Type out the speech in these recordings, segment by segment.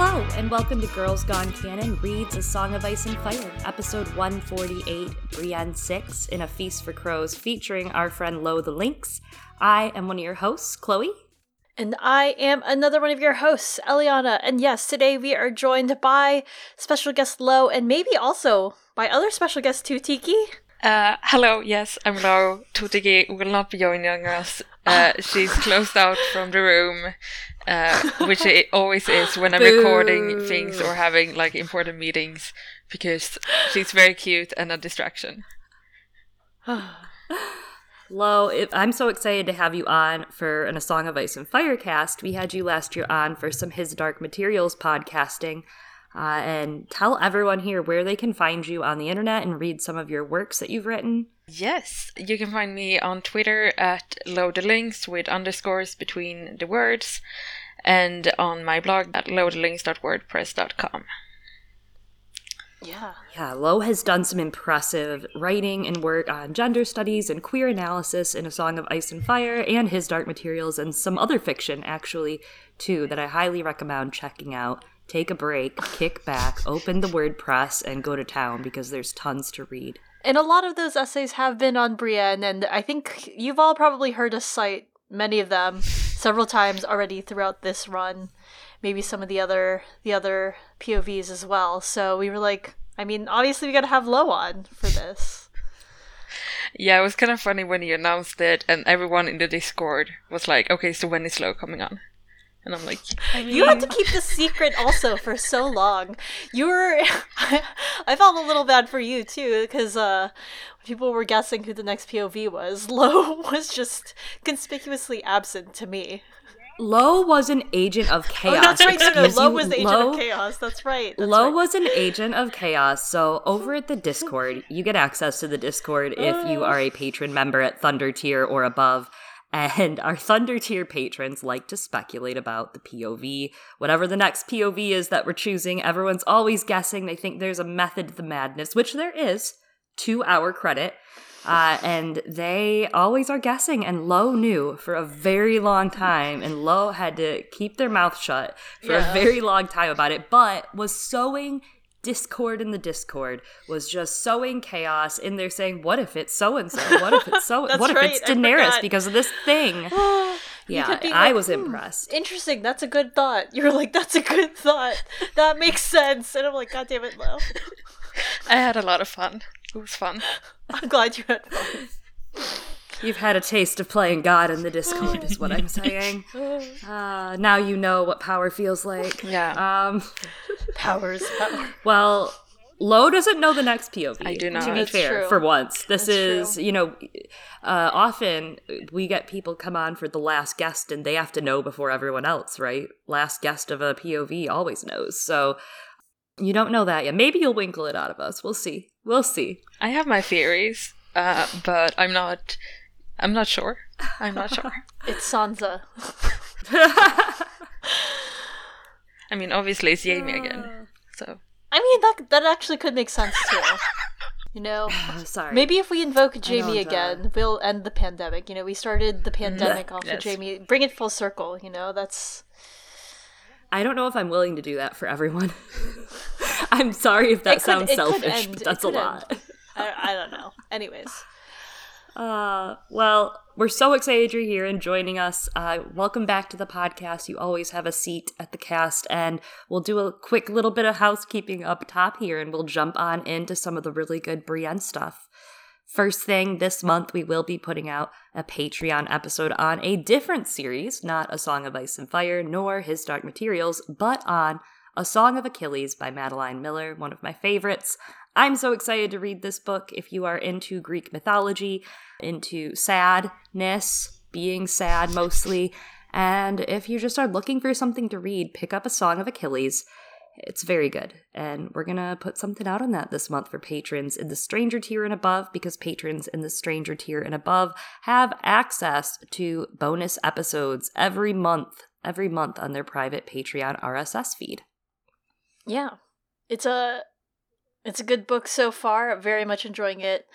Hello, and welcome to Girls Gone Canon Reads A Song of Ice and Fire, episode 148, Brienne 6, in A Feast for Crows, featuring our friend Lo the Lynx. I am one of your hosts, Chloe. And I am another one of your hosts, Eliana. And yes, today we are joined by special guest Lo, and maybe also by other special guests too, Tiki. Uh, hello, yes, I'm Lo. Tutigi will not be joining us. Uh, she's closed out from the room, uh, which it always is when I'm recording things or having like important meetings, because she's very cute and a distraction. Lo, it, I'm so excited to have you on for an A Song of Ice and Fire cast. We had you last year on for some His Dark Materials podcasting. Uh, and tell everyone here where they can find you on the internet and read some of your works that you've written. Yes, you can find me on Twitter at lothelynx with underscores between the words, and on my blog at lothelynx.wordpress.com. Yeah. Yeah, Lo has done some impressive writing and work on gender studies and queer analysis in A Song of Ice and Fire and His Dark Materials and some other fiction, actually, too, that I highly recommend checking out. Take a break, kick back, open the WordPress, and go to town because there's tons to read. And a lot of those essays have been on Brienne, and I think you've all probably heard us cite many of them several times already throughout this run. Maybe some of the other the other POVs as well. So we were like, I mean, obviously we got to have Lo on for this. Yeah, it was kind of funny when he announced it, and everyone in the Discord was like, "Okay, so when is Lo coming on?" And I'm like, I mean... you had to keep the secret also for so long. You were, I felt a little bad for you too because uh, people were guessing who the next POV was. Lo was just conspicuously absent to me. Lo was an agent of chaos. Oh, that's right. No, no, Lo was the agent Lo, of chaos. That's right. That's Lo right. was an agent of chaos. So over at the Discord, you get access to the Discord if you are a patron member at Thunder tier or above. And our Thunder tier patrons like to speculate about the POV. Whatever the next POV is that we're choosing, everyone's always guessing. They think there's a method to the madness, which there is, to our credit. Uh, and they always are guessing. And Lo knew for a very long time, and Lo had to keep their mouth shut for yeah. a very long time about it, but was sowing discord in the discord was just sowing chaos in there saying what if it's so and so what if it's so what right, if it's daenerys because of this thing? Yeah i was hmm, impressed. interesting that's a good thought. You're like that's a good thought. That makes sense. And i'm like god damn it Lo. I had a lot of fun. It was fun. I'm glad you had fun You've had a taste of playing God in the Discord, is what I'm saying. Uh, now you know what power feels like. Yeah. Um, Powers, power. Well, Lo doesn't know the next POV. I do not. To be That's fair, true. for once, this That's is true. you know, uh, often we get people come on for the last guest and they have to know before everyone else, right? Last guest of a POV always knows. So you don't know that yet. Maybe you'll winkle it out of us. We'll see. We'll see. I have my theories, uh, but I'm not. I'm not sure. I'm not sure. it's Sansa. I mean, obviously it's Jaime again. So I mean that that actually could make sense too. You know, Sorry. maybe if we invoke Jaime don't, uh, again, we'll end the pandemic. You know, we started the pandemic off with Yes. Jaime. Bring it full circle. You know, that's I don't know if I'm willing to do that for everyone. I'm sorry if that It sounds could selfish, but that's a lot. I, I don't know. Anyways, Uh, well, we're so excited you're here and joining us. Uh, welcome back to the podcast. You always have a seat at the cast, and we'll do a quick little bit of housekeeping up top here, and we'll jump on into some of the really good Brienne stuff. First thing, this month we will be putting out a Patreon episode on a different series, not A Song of Ice and Fire, nor His Dark Materials, but on A Song of Achilles by Madeline Miller, one of my favorites. I'm so excited to read this book. If you are into Greek mythology, into sadness, being sad mostly, and if you just are looking for something to read, pick up A Song of Achilles. It's very good. And we're going to put something out on that this month for patrons in the stranger tier and above because patrons in the stranger tier and above have access to bonus episodes every month, every month on their private Patreon RSS feed. yeah, it's a it's a good book so far. Very much enjoying it.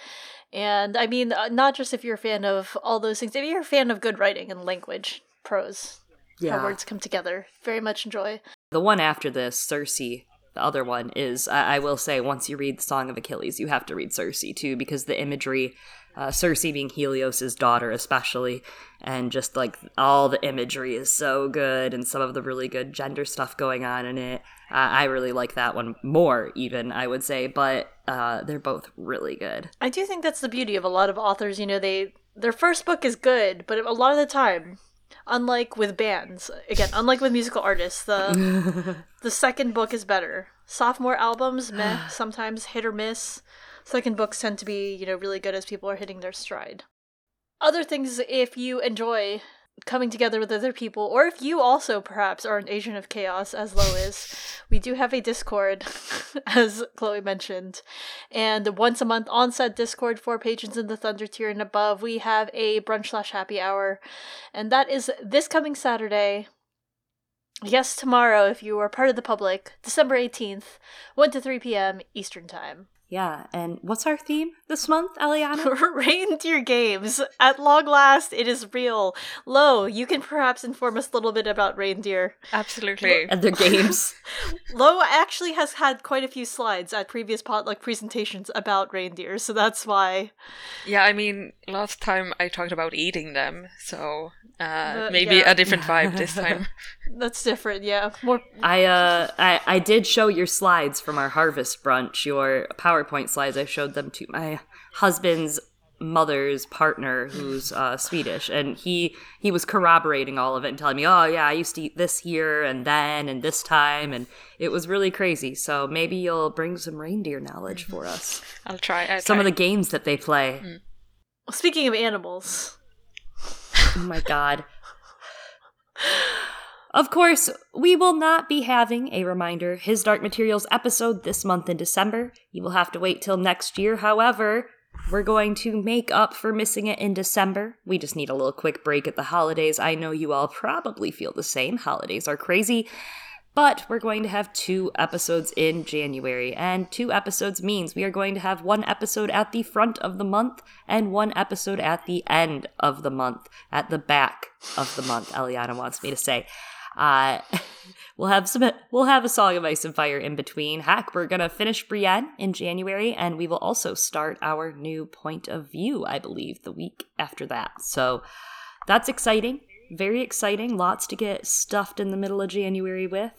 And I mean, uh, not just if you're a fan of all those things, if you're a fan of good writing and language, prose, how words come together, very much enjoy. The one after this, Circe, the other one, is, I, I will say, once you read the Song of Achilles, you have to read Circe too, because the imagery, uh, Circe being Helios's daughter, especially, and just like all the imagery is so good, and some of the really good gender stuff going on in it. Uh, I really like that one more, even, I would say, but uh, they're both really good. I do think that's the beauty of a lot of authors. You know, they their first book is good, but a lot of the time, unlike with bands, again, unlike with musical artists, the the second book is better. Sophomore albums, meh, sometimes hit or miss. Second books tend to be, you know, really good as people are hitting their stride. Other things, if you enjoy coming together with other people, or if you also perhaps are an agent of chaos, as Lo is, we do have a Discord, as Chloe mentioned. And once a month on said Discord for patrons in the Thunder tier and above, we have a brunch slash happy hour. And that is this coming Saturday. Yes, tomorrow, if you are part of the public, December 18th, 1 to 3 p.m. Eastern Time. Yeah, and what's our theme this month, Eliana? Reindeer games. At long last, it is real. Lo, you can perhaps inform us a little bit about reindeer. Absolutely. and their games. Lo actually has had quite a few slides at previous potluck presentations about reindeer, so that's why. Yeah, I mean, last time I talked about eating them, so uh, maybe yeah. a different vibe this time. That's different, yeah. More I uh I, I did show your slides from our harvest brunch, your PowerPoint slides. I showed them to my husband's mother's partner who's uh Swedish and he he was corroborating all of it and telling me, "Oh yeah, I used to eat this here and then and this time and it was really crazy." So maybe you'll bring some reindeer knowledge for us. I'll try. I'll Some of the games that they play. Speaking of animals, Oh my god. Of course, we will not be having a reminder His Dark Materials episode this month in December. You will have to wait till next year. However, we're going to make up for missing it in December. We just need a little quick break at the holidays. I know you all probably feel the same. Holidays are crazy. But we're going to have two episodes in January, and two episodes means we are going to have one episode at the front of the month and one episode at the end of the month, at the back of the month. Eliana wants me to say. Uh, we'll have some. We'll have a song of ice and fire in between. Heck, we're gonna finish Brienne in January, and we will also start our new point of view. I believe the week after that. So that's exciting. Very exciting. Lots to get stuffed in the middle of January with.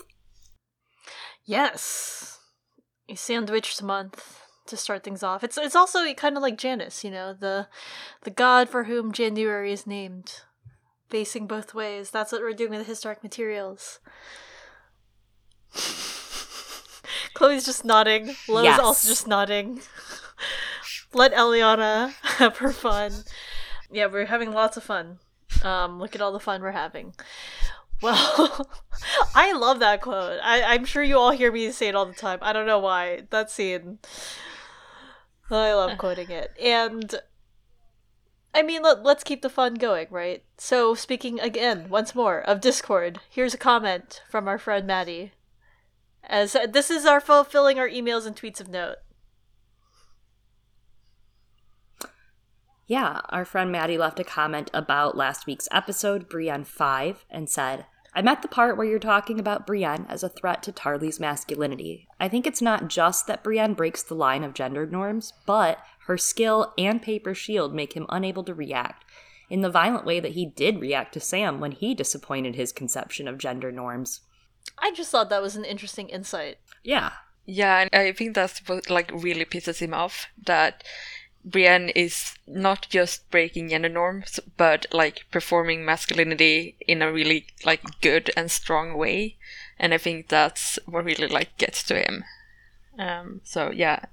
yes, a sandwiched month to start things off. It's it's also kind of like Janus, you know, the the god for whom January is named, facing both ways. That's what we're doing with the historic materials. Chloe's just nodding. Lo's Yes. also just nodding. Let Eliana have her fun. Yeah, we're having lots of fun. Um, look at all the fun we're having. Well, I love that quote. I, I'm sure you all hear me say it all the time. I don't know why. That scene. I love quoting it. And I mean, let, let's keep the fun going, right? So, speaking again, once more, of Discord, here's a comment from our friend Maddie. As this is our fulfilling our emails and tweets of note. Yeah, our friend Maddie left a comment about last week's episode, Brienne 5, and said, I'm at the part where you're talking about Brienne as a threat to Tarly's masculinity. I think it's not just that Brienne breaks the line of gendered norms, but her skill and paper shield make him unable to react in the violent way that he did react to Sam when he disappointed his conception of gender norms. I just thought that was an interesting insight. Yeah. Yeah, and I think that's what like really pisses him off that Brienne is not just breaking gender norms, but like performing masculinity in a really like good and strong way, and I think that's what really like gets to him. Um, so yeah,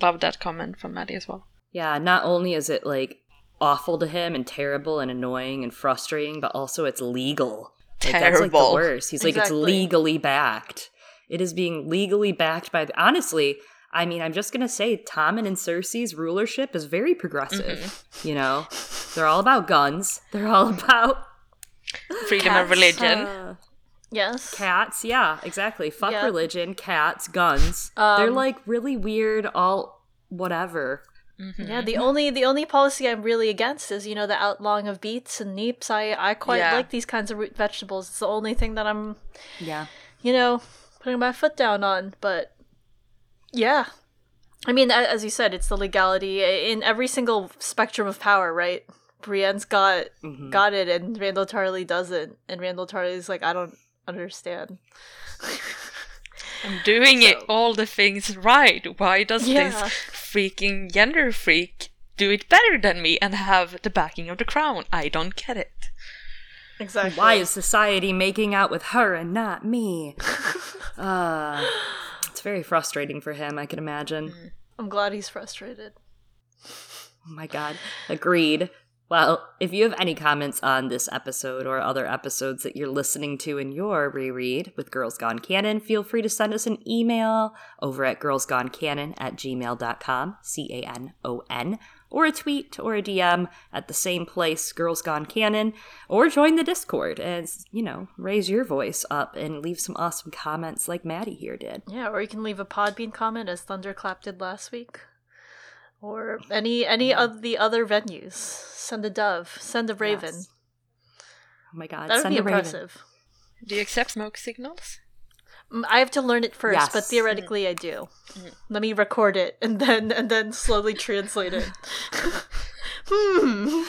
love that comment from Maddie as well. Yeah, not only is it like awful to him and terrible and annoying and frustrating, but also it's legal. Like, that's like the Terrible. worst. He's like, it's legally backed. It is being legally backed by the. Honestly, I mean, I'm just gonna say, Tommen and Cersei's rulership is very progressive. Mm-hmm. You know, they're all about guns. They're all about Freedom of religion. uh, Yes. cats. Yeah, exactly. Fuck Yeah. religion, cats, guns. Um, they're like really weird. All whatever. Yeah, the only the only policy I'm really against is you know the outlawing of beets and neeps. I I quite Yeah. like these kinds of root vegetables. It's the only thing that I'm Yeah. you know, putting my foot down on. But yeah, I mean, as you said, it's the legality in every single spectrum of power, right? Brienne's got Mhm. got it, and Randyll Tarly doesn't, and Randyll Tarly's like, I don't understand. I'm doing it all the things right. Why does Yeah. this freaking gender freak do it better than me and have the backing of the crown? I don't get it. Exactly. Why is society making out with her and not me? uh, it's very frustrating for him, I can imagine. I'm glad he's frustrated. Oh my god. Agreed. Well, if you have any comments on this episode or other episodes that you're listening to in your reread with Girls Gone Canon, feel free to send us an email over at girlsgonecanon at gmail.com, C A N O N, or a tweet or a DM at the same place, Girls Gone Canon, or join the Discord and, you know, raise your voice up and leave some awesome comments like Maddie here did. Yeah, or you can leave a Podbean comment as Thunderclap did last week. Or any any of the other venues. Send a dove. Send a raven. Yes. Oh my god, That would send be a raven. impressive. Do you accept smoke signals? Mm, I have to learn it first, but Yes. theoretically I do. Let me record it and then and then slowly translate it. hmm.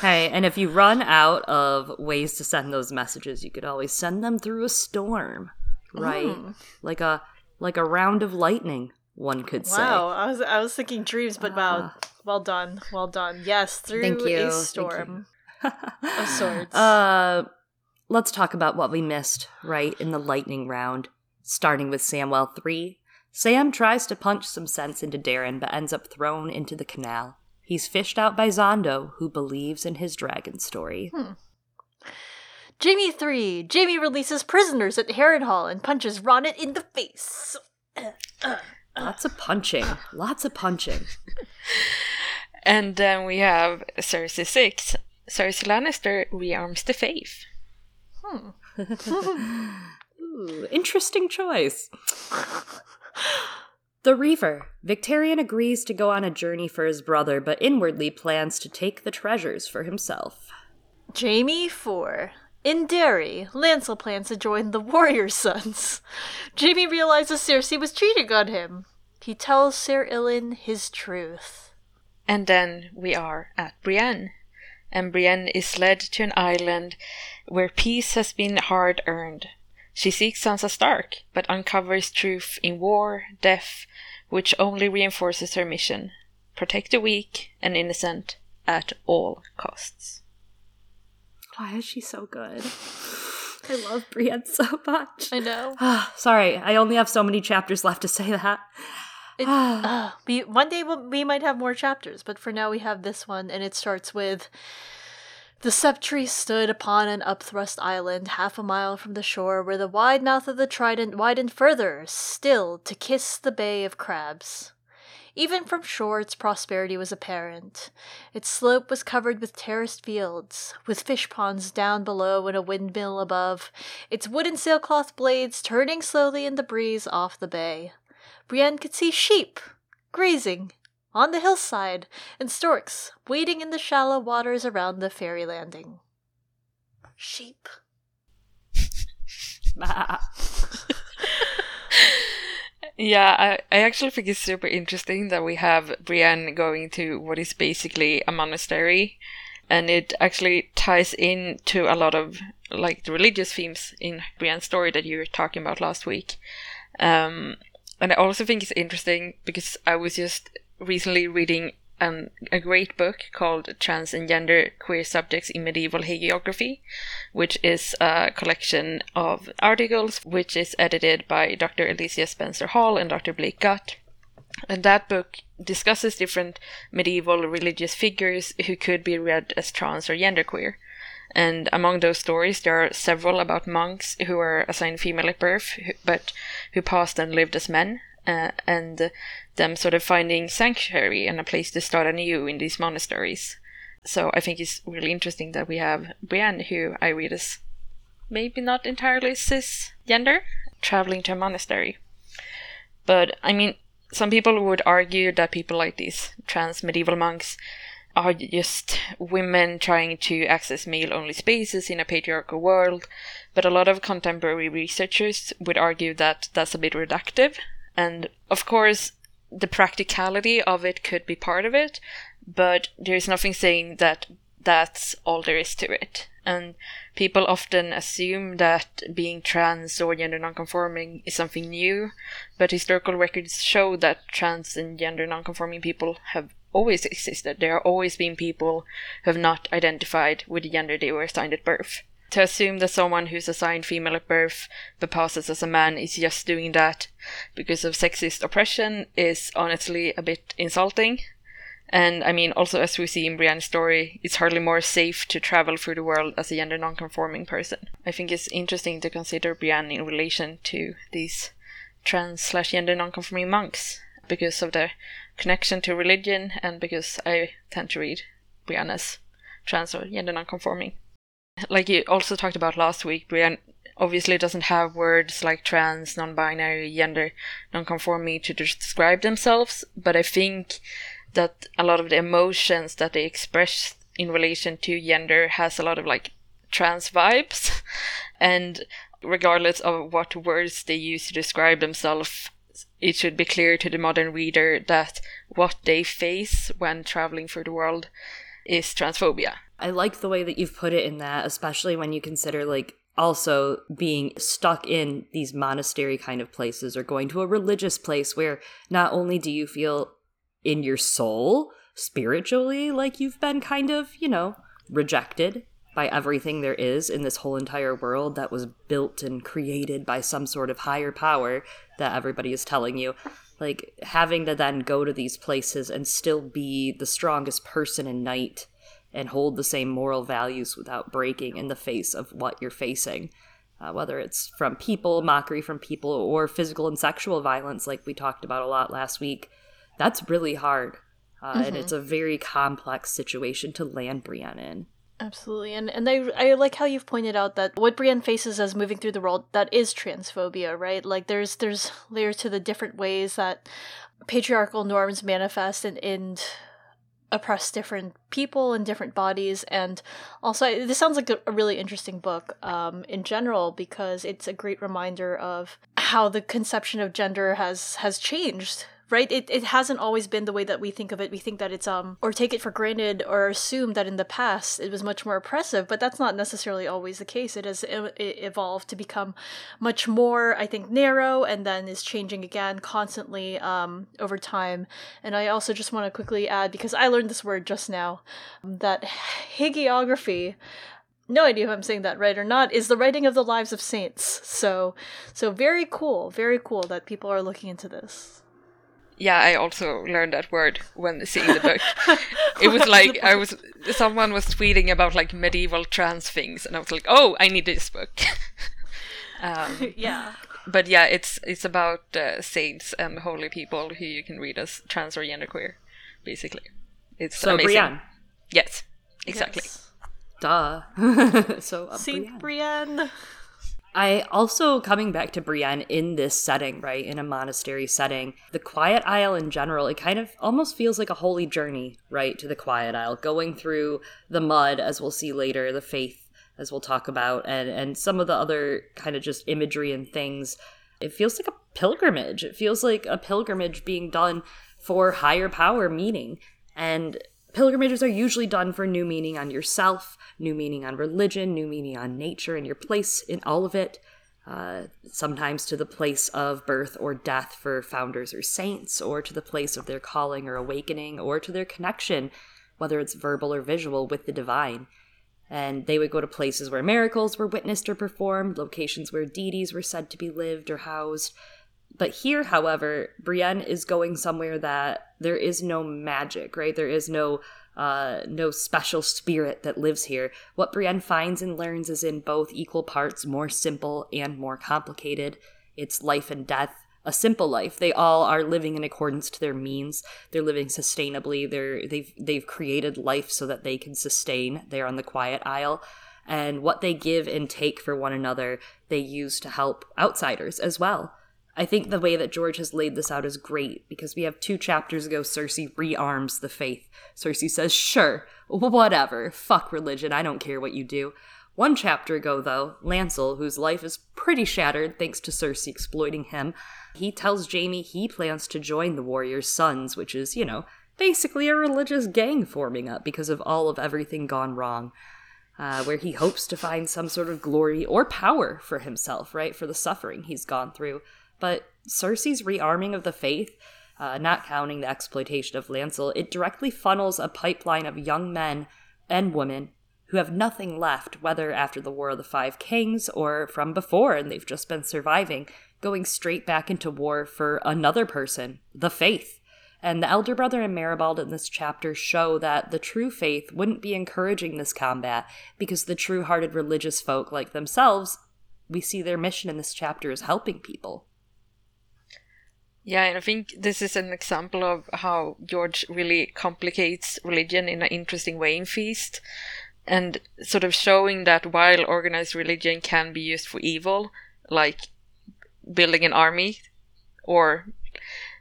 Hey, and if you run out of ways to send those messages, you could always send them through a storm, right? Mm. Like a like a round of lightning, one could say. Wow, I was I was thinking dreams, but wow, Ah. well done, well done. Yes, through Thank you, a thank storm of swords. Uh, let's talk about what we missed, right, in the lightning round. Starting with Samwell 3. Sam tries to punch some sense into Dareon, but ends up thrown into the canal. He's fished out by Xhondo, who believes in his dragon story. Jaime 3. Jaime releases prisoners at Harrenhal and punches Ronnet in the face. Lots of punching. Lots of punching. And then we have Cersei 6. Cersei Lannister rearms the faith. Hmm. Ooh, interesting choice. The Reaver. Victarion agrees to go on a journey for his brother, but inwardly plans to take the treasures for himself. Jaime 4. In Darry, Lancel plans to join the Warrior Sons. Jaime realizes Cersei was cheating on him. He tells Ser Ilyn his truth. And then we are at Brienne. And Brienne is led to an island where peace has been hard earned. She seeks Sansa Stark, but uncovers truth in war, death, which only reinforces her mission protect the weak and innocent at all costs. Why is she so good? I love Brienne so much. I know. Sorry, I only have so many chapters left to say that. It, uh, we, one day we'll, we might have more chapters, but for now we have this one, and it starts with the septry stood upon an upthrust island half a mile from the shore, where the wide mouth of the Trident widened further, still to kiss the Bay of Crabs. Even from shore, its prosperity was apparent. Its slope was covered with terraced fields, with fish ponds down below and a windmill above, its wooden sailcloth blades turning slowly in the breeze off the bay. Brienne could see sheep grazing on the hillside and storks wading in the shallow waters around the ferry landing. Sheep. Yeah, I, I actually think it's super interesting that we have Brienne going to what is basically a monastery. And it actually ties in to a lot of like the religious themes in Brienne's story that you were talking about last week. Um, and I also think it's interesting because I was just recently reading um, a great book called Trans and Gender Queer Subjects in Medieval Hagiography, which is a collection of articles which is edited by Dr. Alicia Spencer Hall and Dr. Blake Gutt. And that book discusses different medieval religious figures who could be read as trans or genderqueer. And among those stories, there are several about monks who were assigned female at birth, but who passed and lived as men, uh, and them sort of finding sanctuary and a place to start anew in these monasteries. So I think it's really interesting that we have Brienne, who I read as maybe not entirely cisgender, traveling to a monastery. But I mean, some people would argue that people like these trans medieval monks are just women trying to access male only spaces in a patriarchal world. but a lot of contemporary researchers would argue that that's a bit reductive. And of course, the practicality of it could be part of it, but there's nothing saying that that's all there is to it. And people often assume that being trans or gender nonconforming is something new, but historical records show that trans and gender nonconforming people have always existed. There have always been people who have not identified with the gender they were assigned at birth. To assume that someone who's assigned female at birth but passes as a man is just doing that because of sexist oppression is honestly a bit insulting. And I mean, also as we see in Brienne's story, it's hardly more safe to travel through the world as a gender non-conforming person. I think it's interesting to consider Brienne in relation to these trans slash gender non-conforming monks because of their connection to religion and because I tend to read Brienne as trans or gender non-conforming. Like you also talked about last week, Brienne obviously doesn't have words like trans, non-binary, gender non-conforming to describe themselves, but I think that a lot of the emotions that they express in relation to gender has a lot of like trans vibes and regardless of what words they use to describe themselves it should be clear to the modern reader that what they face when traveling through the world is transphobia. I like the way that you've put it in that, especially when you consider like also being stuck in these monastery kind of places or going to a religious place where not only do you feel in your soul spiritually like you've been kind of, you know, rejected by everything there is in this whole entire world that was built and created by some sort of higher power that everybody is telling you. Like having to then go to these places and still be the strongest person in night and hold the same moral values without breaking in the face of what you're facing. Uh, whether it's from people, mockery from people, or physical and sexual violence, like we talked about a lot last week, that's really hard. Uh, mm-hmm. And it's a very complex situation to land Brienne in. Absolutely, and and I I like how you've pointed out that what Brienne faces as moving through the world that is transphobia, right? Like there's there's layers to the different ways that patriarchal norms manifest and, and oppress different people and different bodies and also this sounds like a, really interesting book um, in general because it's a great reminder of how the conception of gender has has changed right? It, it hasn't always been the way that we think of it. We think that it's um or take it for granted or assume that in the past it was much more oppressive but that's not necessarily always the case. It has it evolved to become much more i think narrow and then is changing again constantly um over time. And i also just want to quickly add because i learned this word just now that hagiography no idea if I'm saying that right or not, is the writing of the lives of saints. So, so very cool, very cool that people are looking into this yeah, I also learned that word when seeing the book. it was like I was someone was tweeting about like medieval trans things, and I was like, oh, I need this book. um, yeah. But yeah, it's it's about uh, saints and holy people who you can read as trans or genderqueer, basically. It's so amazing. Brienne. Yes, exactly. Yes. Duh. so uh, Saint Brienne. Brienne. I also coming back to Brienne in this setting, right, in a monastery setting, the Quiet Isle in general, it kind of almost feels like a holy journey, right, to the Quiet Isle, going through the mud, as we'll see later, the faith, as we'll talk about, and and some of the other kind of just imagery and things. It feels like a pilgrimage. It feels like a pilgrimage being done for higher power meaning. And pilgrimages are usually done for new meaning on yourself, new meaning on religion, new meaning on nature and your place in all of it. Uh, sometimes to the place of birth or death for founders or saints, or to the place of their calling or awakening, or to their connection, whether it's verbal or visual, with the divine. And they would go to places where miracles were witnessed or performed, locations where deities were said to be lived or housed, but here, however, Brienne is going somewhere that there is no magic, right? There is no uh, no special spirit that lives here. What Brienne finds and learns is in both equal parts more simple and more complicated. It's life and death, a simple life. They all are living in accordance to their means. They're living sustainably. They're they've they've created life so that they can sustain. They're on the quiet isle. And what they give and take for one another, they use to help outsiders as well. I think the way that George has laid this out is great because we have two chapters ago, Cersei rearms the faith. Cersei says, Sure, whatever, fuck religion, I don't care what you do. One chapter ago, though, Lancel, whose life is pretty shattered thanks to Cersei exploiting him, he tells Jaime he plans to join the Warriors' Sons, which is, you know, basically a religious gang forming up because of all of everything gone wrong. Uh, where he hopes to find some sort of glory or power for himself, right? For the suffering he's gone through. But Cersei's rearming of the faith, uh, not counting the exploitation of Lancel, it directly funnels a pipeline of young men and women who have nothing left, whether after the War of the Five Kings or from before and they've just been surviving, going straight back into war for another person, the faith. And the elder brother and Maribald in this chapter show that the true faith wouldn't be encouraging this combat because the true hearted religious folk like themselves, we see their mission in this chapter is helping people. Yeah, and I think this is an example of how George really complicates religion in an interesting way in Feast, and sort of showing that while organized religion can be used for evil, like building an army or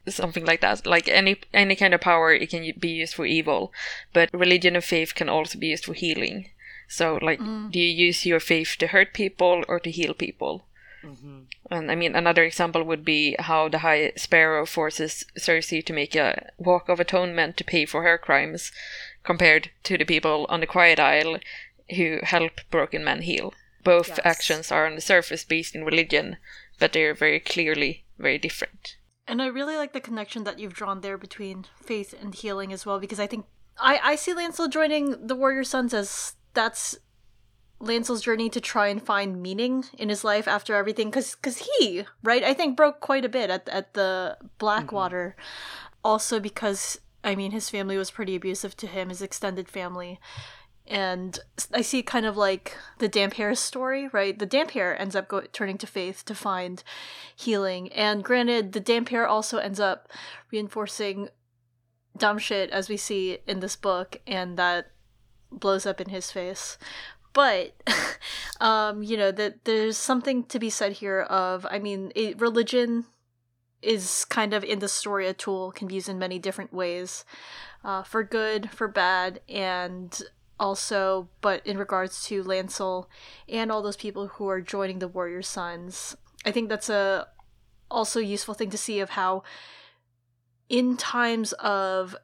something like that like any any kind of power it can be used for evil but religion and faith can also be used for healing so like mm. do you use your faith to hurt people or to heal people mm-hmm. and i mean another example would be how the high sparrow forces cersei to make a walk of atonement to pay for her crimes compared to the people on the quiet isle who help broken men heal both yes. actions are on the surface based in religion but they're very clearly very different and I really like the connection that you've drawn there between faith and healing as well, because I think I, I see Lancel joining the Warrior Sons as that's Lancel's journey to try and find meaning in his life after everything, because cause he, right, I think broke quite a bit at, at the Blackwater. Mm-hmm. Also because, I mean, his family was pretty abusive to him, his extended family and I see kind of like the Damphair story, right? The Damphair ends up go- turning to faith to find healing, and granted, the Damphair also ends up reinforcing dumb shit as we see in this book, and that blows up in his face. But, um, you know, that there's something to be said here of, I mean, it, religion is kind of in the story a tool can be used in many different ways, uh, for good, for bad, and also, but in regards to Lancel and all those people who are joining the Warrior Sons, I think that's a also useful thing to see of how in times of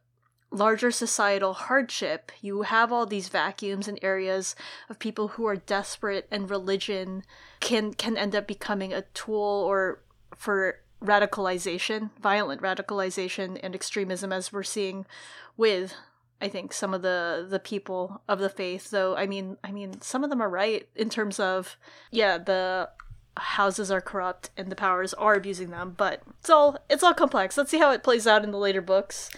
larger societal hardship, you have all these vacuums and areas of people who are desperate and religion can can end up becoming a tool or for radicalization, violent radicalization and extremism as we're seeing with I think some of the the people of the faith. Though I mean I mean some of them are right in terms of yeah the houses are corrupt and the powers are abusing them but it's all it's all complex. Let's see how it plays out in the later books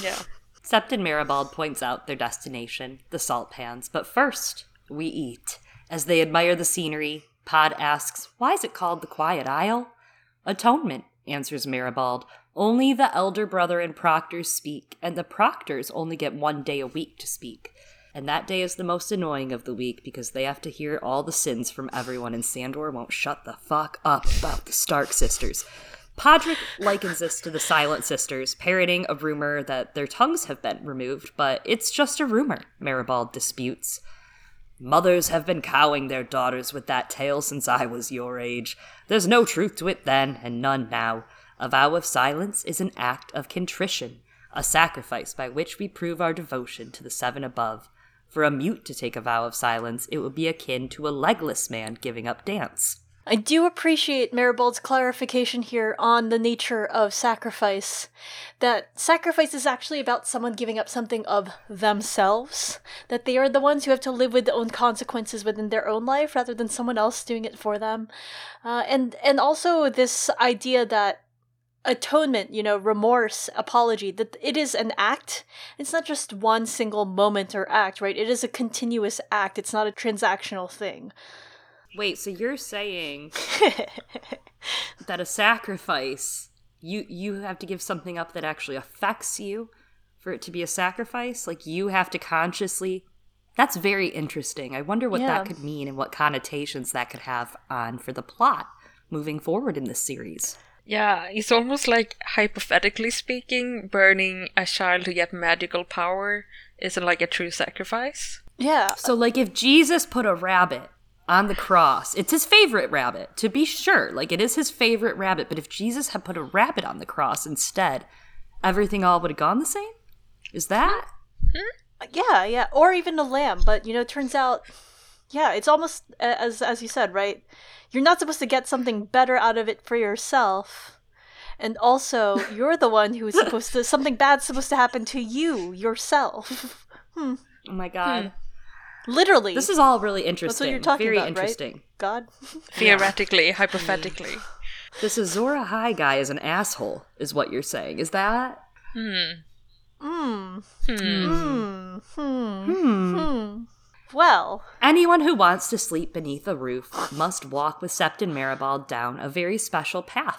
yeah Septon Maribald points out their destination the salt pans but first we eat as they admire the scenery Pod asks why is it called the quiet isle atonement answers Maribald only the elder brother and proctors speak, and the proctors only get one day a week to speak. And that day is the most annoying of the week because they have to hear all the sins from everyone, and Sandor won't shut the fuck up about the Stark sisters. Podrick likens this to the Silent Sisters, parroting a rumor that their tongues have been removed, but it's just a rumor, Maribald disputes. Mothers have been cowing their daughters with that tale since I was your age. There's no truth to it then, and none now. A vow of silence is an act of contrition, a sacrifice by which we prove our devotion to the seven above. For a mute to take a vow of silence, it would be akin to a legless man giving up dance. I do appreciate Maribald's clarification here on the nature of sacrifice. That sacrifice is actually about someone giving up something of themselves. That they are the ones who have to live with their own consequences within their own life rather than someone else doing it for them. Uh, and and also this idea that atonement, you know, remorse, apology, that it is an act. It's not just one single moment or act, right? It is a continuous act. It's not a transactional thing. Wait, so you're saying that a sacrifice you you have to give something up that actually affects you for it to be a sacrifice? Like you have to consciously That's very interesting. I wonder what yeah. that could mean and what connotations that could have on for the plot moving forward in this series. Yeah, it's almost like hypothetically speaking, burning a child to get magical power isn't like a true sacrifice. Yeah. So, like, if Jesus put a rabbit on the cross, it's his favorite rabbit, to be sure. Like, it is his favorite rabbit. But if Jesus had put a rabbit on the cross instead, everything all would have gone the same? Is that? Hmm? Yeah, yeah, or even a lamb. But you know, it turns out, yeah, it's almost as as you said, right? You're not supposed to get something better out of it for yourself, and also you're the one who is supposed to something bad's supposed to happen to you yourself. Hmm. Oh my God. Hmm. Literally, This is all really interesting. That's what you're talking Very about, right? interesting. God. Theoretically, hypothetically. This Azor Ahai guy is an asshole, is what you're saying. Is that? Hmm. Hmm. Hmm. Hmm. Hmm. Well, Anyone who wants to sleep beneath a roof must walk with Septon Maribald down a very special path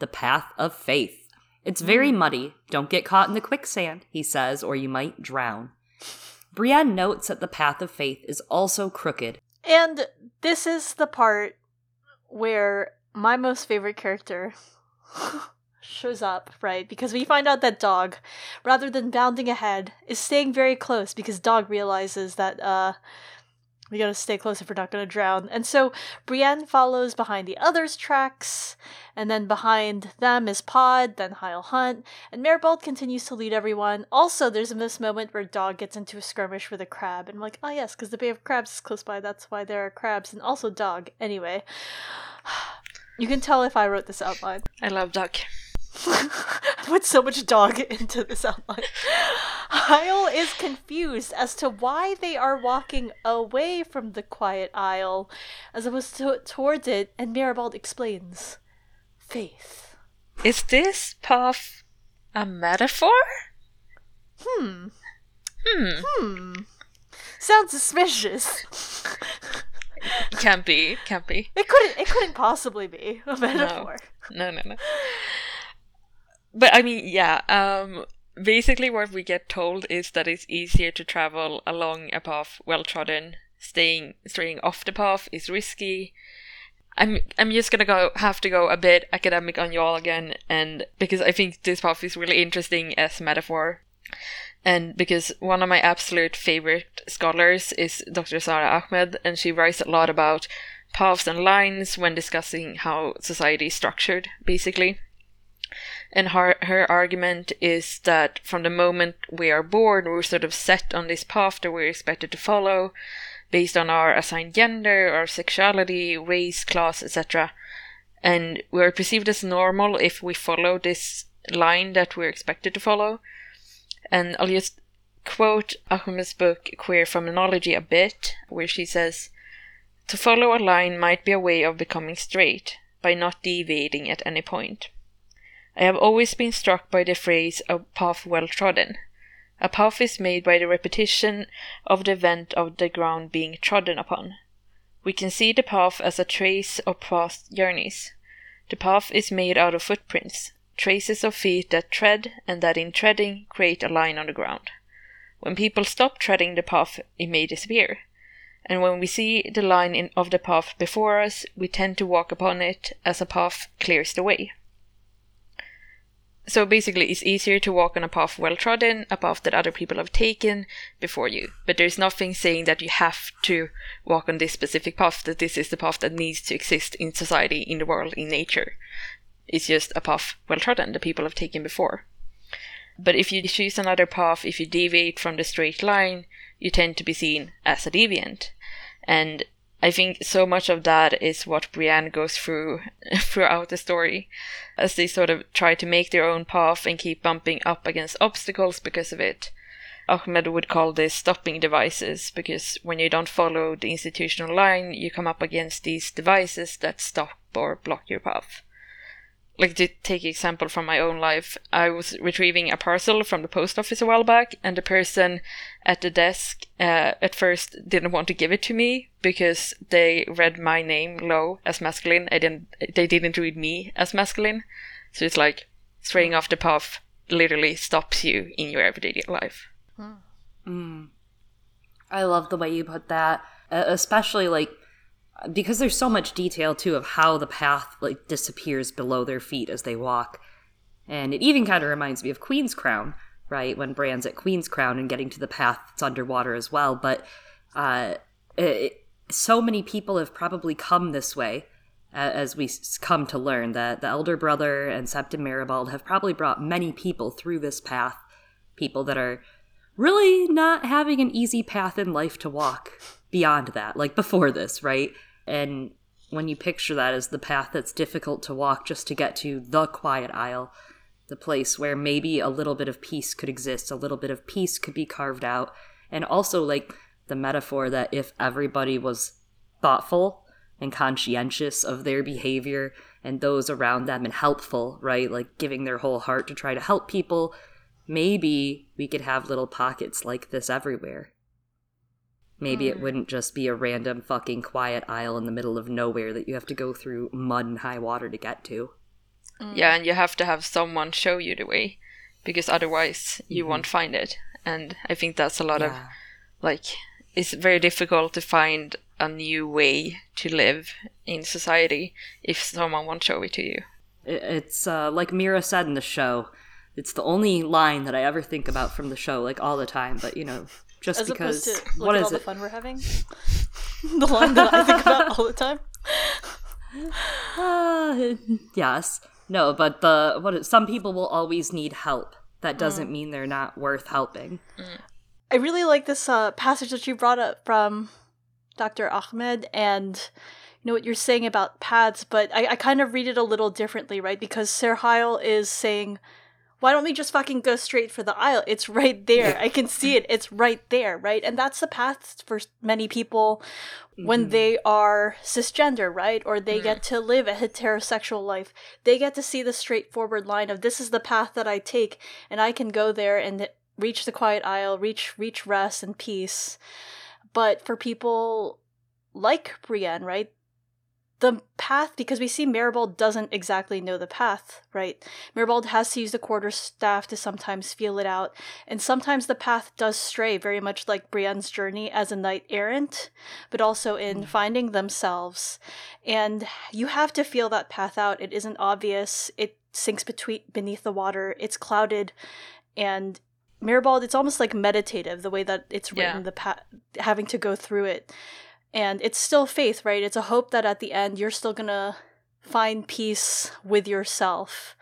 the path of faith. It's very muddy. Don't get caught in the quicksand, he says, or you might drown. Brienne notes that the path of faith is also crooked. and this is the part where my most favorite character shows up, right? Because we find out that Dog, rather than bounding ahead, is staying very close because Dog realizes that uh we gotta stay close if we're not gonna drown. And so Brienne follows behind the others' tracks, and then behind them is Pod, then Hyle Hunt, and Maribald continues to lead everyone. Also, there's a this moment where Dog gets into a skirmish with a crab, and I'm like, oh yes, because the Bay of Crabs is close by, that's why there are crabs, and also Dog. Anyway, you can tell if I wrote this outline. I love Duck. I put so much dog into this outline. Hyle is confused as to why they are walking away from the quiet isle as opposed to towards it, and Maribald explains faith. Is this path a metaphor? Hmm. Hmm. Hmm. Sounds suspicious. Can't be. Can't be. It couldn't. It couldn't possibly be a metaphor. No, no, no. But I mean, yeah. Um, basically, what we get told is that it's easier to travel along a path well trodden. Staying straying off the path is risky. I'm I'm just gonna go have to go a bit academic on y'all again, and because I think this path is really interesting as metaphor, and because one of my absolute favorite scholars is Dr. Sara Ahmed, and she writes a lot about paths and lines when discussing how society is structured, basically. And her, her argument is that from the moment we are born, we're sort of set on this path that we're expected to follow based on our assigned gender, our sexuality, race, class, etc. And we're perceived as normal if we follow this line that we're expected to follow. And I'll just quote Ahmed's book Queer Phenomenology a bit, where she says, To follow a line might be a way of becoming straight, by not deviating at any point. I have always been struck by the phrase a path well trodden. A path is made by the repetition of the event of the ground being trodden upon. We can see the path as a trace of past journeys. The path is made out of footprints, traces of feet that tread and that in treading create a line on the ground. When people stop treading the path, it may disappear. And when we see the line in, of the path before us, we tend to walk upon it as a path clears the way. So basically, it's easier to walk on a path well trodden, a path that other people have taken before you. But there's nothing saying that you have to walk on this specific path, that this is the path that needs to exist in society, in the world, in nature. It's just a path well trodden that people have taken before. But if you choose another path, if you deviate from the straight line, you tend to be seen as a deviant. And I think so much of that is what Brienne goes through throughout the story, as they sort of try to make their own path and keep bumping up against obstacles because of it. Ahmed would call this stopping devices because when you don't follow the institutional line, you come up against these devices that stop or block your path. Like to take example from my own life, I was retrieving a parcel from the post office a while back, and the person at the desk uh, at first didn't want to give it to me because they read my name Lo as masculine. I didn't. They didn't read me as masculine, so it's like straying off the path literally stops you in your everyday life. I love the way you put that, uh, especially like because there's so much detail too of how the path like disappears below their feet as they walk. And it even kind of reminds me of Queenscrown, right? When Bran's at Queenscrown and getting to the path that's underwater as well. But Uh, it, so many people have probably come this way, uh, as we come to learn that the elder brother and Septon Maribald have probably brought many people through this path. People that are really not having an easy path in life to walk beyond that, like before this, right? And when you picture that as the path that's difficult to walk just to get to the quiet isle, the place where maybe a little bit of peace could exist, a little bit of peace could be carved out, and also like the metaphor that if everybody was thoughtful and conscientious of their behavior and those around them and helpful, right? Like giving their whole heart to try to help people, maybe we could have little pockets like this everywhere. Maybe it hmm. wouldn't just be a random fucking quiet isle in the middle of nowhere that you have to go through mud and high water to get to. Hmm. Yeah, and you have to have someone show you the way because otherwise you mm-hmm. won't find it. And I think that's a lot of like it's very difficult to find a new way to live in society if someone won't show it to you. It's uh, like Mira said in the show. It's the only line that I ever think about from the show, like all the time. But you know, just As because opposed to look what at is all the it? fun we're having. the line that I think about all the time. Uh, yes, no, but the what? is- Some people will always need help. That doesn't Mm. mean they're not worth helping. I really like this uh, passage that you brought up from Dr. Ahmed and you know what you're saying about paths, but I, I kind of read it a little differently, right? Because Sir Hyle is saying, why don't we just fucking go straight for the isle? It's right there. I can see it. It's right there, right? And that's the path for many people when mm-hmm. they are cisgender, right? Or they get to live a heterosexual life. They get to see the straightforward line of this is the path that I take, and I can go there and reach the quiet isle, reach reach rest and peace. But for people like Brienne, right? The path, because we see Maribald doesn't exactly know the path, right? Maribald has to use the quarterstaff to sometimes feel it out, and sometimes the path does stray, very much like Brienne's journey as a knight errant, but also in mm. finding themselves. And you have to feel that path out. It isn't obvious. It sinks between beneath the water. It's clouded, and Maribald, it's almost like meditative the way that it's written, Yeah. the pa- having to go through it, and it's still faith, right? It's a hope that at the end you're still gonna find peace with yourself,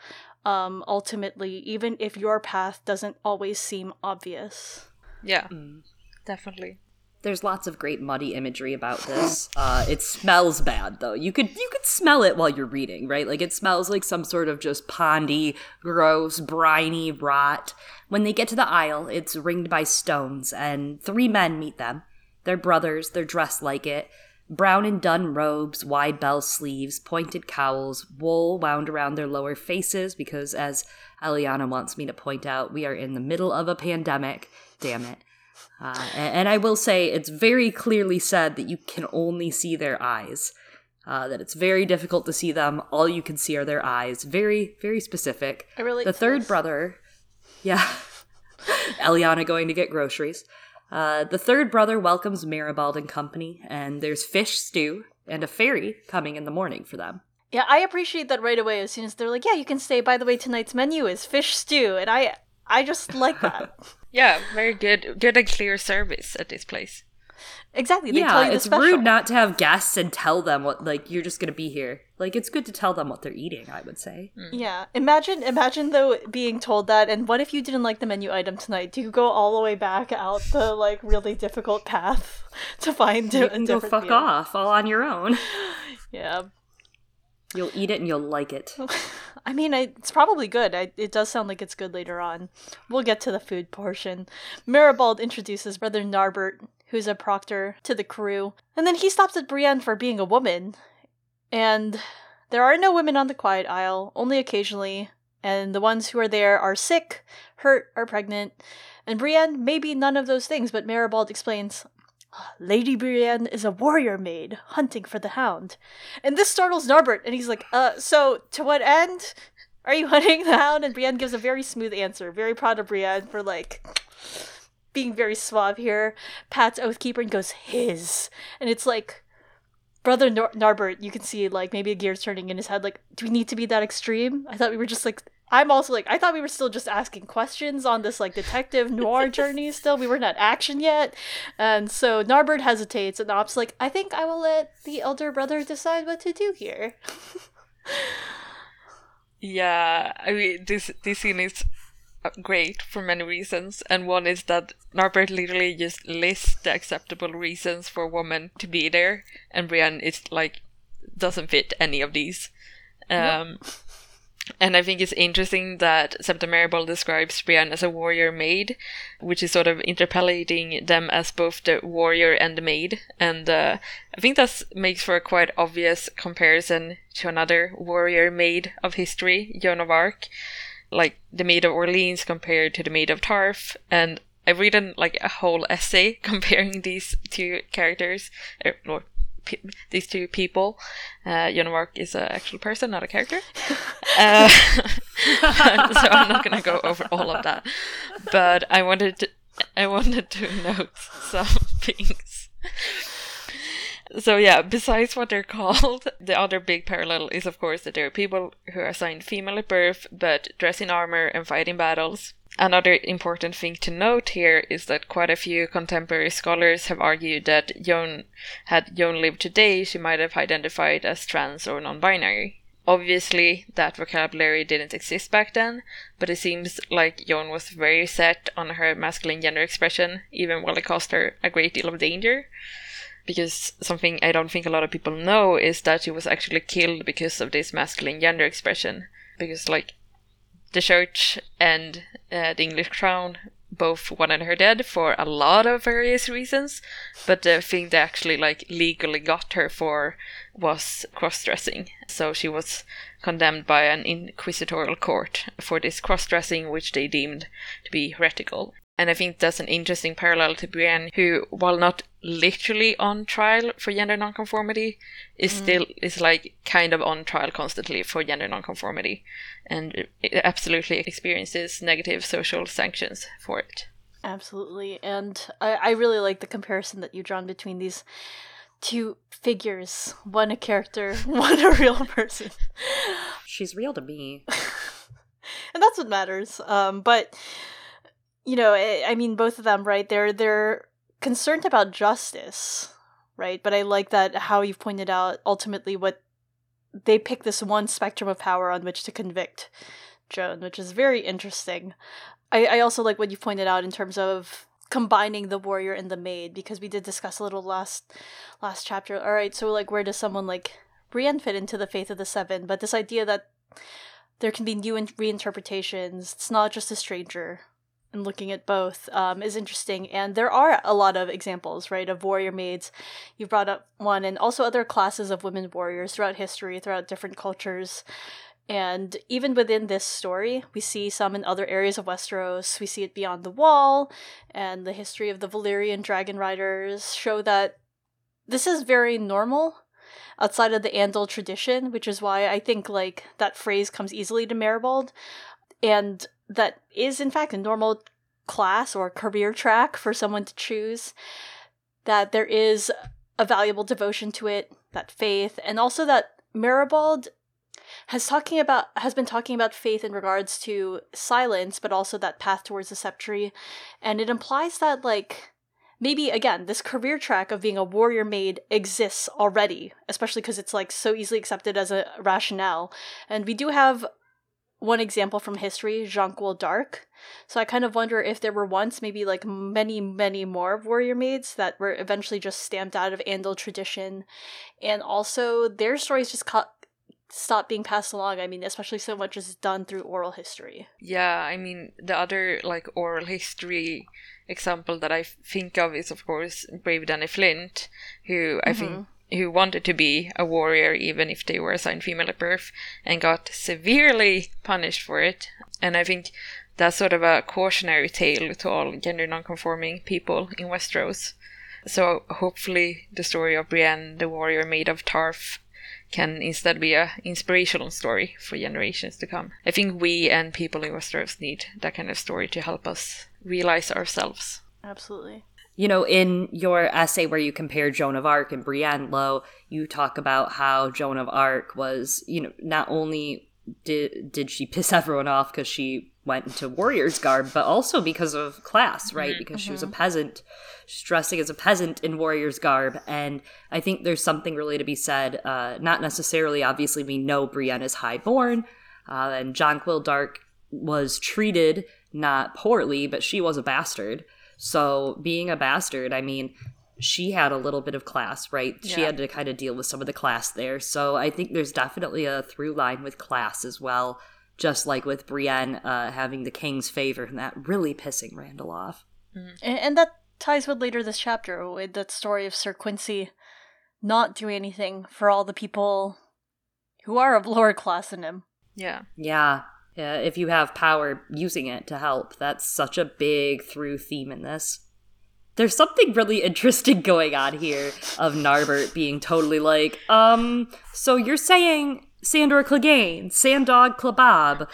um, ultimately, even if your path doesn't always seem obvious. Yeah, Mm. definitely. There's lots of great muddy imagery about this. Uh, it smells bad though. You could you could smell it while you're reading, right? Like it smells like some sort of just pondy, gross, briny rot. When they get to the isle, it's ringed by stones, and three men meet them. They're brothers. They're dressed like it. Brown and dun robes, wide bell sleeves, pointed cowls, wool wound around their lower faces because, as Eliana wants me to point out, we are in the middle of a pandemic. Damn it. Uh, and, and I will say it's very clearly said that you can only see their eyes. Uh, that it's very difficult to see them. All you can see are their eyes. Very, very specific. I relate the third this. brother, yeah, Eliana going to get groceries. Uh, the third brother welcomes Maribald and company, and there's fish stew and a ferry coming in the morning for them. Yeah, I appreciate that right away. As soon as they're like, "Yeah, you can stay." By the way, tonight's menu is fish stew, and I, I just like that. Yeah, very good, good and clear service at this place. Exactly. They tell yeah, you the it's special. rude not to have guests and tell them what like you're just gonna be here. Like it's good to tell them what they're eating. I would say. Hmm. Yeah. Imagine imagine though being told that and what if you didn't like the menu item tonight? Do you go all the way back out the like really difficult path to find You a can go fuck meal? off all on your own. Yeah. You'll eat it and you'll like it. I mean, I, it's probably good. I, it does sound like it's good later on. We'll get to the food portion. Maribald introduces Brother Narbert, who's a proctor, to the crew. And then he stops at Brienne for being a woman. And there are no women on the Quiet Isle, only occasionally. And the ones who are there are sick, hurt, or pregnant. And Brienne may be none of those things, but Maribald explains Lady Brienne is a warrior maid hunting for the hound. And this startles Narbert, and he's like, uh, so to what end are you hunting the hound? And Brienne gives a very smooth answer. Very proud of Brienne for like being very suave here. Pats Oathkeeper and goes, his. And it's like, brother Nor- Narbert, you can see like maybe a gear's turning in his head. Like, do we need to be that extreme? I thought we were just like. I'm also like I thought we were still just asking questions on this like detective noir journey. Still, we weren't at action yet, and so Narbert hesitates, and Op's like, I think I will let the elder brother decide what to do here. Yeah, I mean this this scene is great for many reasons, and one is that Narbert literally just lists the acceptable reasons for a woman to be there, and Brienne is like doesn't fit any of these. Um. And I think it's interesting that Septa Maribald describes Brienne as a warrior maid, which is sort of interpolating them as both the warrior and the maid. And uh, I think that makes for a quite obvious comparison to another warrior maid of history, Joan of Arc, like the Maid of Orleans compared to the Maid of Tarth. And I've written like a whole essay comparing these two characters, or these two people. Uh, Joan is an actual person, not a character. uh, so I'm not going to go over all of that. But I wanted to, I wanted to note some things. So yeah, besides what they're called, the other big parallel is of course that there are people who are assigned female at birth but dress in armor and fight in battles. Another important thing to note here is that quite a few contemporary scholars have argued that Joan, had Joan lived today, she might have identified as trans or non binary. Obviously, that vocabulary didn't exist back then, but it seems like Joan was very set on her masculine gender expression, even while it caused her a great deal of danger. Because something I don't think a lot of people know is that she was actually killed because of this masculine gender expression. Because, like, the church and uh, the English crown both wanted her dead for a lot of various reasons, but the thing they actually like legally got her for was cross-dressing. So she was condemned by an inquisitorial court for this cross-dressing, which they deemed to be heretical. And I think that's an interesting parallel to Brienne, who, while not literally on trial for gender nonconformity, is mm. still is like kind of on trial constantly for gender nonconformity, and it absolutely experiences negative social sanctions for it. Absolutely, and I, I really like the comparison that you drawn between these two figures one a character one a real person she's real to me and that's what matters um but you know, I, I mean, both of them, right? They're they're concerned about justice, right? But I like that how you've pointed out ultimately what they pick this one spectrum of power on which to convict Joan, which is very interesting. I, I also like what you pointed out in terms of combining the warrior and the maid because we did discuss a little last last chapter. All right, so like where does someone like Brienne fit into the faith of the seven? But this idea that there can be new reinterpretations. It's not just a stranger and looking at both um, is interesting. And there are a lot of examples, right, of warrior maids. You brought up one, and also other classes of women warriors throughout history, throughout different cultures. And even within this story, we see some in other areas of Westeros. We see it beyond the wall, and the history of the Valyrian dragon riders show that this is very normal outside of the Andal tradition, which is why I think like that phrase comes easily to Maribald. And that is in fact a normal class or career track for someone to choose that there is a valuable devotion to it that faith and also that maribald has talking about has been talking about faith in regards to silence but also that path towards the sceptre and it implies that like maybe again this career track of being a warrior maid exists already especially because it's like so easily accepted as a rationale. And we do have one example from history, Jonquil Darke. So I kind of wonder if there were once maybe like many, many more warrior maids that were eventually just stamped out of Andal tradition, and also their stories just cut stop being passed along. I mean, especially so much is done through oral history. Yeah, I mean, the other like oral history example that I think of is of course Brave Danny Flint, who I mm-hmm. think who wanted to be a warrior even if they were assigned female at birth and got severely punished for it. And I think that's sort of a cautionary tale to all gender nonconforming people in Westeros. So hopefully the story of Brienne, the warrior maid of Tarth, can instead be an inspirational story for generations to come. I think we and people in Westeros need that kind of story to help us realize ourselves. Absolutely. You know, in your essay where you compare Joan of Arc and Brienne Lo, you talk about how Joan of Arc was, you know, not only did did she piss everyone off because she went into warrior's garb, but also because of class, right? Because she was a peasant, she's dressing as a peasant in warrior's garb, and I think there's something really to be said. Uh, not necessarily, obviously, we know Brienne is highborn, uh, and Jonquil Darke was treated not poorly, but she was a bastard. So being a bastard, I mean, she had a little bit of class, right? She had to kind of deal with some of the class there. So I think there's definitely a through line with class as well, just like with Brienne uh, having the king's favor and that really pissing Randyll off. And, and that ties with later this chapter with that story of Sir Quincy not doing anything for all the people who are of lower class than him. Yeah. Yeah. Yeah, if you have power, using it to help. That's such a big through theme in this. There's something really interesting going on here of Narbert being totally like, um, so you're saying Sandor Clegane, Sandog Klabab,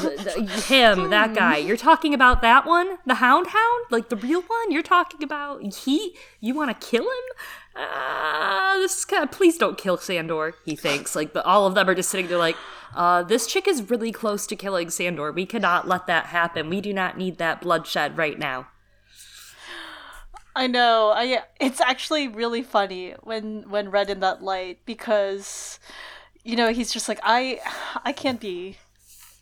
th- th- him, that guy. You're talking about that one? The Hound Hound? Like the real one? You're talking about he? You want to kill him? Uh, this is kind of, please don't kill Sandor, he thinks. Like, the, all of them are just sitting there like, uh, this chick is really close to killing Sandor. We cannot let that happen. We do not need that bloodshed right now. I know. I it's actually really funny when when read in that light because you know, he's just like I I can't be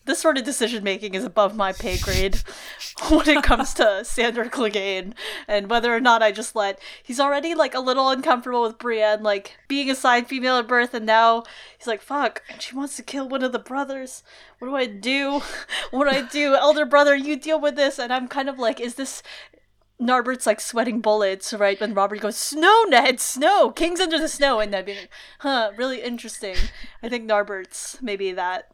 this sort of decision making is above my pay grade when it comes to Sandor Clegane and whether or not I just let he's already like a little uncomfortable with Brienne like being assigned female at birth and now he's like fuck and she wants to kill one of the brothers. What do I do? What do I do? Elder brother you deal with this. And I'm kind of like is this Narbert's like sweating bullets, right? When Robert goes, Snow, Ned, snow, kings under the snow, and Ned being like, huh, really interesting. I think Narbert's maybe that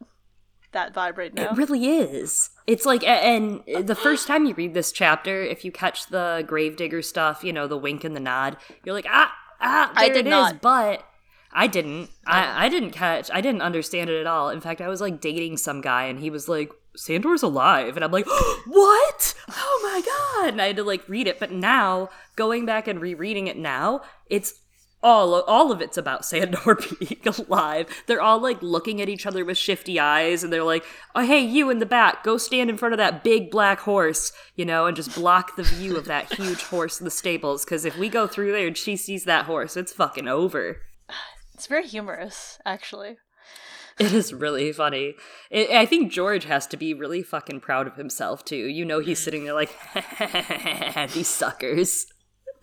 that vibe right now. It really is. It's like, and the first time you read this chapter, if you catch the Gravedigger stuff, you know, the wink and the nod, you're like, ah, ah, I there did it is. not. But I didn't. I, I didn't catch, I didn't understand it at all. In fact, I was like dating some guy and he was like, Sandor's alive. And I'm like, what? Oh my God. And I had to like read it. But now, going back and rereading it now, it's all all of it's about Sandor being alive. They're all like looking at each other with shifty eyes, and they're like, "Oh, hey, you in the back, go stand in front of that big black horse, you know, and just block the view of that huge horse in the stables. Because if we go through there and she sees that horse, it's fucking over." It's very humorous, actually. It is really funny. It, I think George has to be really fucking proud of himself too. You know, he's sitting there like, these suckers.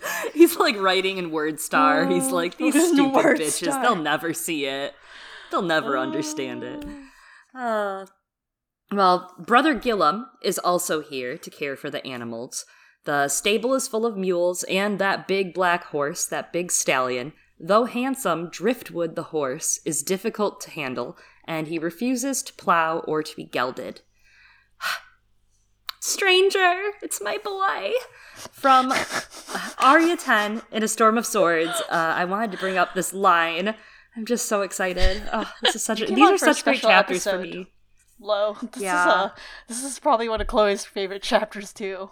He's like writing in WordStar. He's like, these stupid WordStar. bitches. They'll never see it. They'll never understand it. Uh, well, Brother Gillam is also here to care for the animals. The stable is full of mules and that big black horse, that big stallion. Though handsome, Driftwood the horse is difficult to handle, and he refuses to plow or to be gelded. Stranger, it's my boy. From Arya 10 in A Storm of Swords, uh, I wanted to bring up this line. I'm just so excited. Oh, this is such a, these are a such great chapters for me. Low. This Yeah. is uh this is probably one of Chloe's favorite chapters too.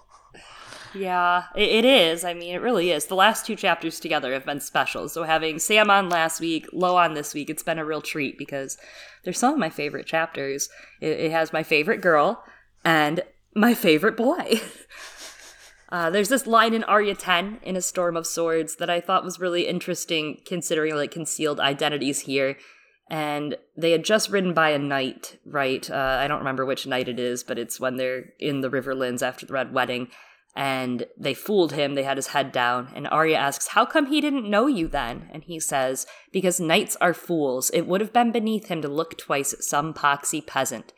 Yeah, it, it is. I mean, it really is. The last two chapters together have been special. So having Sam on last week, Lo on this week, it's been a real treat because they're some of my favorite chapters. It, it has my favorite girl and my favorite boy. Uh, there's this line in Arya 10 in A Storm of Swords that I thought was really interesting considering like concealed identities here. And they had just ridden by a knight, right? Uh, I don't remember which knight it is, but it's when they're in the Riverlands after the Red Wedding. And they fooled him, they had his head down. And Arya asks, How come he didn't know you then? And he says, Because knights are fools. It would have been beneath him to look twice at some poxy peasant.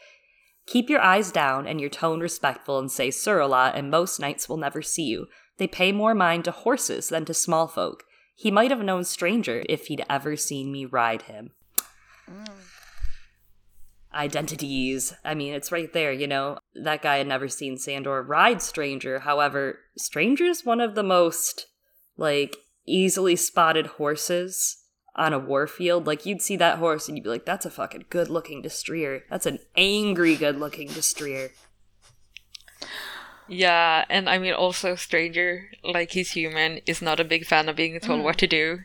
Keep your eyes down and your tone respectful and say Surala, and most knights will never see you. They pay more mind to horses than to small folk. He might have known stranger if he'd ever seen me ride him. Mm. Identities. I mean, it's right there, you know. That guy had never seen Sandor ride Stranger. However, Stranger's one of the most, like, easily spotted horses on a warfield. Like, you'd see that horse and you'd be like, that's a fucking good looking Destrier. That's an angry good looking Destrier. Yeah, and I mean also Stranger, like he's human, is not a big fan of being told what to do.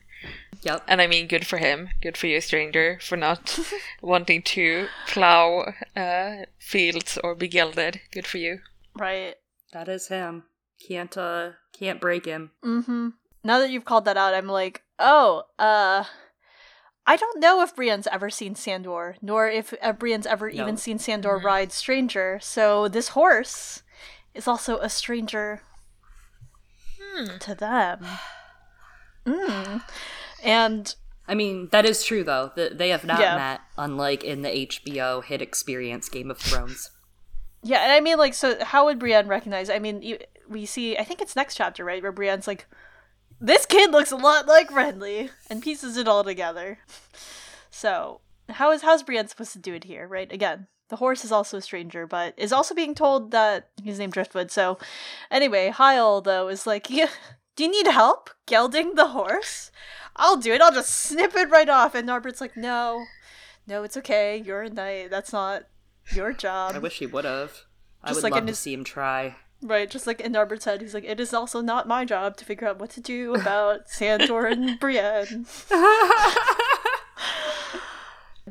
Yep. And I mean, good for him. Good for you, Stranger, for not wanting to plow uh, fields or be gilded. Good for you. Right. That is him. Can't uh can't break him. Mm-hmm. Now that you've called that out, I'm like, oh, uh, I don't know if Brienne's ever seen Sandor, nor if uh, Brienne's ever No. even seen Sandor ride Stranger. So this horse is also a stranger to them. Mm. And I mean, that is true though. They have not Yeah. met, unlike in the HBO hit experience Game of Thrones. yeah, and I mean, like, so how would Brienne recognize? I mean, you, we see, I think it's next chapter, right, where Brienne's like, this kid looks a lot like Renly, and pieces it all together. So, how is how's Brienne supposed to do it here, right? Again, the horse is also a stranger, but is also being told that he's named Driftwood. So, anyway, Hyle though is like, yeah, do you need help gelding the horse? I'll do it. I'll just snip it right off. And Narbert's like, no, no, it's okay. You're a knight. That's not your job. I wish he would have. I Just would like love to see him try. Right, just like in Narbert's head, he's like, it is also not my job to figure out what to do about Sandor and Brienne.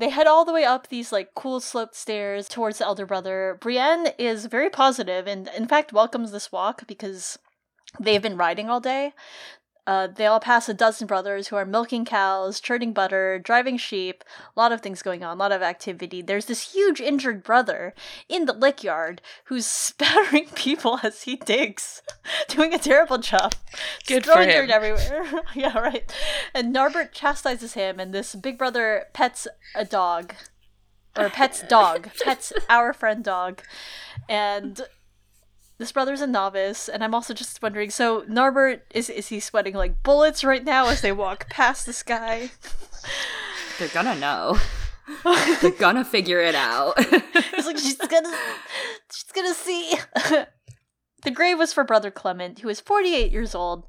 They head all the way up these like cool sloped stairs towards the elder brother. Brienne is very positive and in fact welcomes this walk because they've been riding all day. Uh, they all pass a dozen brothers who are milking cows, churning butter, driving sheep. A lot of things going on, a lot of activity. There's this huge injured brother in the lick yard who's spattering people as he digs, doing a terrible job. Good for throwing him. dirt everywhere. yeah, right. And Narbert chastises him, and this big brother pets a dog. Or pets dog. pets our friend dog. And this brother's a novice, and I'm also just wondering, so Narbert is is he sweating like bullets right now as they walk past this guy? They're gonna know. They're gonna figure it out. It's like she's gonna she's gonna see. the grave was for Brother Clement, who is 48 years old.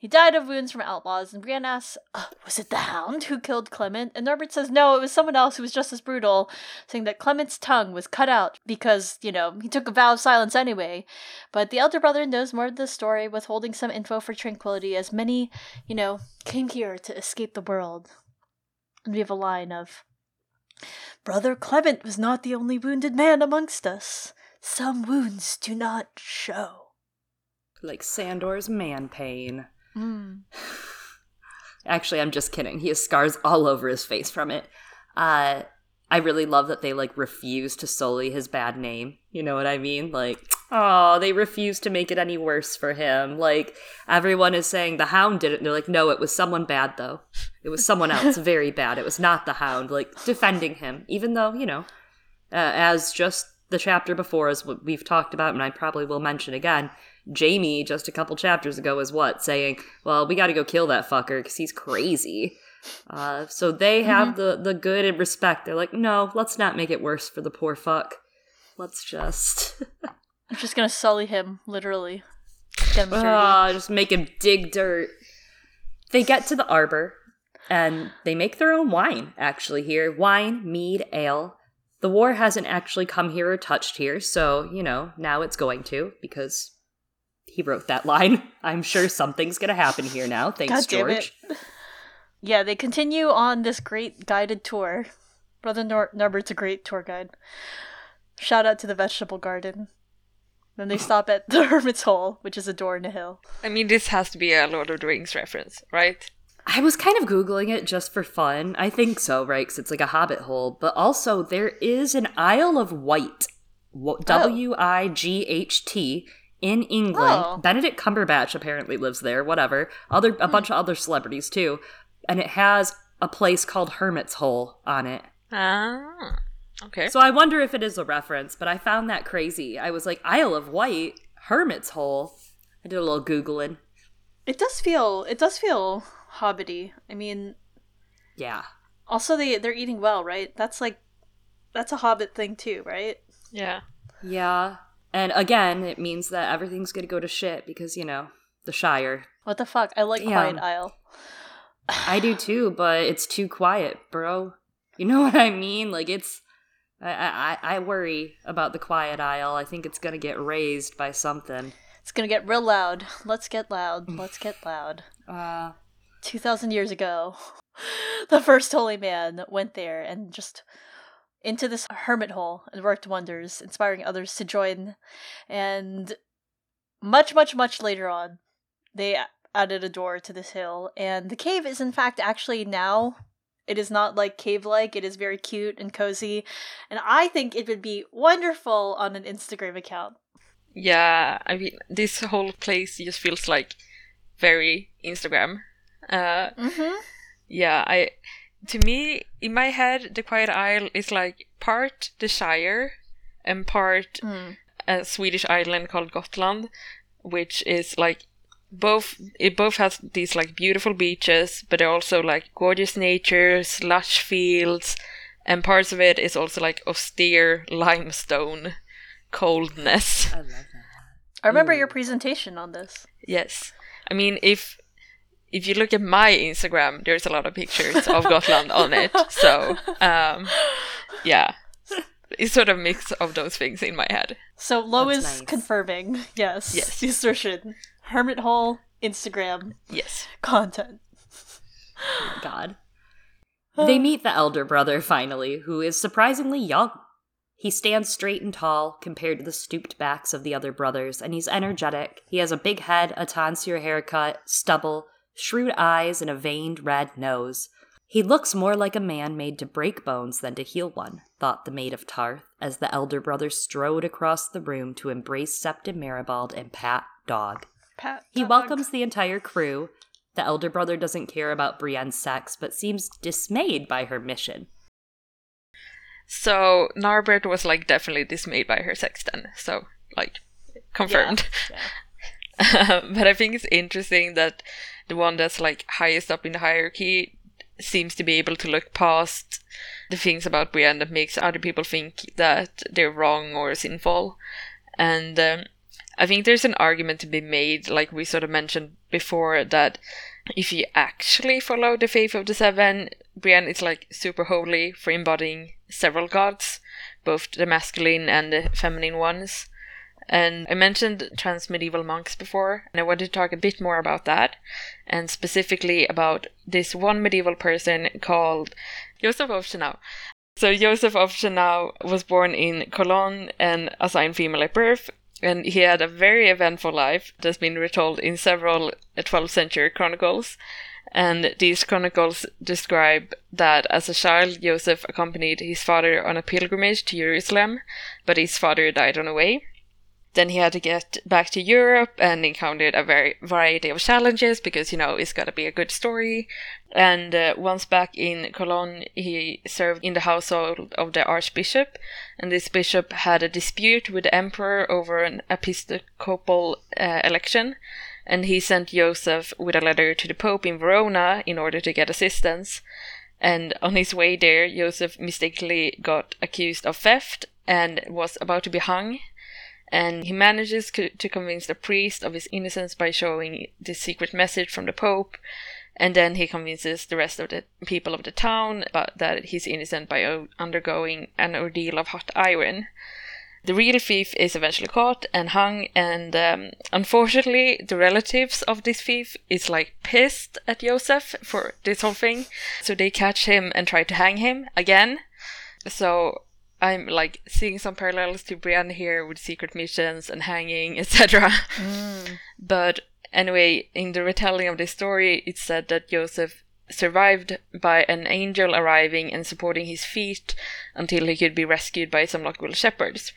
He died of wounds from outlaws, and Brienne asks, "Uh, Was it the hound who killed Clement? And Narbert says, No, it was someone else who was just as brutal, saying that Clement's tongue was cut out because, you know, he took a vow of silence anyway. But the elder brother knows more of the story, withholding some info for tranquility, as many, you know, came here to escape the world. And we have a line of, Brother Clement was not the only wounded man amongst us. Some wounds do not show. like Sandor's man pain. Mm. Actually, I'm just kidding. He has scars all over his face from it. Uh, I really love that they like refuse to sully his bad name. You know what I mean? Like, oh, they refuse to make it any worse for him. Like everyone is saying the hound did it. And they're like, no, it was someone bad though. It was someone else very bad. It was not the hound. Like defending him, even though you know, uh, as just the chapter before, as what we've talked about, and I probably will mention again. Jamie just a couple chapters ago was what saying, "Well, we got to go kill that fucker because he's crazy." Uh, so they have the the good and respect. They're like, "No, let's not make it worse for the poor fuck. Let's just I'm just gonna sully him, literally. Get him dirty. Ah, just make him dig dirt." They get to the arbor and they make their own wine. Actually, here wine, mead, ale. The war hasn't actually come here or touched here, so you know now it's going to because he wrote that line. I'm sure something's gonna happen here now. Thanks, God damn George. it. Yeah, they continue on this great guided tour. Brother Nor- Narbert's a great tour guide. Shout out to the vegetable garden. Then they stop at the Hermit's Hole, which is a door in a hill. I mean, this has to be a Lord of the Rings reference, right? I was kind of Googling it just for fun. I think so, right? Because it's like a hobbit hole. But also, there is an Isle of Wight, oh. W I G H T, in England. Oh. Benedict Cumberbatch apparently lives there, whatever. Other A bunch of other celebrities, too. And it has a place called Hermit's Hole on it. Ah, okay. So I wonder if it is a reference, but I found that crazy. I was like, Isle of Wight, Hermit's Hole. I did a little Googling. It does feel it does feel hobbity. I mean, Yeah. also they they're eating well, right? That's like that's a hobbit thing too, right? yeah. Yeah. And again, it means that everything's going to go to shit because, you know, the Shire. What the fuck? I like Damn. Quiet Isle. I do too, but it's too quiet, bro. You know what I mean? Like, it's. I, I, I worry about the Quiet Isle. I think it's going to get raised by something. It's gonna get real loud. Let's get loud. Let's get loud. Uh, 2,000 years ago, the first holy man went there and just into this hermit hole and worked wonders, inspiring others to join. And much, much, much later on, they added a door to this hill, and the cave is in fact actually now. It is not like cave like, it is very cute and cozy, and I think it would be wonderful on an Instagram account. Yeah, I mean, this whole place just feels like very Instagram. Uh, Mm-hmm. yeah, I to me in my head, the Quiet Isle is like part the Shire and part Mm. a Swedish island called Gotland, which is like both it both has these like beautiful beaches, but they're also like gorgeous nature, lush fields, and parts of it is also like austere limestone coldness. I love that. I remember your presentation on this. Yes. I mean if if you look at my Instagram, there's a lot of pictures of Gotland on it. So um yeah. It's sort of a mix of those things in my head. So Lo That's is nice. confirming, yes, Yes. the assertion. Hermit hole Instagram Yes. content. God. They meet the elder brother finally, who is surprisingly young. He stands straight and tall compared to the stooped backs of the other brothers, and he's energetic. He has a big head, a tonsure haircut, stubble, shrewd eyes, and a veined red nose. He looks more like a man made to break bones than to heal one, thought the maid of Tarth, as the elder brother strode across the room to embrace Septon Maribald and Pat Dog. Pat. He welcomes the entire crew. The elder brother doesn't care about Brienne's sex, but seems dismayed by her mission. So Narbert was like definitely dismayed by her sex then. So like confirmed. Yeah. but I think it's interesting that the one that's like highest up in the hierarchy seems to be able to look past the things about Brienne that makes other people think that they're wrong or sinful. And um, I think there's an argument to be made, like we sort of mentioned before, that if you actually follow the faith of the seven, Brienne is like super holy for embodying several gods, both the masculine and the feminine ones. And I mentioned trans medieval monks before, and I wanted to talk a bit more about that, and specifically about this one medieval person called Joseph of Schönau. So Joseph of Schönau was born in Cologne and assigned female at birth, and he had a very eventful life that's been retold in several uh, 12th century chronicles. And these chronicles describe that as a child, Joseph accompanied his father on a pilgrimage to Jerusalem, but his father died on the way. Then he had to get back to Europe and encountered a very variety of challenges because, you know, it's got to be a good story. And uh, once back in Cologne, he served in the household of the archbishop. And this bishop had a dispute with the emperor over an episcopal uh, election. And he sent Joseph with a letter to the pope in Verona in order to get assistance. And on his way there, Joseph mistakenly got accused of theft and was about to be hung and he manages co- to convince the priest of his innocence by showing this secret message from the pope and then he convinces the rest of the people of the town that he's innocent by o- undergoing an ordeal of hot iron. The real thief is eventually caught and hung and um, unfortunately the relatives of this thief is like pissed at joseph for this whole thing. So they catch him and try to hang him again. So I'm like seeing some parallels to Brienne here with secret missions and hanging, etc. Mm. But anyway, in the retelling of this story, it's said that Joseph survived by an angel arriving and supporting his feet until he could be rescued by some Lockville shepherds.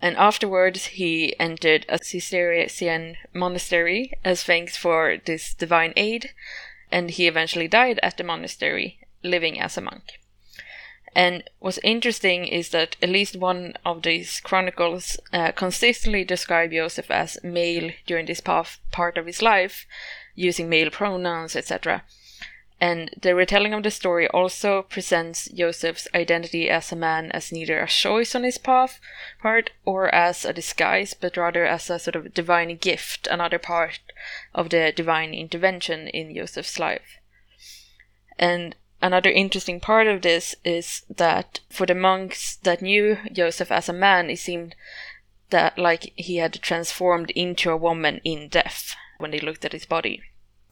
And afterwards, he entered a Cistercian monastery as thanks for this divine aid, and he eventually died at the monastery, living as a monk. And what's interesting is that at least one of these chronicles uh, consistently describe Joseph as male during this path, part of his life, using male pronouns, etc. And the retelling of the story also presents Joseph's identity as a man as neither a choice on his path part or as a disguise, but rather as a sort of divine gift, another part of the divine intervention in Joseph's life. And another interesting part of this is that for the monks that knew Joseph as a man, it seemed that like he had transformed into a woman in death when they looked at his body.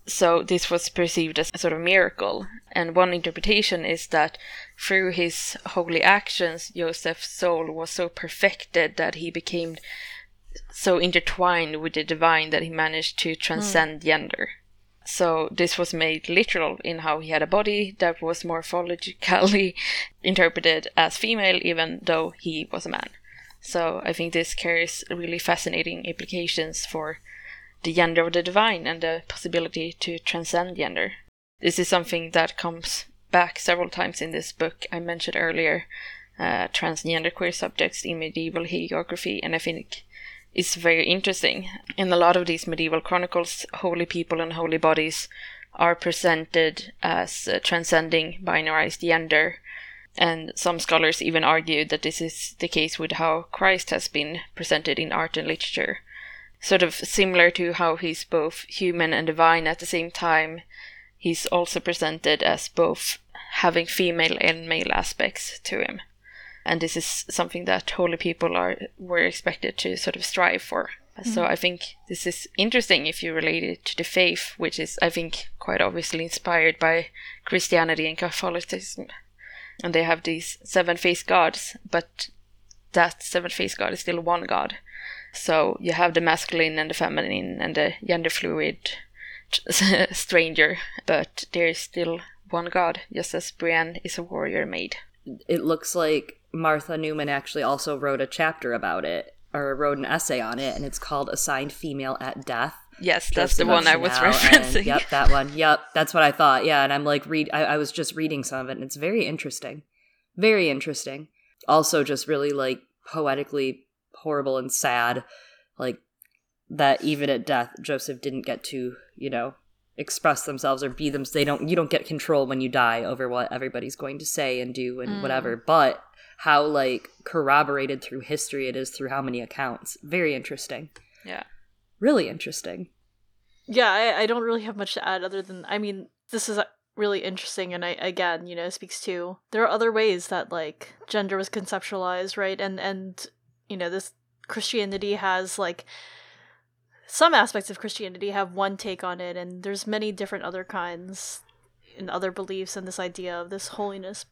So this was perceived as a sort of miracle. And one interpretation is that through his holy actions, Joseph's soul was so perfected that he became so intertwined with the divine that he managed to transcend mm. gender. So this was made literal in how he had a body that was morphologically interpreted as female, even though he was a man. So I think this carries really fascinating implications for the gender of the divine and the possibility to transcend gender. This is something that comes back several times in this book I mentioned earlier, uh, transgender queer subjects in medieval hagiography, and I think it's very interesting. In a lot of these medieval chronicles, holy people and holy bodies are presented as uh, transcending binarized gender and some scholars even argue that this is the case with how Christ has been presented in art and literature. Sort of similar to how he's both human and divine at the same time, he's also presented as both having female and male aspects to him. And this is something that holy people are were expected to sort of strive for. Mm-hmm. So I think this is interesting if you relate it to the faith, which is I think quite obviously inspired by Christianity and Catholicism and they have these seven faced gods, but that seven faced god is still one god. So you have the masculine and the feminine and the gender fluid stranger, but there is still one god, just as Brienne is a warrior maid. It looks like Martha Newman actually also wrote a chapter about it, or wrote an essay on it, and it's called Assigned Female at Death Yes, that's the one I was referencing. And, yep, that one. Yep, that's what I thought. Yeah, and I'm like read. I, I was just reading some of it, and it's very interesting, very interesting. Also, just really like poetically horrible and sad, like that even at death, Joseph didn't get to you know express themselves or be them. They don't. You don't get control when you die over what everybody's going to say and do and mm. whatever. But how like corroborated through history it is through how many accounts. Very interesting. Yeah really interesting. Yeah, I, I don't really have much to add other than I mean, this is uh, really interesting and I again, you know, speaks to there are other ways that like gender was conceptualized, right? And and you know, this Christianity has like some aspects of Christianity have one take on it and there's many different other kinds and other beliefs and this idea of this holiness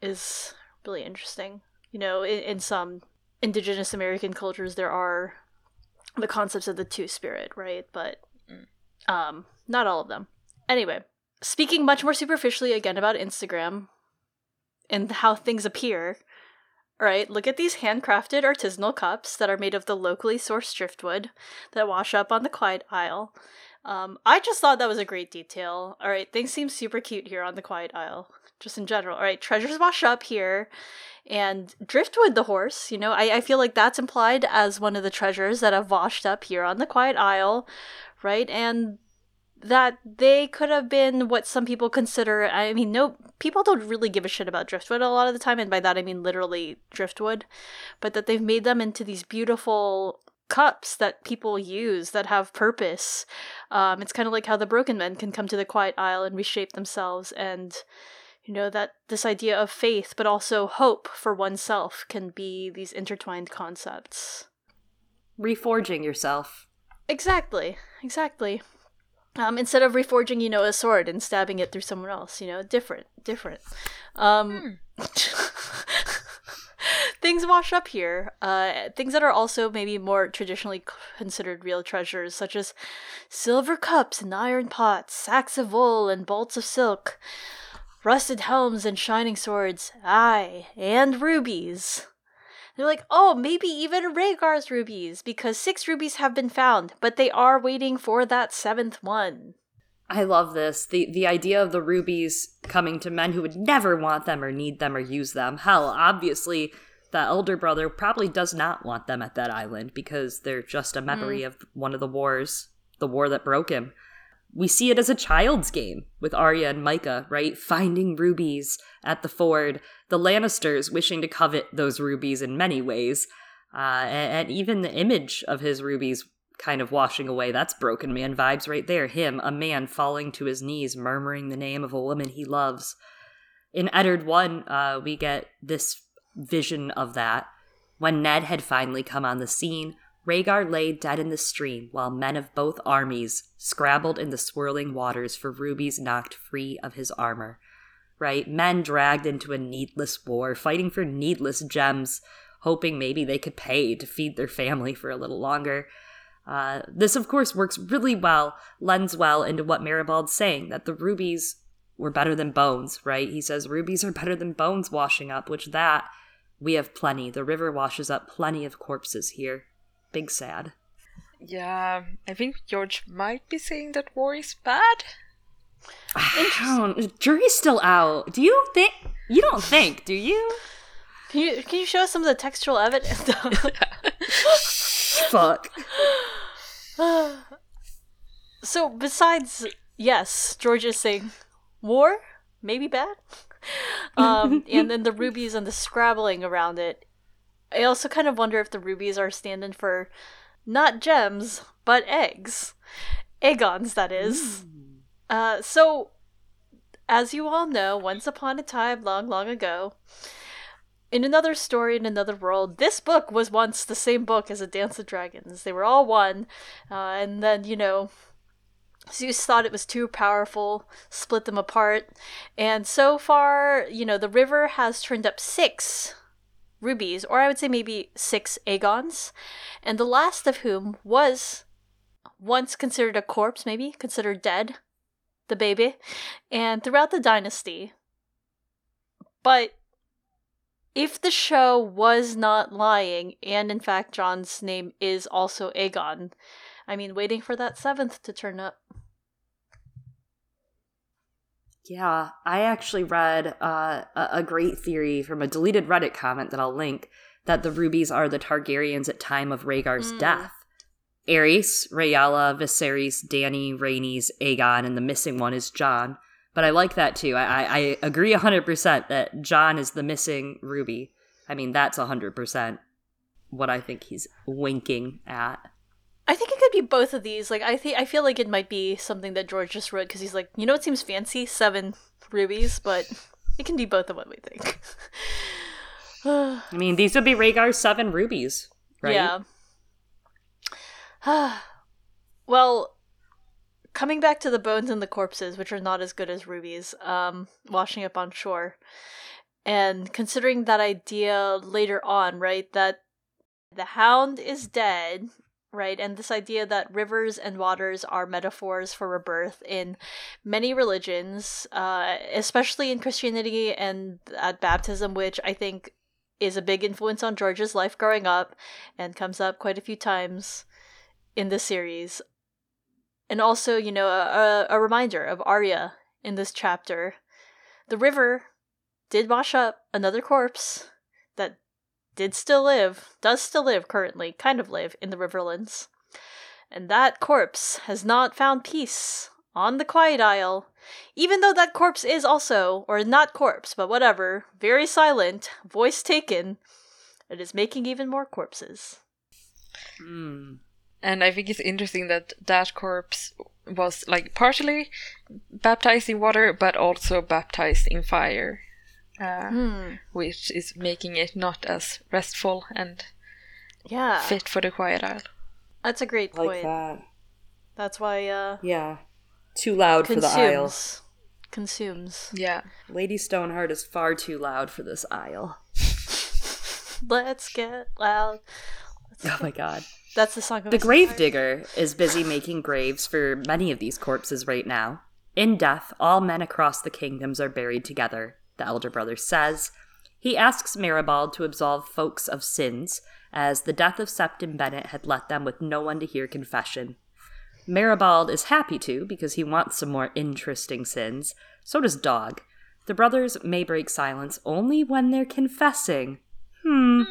is really interesting. You know, in, in some indigenous American cultures there are the concepts of the two spirit, right? But mm. um, not all of them. Anyway, speaking much more superficially again about Instagram and how things appear. Right, look at these handcrafted artisanal cups that are made of the locally sourced driftwood that wash up on the Quiet Isle. Um, I just thought that was a great detail. All right, things seem super cute here on the Quiet Isle, just in general. All right, treasures wash up here, and Driftwood the horse, you know, I, I feel like that's implied as one of the treasures that have washed up here on the Quiet Isle, right? And that they could have been what some people consider I mean no people don't really give a shit about driftwood a lot of the time and by that I mean literally driftwood but that they've made them into these beautiful cups that people use that have purpose. Um, it's kind of like how the broken men can come to the quiet isle and reshape themselves and you know that this idea of faith but also hope for oneself can be these intertwined concepts. Reforging yourself. Exactly exactly. Um, instead of reforging you know a sword and stabbing it through someone else you know different different. Um, hmm. things wash up here uh, things that are also maybe more traditionally considered real treasures such as silver cups and iron pots sacks of wool and bolts of silk rusted helms and shining swords, aye, and rubies. They're like, oh, maybe even Rhaegar's rubies, because six rubies have been found, but they are waiting for that seventh one. I love this. The the idea of the rubies coming to men who would never want them or need them or use them. Hell, obviously the elder brother probably does not want them at that island because they're just a memory mm. of one of the wars, the war that broke him we see it as a child's game with Arya and Mycah, right? Finding rubies at the ford, the Lannisters wishing to covet those rubies in many ways, uh, and, and, even the image of his rubies kind of washing away. That's broken man vibes right there. Him, a man falling to his knees, murmuring the name of a woman he loves. In Eddard 1, uh, we get this vision of that. When Ned had finally come on the scene, Rhaegar lay dead in the stream while men of both armies scrabbled in the swirling waters for rubies knocked free of his armor. Right? Men dragged into a needless war, fighting for needless gems, hoping maybe they could pay to feed their family for a little longer. Uh, this, of course, works really well, lends well into what Maribald's saying that the rubies were better than bones, right? He says rubies are better than bones washing up, which that we have plenty. The river washes up plenty of corpses here. Big sad. Yeah, I think George might be saying that war is bad. Interesting. Jury's still out. Do you think? You don't think, do you? Can you can you show us some of the textual evidence? Fuck. so besides yes, George is saying war maybe bad, um, and then the rubies and the scrabbling around it. I also kind of wonder if the rubies are standing for not gems but eggs, aegons that is. Uh, so as you all know, once upon a time, long, long ago, in another story in another world, this book was once the same book as A Dance of Dragons. They were all one, uh, and then, you know, Zeus thought it was too powerful, split them apart, and so far, you know, the river has turned up six rubies, or I would say maybe six aegons, and the last of whom was once considered a corpse, maybe considered dead, the baby, and throughout the dynasty. But if the show was not lying, and in fact Jon's name is also Aegon, I mean, waiting for that seventh to turn up. Yeah, I actually read uh, a, great theory from a deleted Reddit comment that I'll link that the rubies are the Targaryens at time of Rhaegar's Mm. death. Aerys, Rhaella, Viserys, Dany, Rhaenys, Aegon, and the missing one is Jon. But I like that too. I, I, I agree 100% that Jon is the missing ruby. I mean, that's 100% what I think he's winking at. I think it could be both of these. Like, I think I feel like it might be something that George just wrote because he's like, you know, it seems fancy, seven rubies, but it can be both of what we think. I mean, these would be Rhaegar's seven rubies, right? Yeah. well, coming back to the bones and the corpses, which are not as good as rubies, um, washing up on shore, and considering that idea later on, right, that the hound is dead, right, and this idea that rivers and waters are metaphors for rebirth in many religions, uh, especially in Christianity and at baptism, which I think is a big influence on George's life growing up and comes up quite a few times in this series. And also, you know, a, a reminder of Arya in this chapter. The river did wash up another corpse did still live, does still live currently, kind of live in the Riverlands. And that corpse has not found peace on the Quiet Isle, even though that corpse is also, or not corpse, but whatever, very silent, voice taken. It is making even more corpses. Hmm. And I think it's interesting that that corpse was like partially baptized in water, but also baptized in fire, uh, Hmm. which is making it not as restful and Yeah. fit for the quiet isle. That's a great point. that. That's why uh Yeah. Too loud for the isle. consumes consumes. Yeah. Lady Stoneheart is far too loud for this isle. Let's get loud. Oh my god. That's the song of The Ice and grave digger is busy making graves for many of these corpses right now. In death, all men across the kingdoms are buried together, the elder brother says. He asks Maribald to absolve folks of sins, as the death of Septon Bennet had left them with no one to hear confession. Maribald is happy to, because he wants some more interesting sins. So does Dog. The brothers may break silence only when they're confessing. Hmm.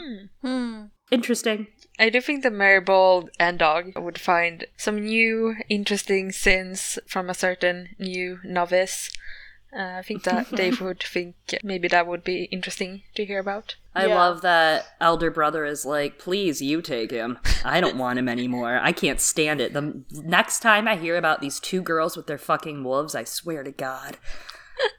Hmm. Interesting. I do think that Maribald and Dog would find some new interesting sins from a certain new novice Uh, I think that they would think maybe that would be interesting to hear about. I Yeah. love that elder brother is like, please, you take him. I don't want him anymore. I can't stand it. The next time I hear about these two girls with their fucking wolves, I swear to God.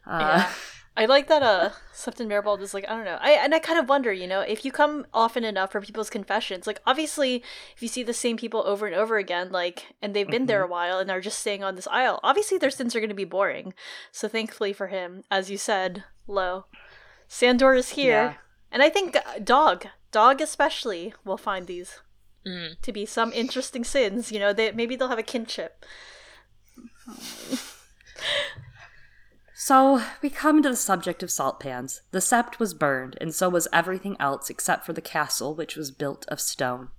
Uh, Yeah. I like that uh Septon Maribald is like, I don't know. I and I kind of wonder, you know, if you come often enough for people's confessions, like obviously if you see the same people over and over again, like and they've been there a while and are just staying on this isle, obviously their sins are gonna be boring. So thankfully for him, as you said, Lo, Sandor is here. Yeah. And I think uh, Dog, Dog especially, will find these Mm. to be some interesting sins. You know, they maybe they'll have a kinship. So we come to the subject of salt pans. The sept was burned, and so was everything else except for the castle, which was built of stone.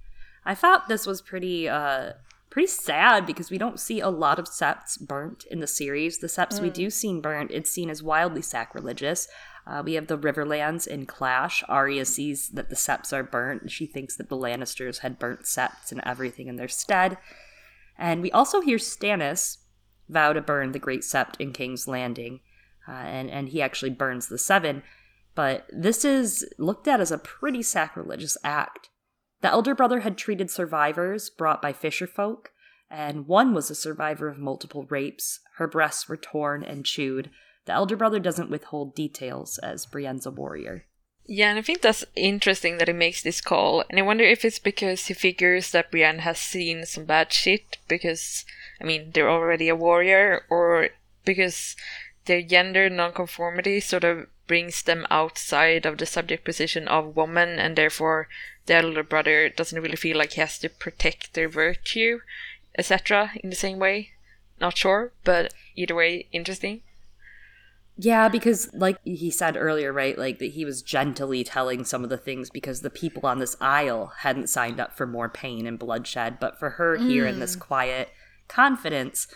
I thought this was pretty uh pretty sad because we don't see a lot of septs burnt in the series. The septs we do see burnt, it's seen as wildly sacrilegious. Uh, we have the Riverlands in Clash. Arya sees that the septs are burnt, and she thinks that the Lannisters had burnt septs and everything in their stead. And we also hear Stannis vow to burn the Great Sept in King's Landing, uh, and and he actually burns the Seven. But this is looked at as a pretty sacrilegious act. The elder brother had treated survivors brought by fisher folk, and one was a survivor of multiple rapes. Her breasts were torn and chewed. The elder brother doesn't withhold details as Brienne's a warrior. Yeah, and I think that's interesting that he makes this call. And I wonder if it's because he figures that Brienne has seen some bad shit because, I mean, they're already a warrior, or because their gender nonconformity sort of brings them outside of the subject position of woman, and therefore the elder brother doesn't really feel like he has to protect their virtue, etc., in the same way. Not sure, but either way, interesting. Yeah, because like he said earlier, right? Like that he was gently telling some of the things because the people on this isle hadn't signed up for more pain and bloodshed. But for her here in this mm. quiet confidence,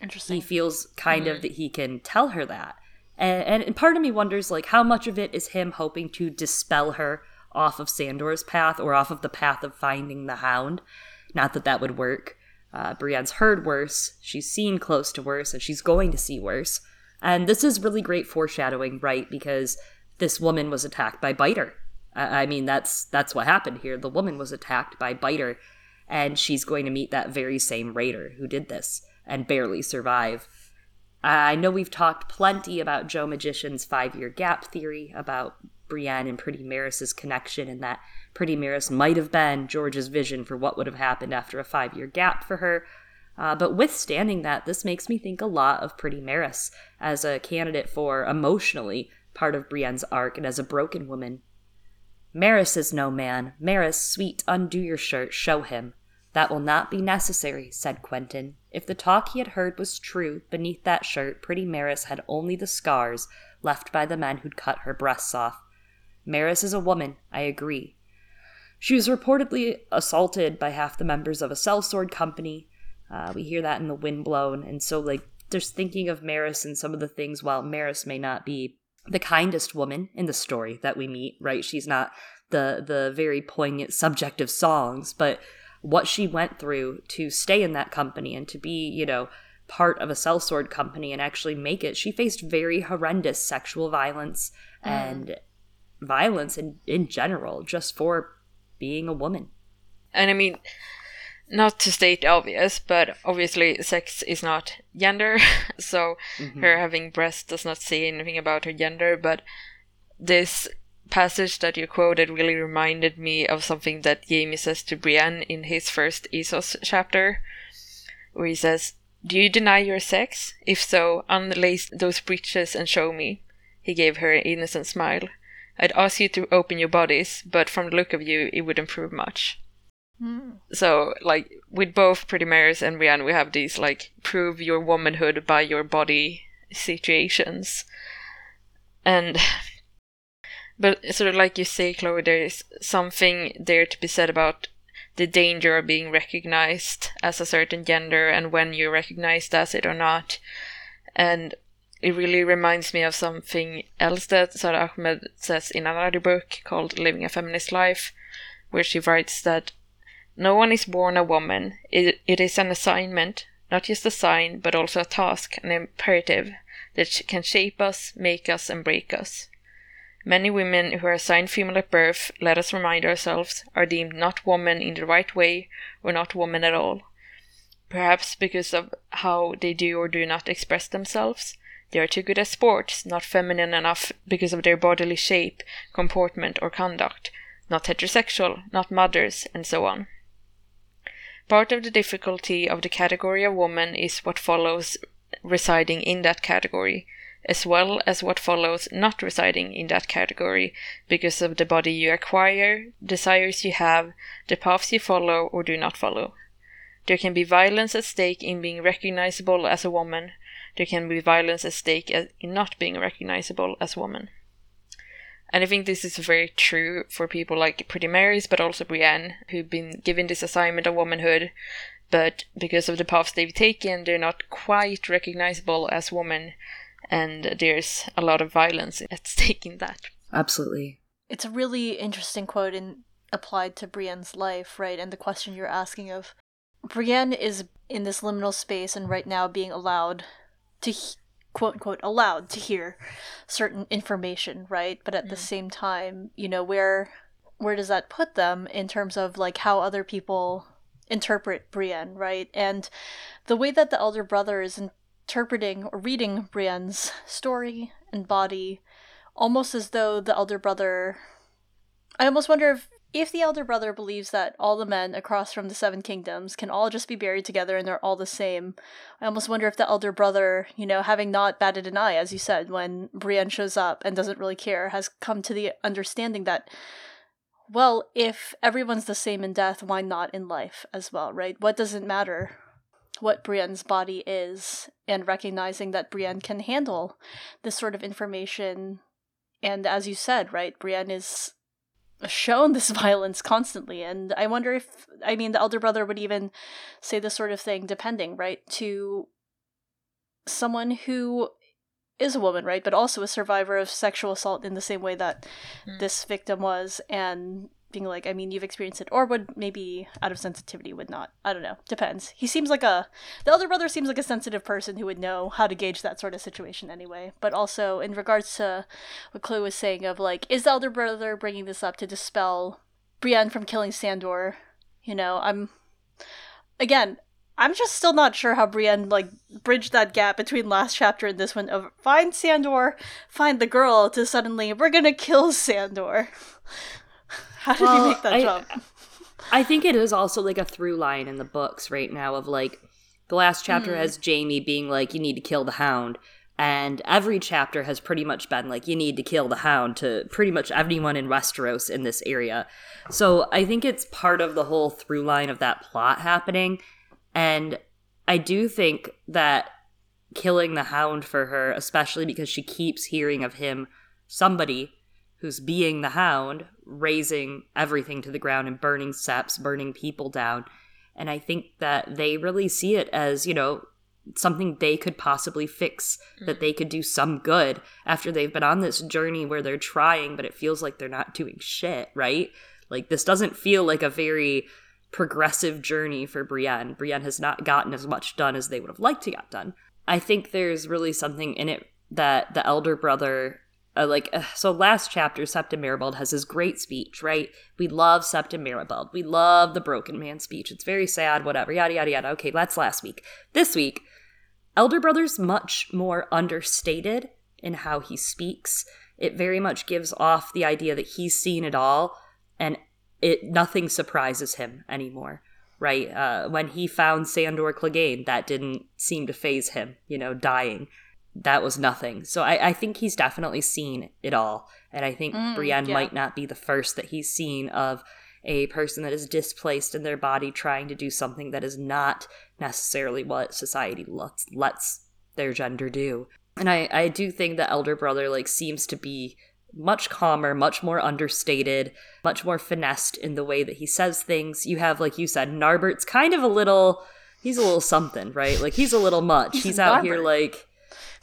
he feels kind of that he can tell her that. And, and and part of me wonders like how much of it is him hoping to dispel her off of Sandor's path or off of the path of finding the hound. Not that that would work. Uh, Brienne's heard worse. She's seen close to worse, and she's going to see worse. And this is really great foreshadowing, right? Because this woman was attacked by Biter. I, I mean, that's that's what happened here. The woman was attacked by Biter, and she's going to meet that very same raider who did this and barely survive. I know we've talked plenty about Joe Magician's five year gap theory, about Brienne and Pretty Meris's connection, and that Pretty Meris might have been George's vision for what would have happened after a five year gap for her. Uh, but withstanding that, this makes me think a lot of Pretty Meris as a candidate for emotionally part of Brienne's arc and as a broken woman. Meris is no man. Meris, sweet, undo your shirt, show him. That will not be necessary, said Quentyn. If the talk he had heard was true, beneath that shirt, pretty Meris had only the scars left by the men who'd cut her breasts off. Meris is a woman, I agree. She was reportedly assaulted by half the members of a sellsword company. Uh, we hear that in the Windblown, and so like just thinking of Meris and some of the things. While Meris may not be the kindest woman in the story that we meet, right? She's not the the very poignant subject of songs, but what she went through to stay in that company and to be, you know, part of a sellsword company and actually make it. She faced very horrendous sexual violence mm. and violence in, in general just for being a woman. And I mean, not to state obvious, but obviously sex is not gender, so mm-hmm. her having breasts does not say anything about her gender, but this passage that you quoted really reminded me of something that Jaime says to Brienne in his first ASOS chapter, where he says, Do you deny your sex? If so, unlace those breeches and show me. He gave her an innocent smile. I'd ask you to open your bodies, but from the look of you, it wouldn't prove much. Hmm. So, like, with both Pretty Meris and Brienne, we have these, like, prove your womanhood by your body situations. And, but sort of like you say, Chloe, there is something there to be said about the danger of being recognized as a certain gender and when you're recognized as it or not. And it really reminds me of something else that Sara Ahmed says in another book called Living a Feminist Life, where she writes that no one is born a woman. It, it is an assignment, not just a sign, but also a task, an imperative that can shape us, make us, and break us. Many women who are assigned female at birth, let us remind ourselves, are deemed not woman in the right way or not woman at all. Perhaps because of how they do or do not express themselves. They are too good at sports, not feminine enough because of their bodily shape, comportment, or conduct, not heterosexual, not mothers, and so on. Part of the difficulty of the category of woman is what follows residing in that category, as well as what follows not residing in that category because of the body you acquire, desires you have, the paths you follow or do not follow. There can be violence at stake in being recognizable as a woman. There can be violence at stake in not being recognizable as a woman. And I think this is very true for people like Pretty Meris, but also Brienne, who've been given this assignment of womanhood, but because of the paths they've taken, they're not quite recognizable as women, and there's a lot of violence at stake in that. Absolutely. It's a really interesting quote and applied to Brienne's life, right? And the question you're asking of Brienne is in this liminal space and right now being allowed to quote unquote allowed to hear certain information, right? But at mm. the same time, you know, where where does that put them in terms of like how other people interpret Brienne, right? And the way that the elder brother is interpreting or reading Brienne's story and body almost as though the elder brother I almost wonder if if the elder brother believes that all the men across from the seven kingdoms can all just be buried together and they're all the same, I almost wonder if the elder brother, you know, having not batted an eye, as you said, when Brienne shows up and doesn't really care, has come to the understanding that, well, if everyone's the same in death, why not in life as well, right? What does it matter what Brienne's body is, and recognizing that Brienne can handle this sort of information. And as you said, right, Brienne is shown this violence constantly and i wonder if i mean the elder brother would even say this sort of thing depending right to someone who is a woman right but also a survivor of sexual assault in the same way that mm. this victim was and being like, I mean, you've experienced it, or would maybe out of sensitivity would not. I don't know. Depends. He seems like a the elder brother seems like a sensitive person who would know how to gauge that sort of situation anyway. But also in regards to what Chloe was saying of like, is the elder brother bringing this up to dispel Brienne from killing Sandor? You know, I'm again. I'm just still not sure how Brienne like bridged that gap between last chapter and this one of find Sandor, find the girl to suddenly we're gonna kill Sandor. How did well, you make that I, jump? I think it is also like a through line in the books right now of like the last chapter mm. has Jaime being like, you need to kill the hound. And every chapter has pretty much been like, you need to kill the hound to pretty much everyone in Westeros in this area. So I think it's part of the whole through line of that plot happening. And I do think that killing the hound for her, especially because she keeps hearing of him, somebody who's being the hound, razing everything to the ground and burning septs, burning people down. And I think that they really see it as, you know, something they could possibly fix, that mm-hmm. they could do some good after they've been on this journey where they're trying, but it feels like they're not doing shit, right? Like, this doesn't feel like a very progressive journey for Brienne. Brienne has not gotten as much done as they would have liked to get done. I think there's really something in it that the elder brother uh, like uh, so last chapter septon Maribald has his great speech right? We love septon Maribald we love the broken man speech. It's very sad whatever yada yada yada. Okay that's last week. This week elder brother's much more understated in how he speaks. It very much gives off the idea that he's seen it all and it nothing surprises him anymore right? Uh, when he found sandor clegane that didn't seem to phase him you know dying that was nothing. So I, I think he's definitely seen it all. And I think mm, Brienne yeah. might not be the first that he's seen of a person that is displaced in their body trying to do something that is not necessarily what society lets, lets their gender do. And I, I do think the elder brother like seems to be much calmer, much more understated, much more finessed in the way that he says things. You have, like you said, Narbert's kind of a little he's a little something, right? Like he's a little much. he's, he's out here like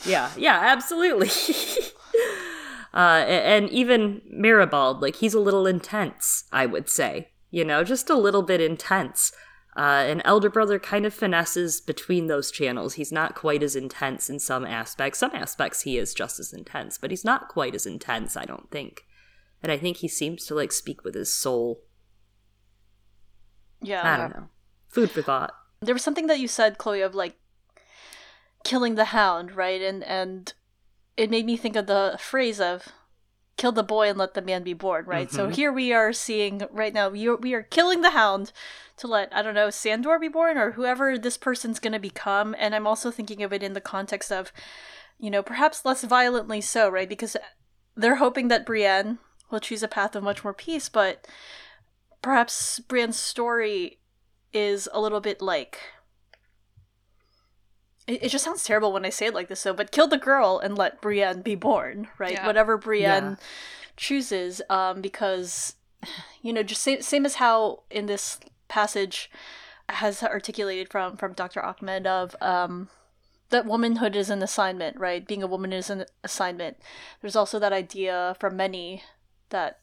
yeah, yeah, absolutely. uh, and even Maribald, like he's a little intense, I would say. You know, just a little bit intense. Uh, and Elder Brother kind of finesses between those channels. He's not quite as intense in some aspects. Some aspects he is just as intense, but he's not quite as intense, I don't think. And I think he seems to like speak with his soul. Yeah. I don't know. Food for thought. There was something that you said, Chloe, of like killing the hound, right? And and it made me think of the phrase of kill the boy and let the man be born, right? So mm-hmm. here we are seeing right now we are, we are killing the hound to let I don't know Sandor be born or whoever this person's going to become, and I'm also thinking of it in the context of you know perhaps less violently so, right? Because they're hoping that Brienne will choose a path of much more peace, but perhaps Brienne's story is a little bit like it, it just sounds terrible when I say it like this, though. But kill the girl and let Brienne be born, right? Yeah. Whatever Brienne Yeah. chooses, um, because you know, just same same as how in this passage has articulated from from Dr. Ahmed of um that womanhood is an assignment, right? Being a woman is an assignment. There's also that idea from many that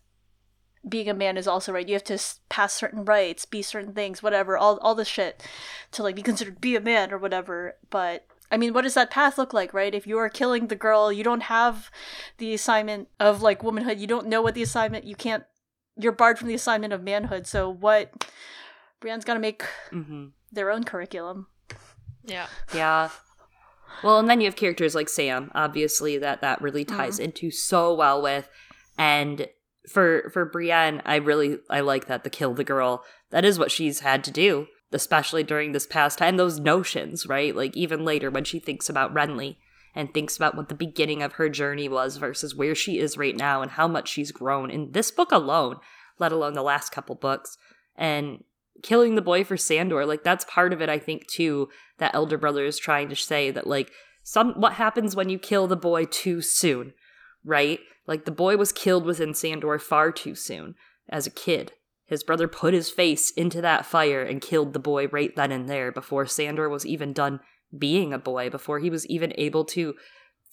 being a man is also right. You have to pass certain rights, be certain things, whatever, all all this shit to like be considered be a man or whatever. But I mean, what does that path look like, right? If you are killing the girl, you don't have the assignment of like womanhood. You don't know what the assignment. You can't. You're barred from the assignment of manhood. So what? Brienne's got to make hmm their own curriculum. Yeah. Yeah. Well, and then you have characters like Sam, obviously that that really ties into so well with, and for for Brienne, I really I like that the kill the girl. That is what she's had to do, especially during this past time. Those notions, right? Like even later when she thinks about Renly and thinks about what the beginning of her journey was versus where she is right now and how much she's grown in this book alone, let alone the last couple books. And killing the boy for Sandor, like that's part of it, I think, too, that Elder Brother is trying to say that like some what happens when you kill the boy too soon, right? Like the boy was killed within Sandor far too soon as a kid. His brother put his face into that fire and killed the boy right then and there before Sandor was even done being a boy, before he was even able to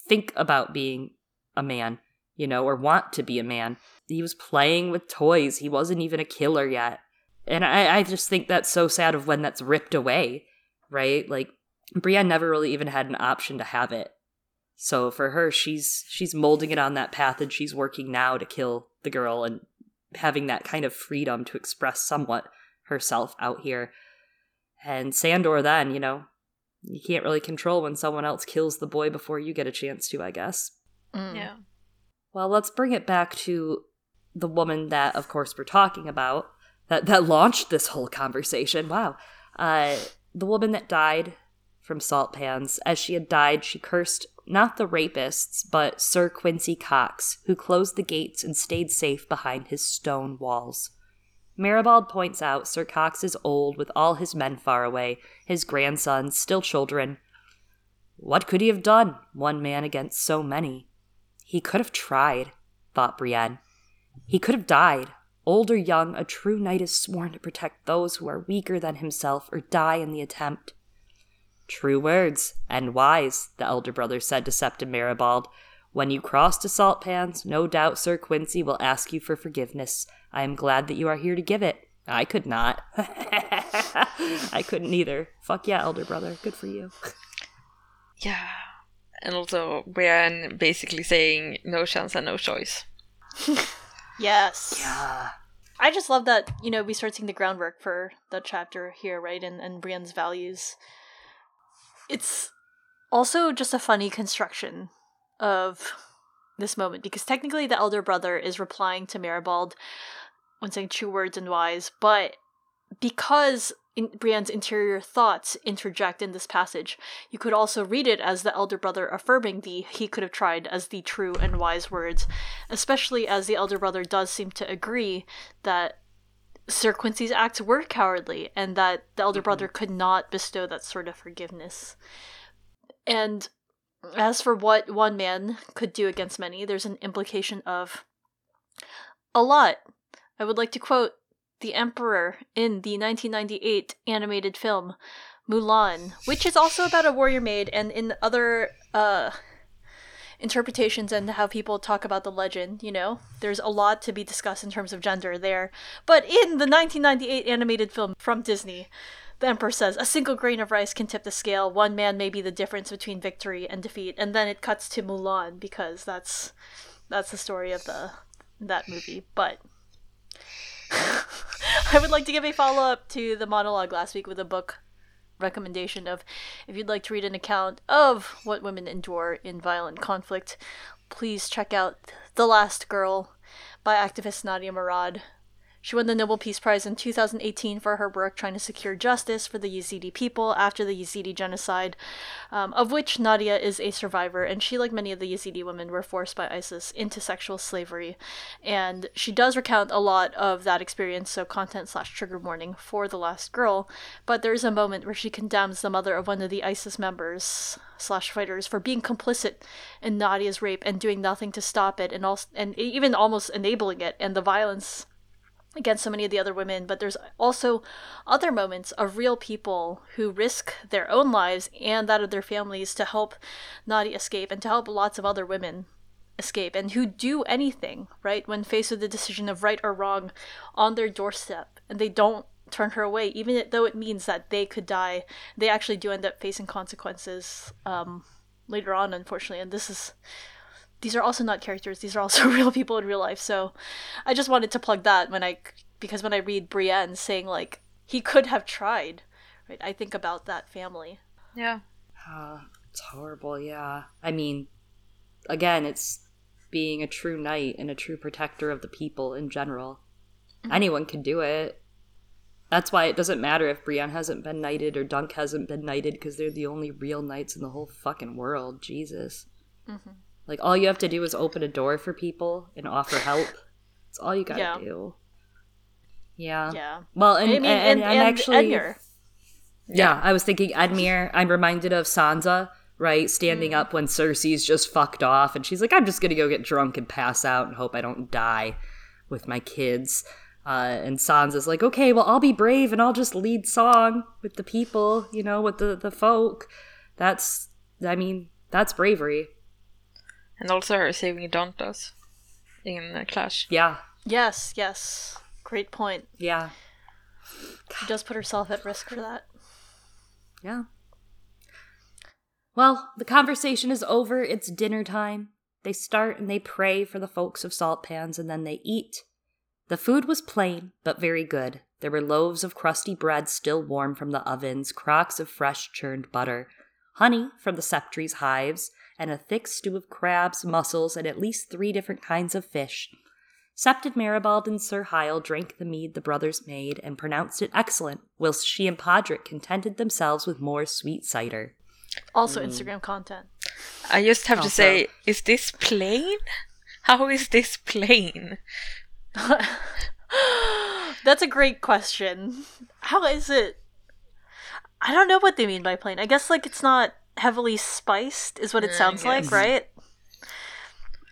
think about being a man, you know, or want to be a man. He was playing with toys. He wasn't even a killer yet. And I, I just think that's so sad of when that's ripped away, right? Like Brienne never really even had an option to have it. So for her, she's she's molding it on that path and she's working now to kill the girl and having that kind of freedom to express somewhat herself out here. And Sandor then, you know, you can't really control when someone else kills the boy before you get a chance to, I guess. Mm. Yeah. Well, let's bring it back to the woman that, of course, we're talking about that that launched this whole conversation. Wow, uh, the woman that died from salt pans. As she had died, she cursed not the rapists, but Sir Quincy Cox, who closed the gates and stayed safe behind his stone walls. Maribald points out Sir Cox is old, with all his men far away, his grandsons still children. What could he have done, one man against so many? He could have tried, thought Brienne. He could have died. Old or young, a true knight is sworn to protect those who are weaker than himself or die in the attempt. True words, and wise, the elder brother said to Septon Maribald. When you cross to Salt Pans, no doubt Sir Quincy will ask you for forgiveness. I am glad that you are here to give it. I could not. I couldn't either. Fuck yeah, elder brother. Good for you. Yeah. And also Brienne basically saying no chance and no choice. Yes. Yeah. I just love that, you know, we start seeing the groundwork for the chapter here, right? And, and Brienne's values. It's also just a funny construction of this moment because technically the elder brother is replying to Maribald when saying true words and wise, but because in Brienne's interior thoughts interject in this passage, you could also read it as the elder brother affirming the he could have tried as the true and wise words, especially as the elder brother does seem to agree that Sir Quincy's acts were cowardly and that the elder brother could not bestow that sort of forgiveness. And as for what one man could do against many, there's an implication of a lot. I would like to quote the Emperor in the 1998 animated film Mulan, which is also about a warrior maid, and in other uh, interpretations and how people talk about the legend, you know, there's a lot to be discussed in terms of gender there. But in the 1998 animated film from Disney, the emperor says a single grain of rice can tip the scale. One man may be the difference between victory and defeat, and then it cuts to Mulan because that's that's the story of the that movie. But I would like to give a follow up to the monologue last week with a book recommendation of if you'd like to read an account of what women endure in violent conflict, please check out The Last Girl by activist Nadia Murad. She won the Nobel Peace Prize in 2018 for her work trying to secure justice for the Yazidi people after the Yazidi genocide, um, of which Nadia is a survivor, and she, like many of the Yazidi women, were forced by ISIS into sexual slavery. And she does recount a lot of that experience, so content slash trigger warning for The Last Girl, but there's a moment where she condemns the mother of one of the ISIS members slash fighters for being complicit in Nadia's rape and doing nothing to stop it, and also and even almost enabling it, and the violence against so many of the other women, but there's also other moments of real people who risk their own lives and that of their families to help Nadia escape and to help lots of other women escape and who do anything, right, when faced with the decision of right or wrong on their doorstep and they don't turn her away, even though it means that they could die. They actually do end up facing consequences um, later on, unfortunately, and this is these are also not characters these are also real people in real life so i just wanted to plug that when i because when i read brienne saying like he could have tried right i think about that family Yeah. Uh, it's horrible, yeah. I mean, again, it's being a true knight and a true protector of the people in general. Anyone can do it. That's why it doesn't matter if Brienne hasn't been knighted or Dunk hasn't been knighted because they're the only real knights in the whole fucking world. Jesus. Like, all you have to do is open a door for people and offer help. That's all you gotta Yeah. do. Yeah. yeah Well, and, i mean and, and, actually. Edmure. Yeah, I was thinking Edmure. I'm reminded of Sansa, right? Standing up when Cersei's just fucked off, and she's like, "I'm just gonna go get drunk and pass out and hope I don't die with my kids." Uh, and Sansa's like, "Okay, well, I'll be brave and I'll just lead song with the people, you know, with the the folk." That's, I mean, that's bravery. And also her saving Dontos in Clash. Yeah, yes yes great point yeah, she does put herself at risk for that yeah. Well, the conversation is over. It's dinner time. They start and they pray for the folks of Salt Pans and then they eat. The food was plain, but very good. There were loaves of crusty bread still warm from the ovens, crocks of fresh churned butter, honey from the Septry's hives, and a thick stew of crabs, mussels, and at least three different kinds of fish. Septon Maribald and Sir Hyle drank the mead the brothers made and pronounced it excellent, whilst she and Podrick contented themselves with more sweet cider. also mm. instagram content I just have to say, is this plain? How is this plain? That's a great question. How is it? I don't know what they mean by plain. I guess like it's not heavily spiced, is what it mm, sounds like, right?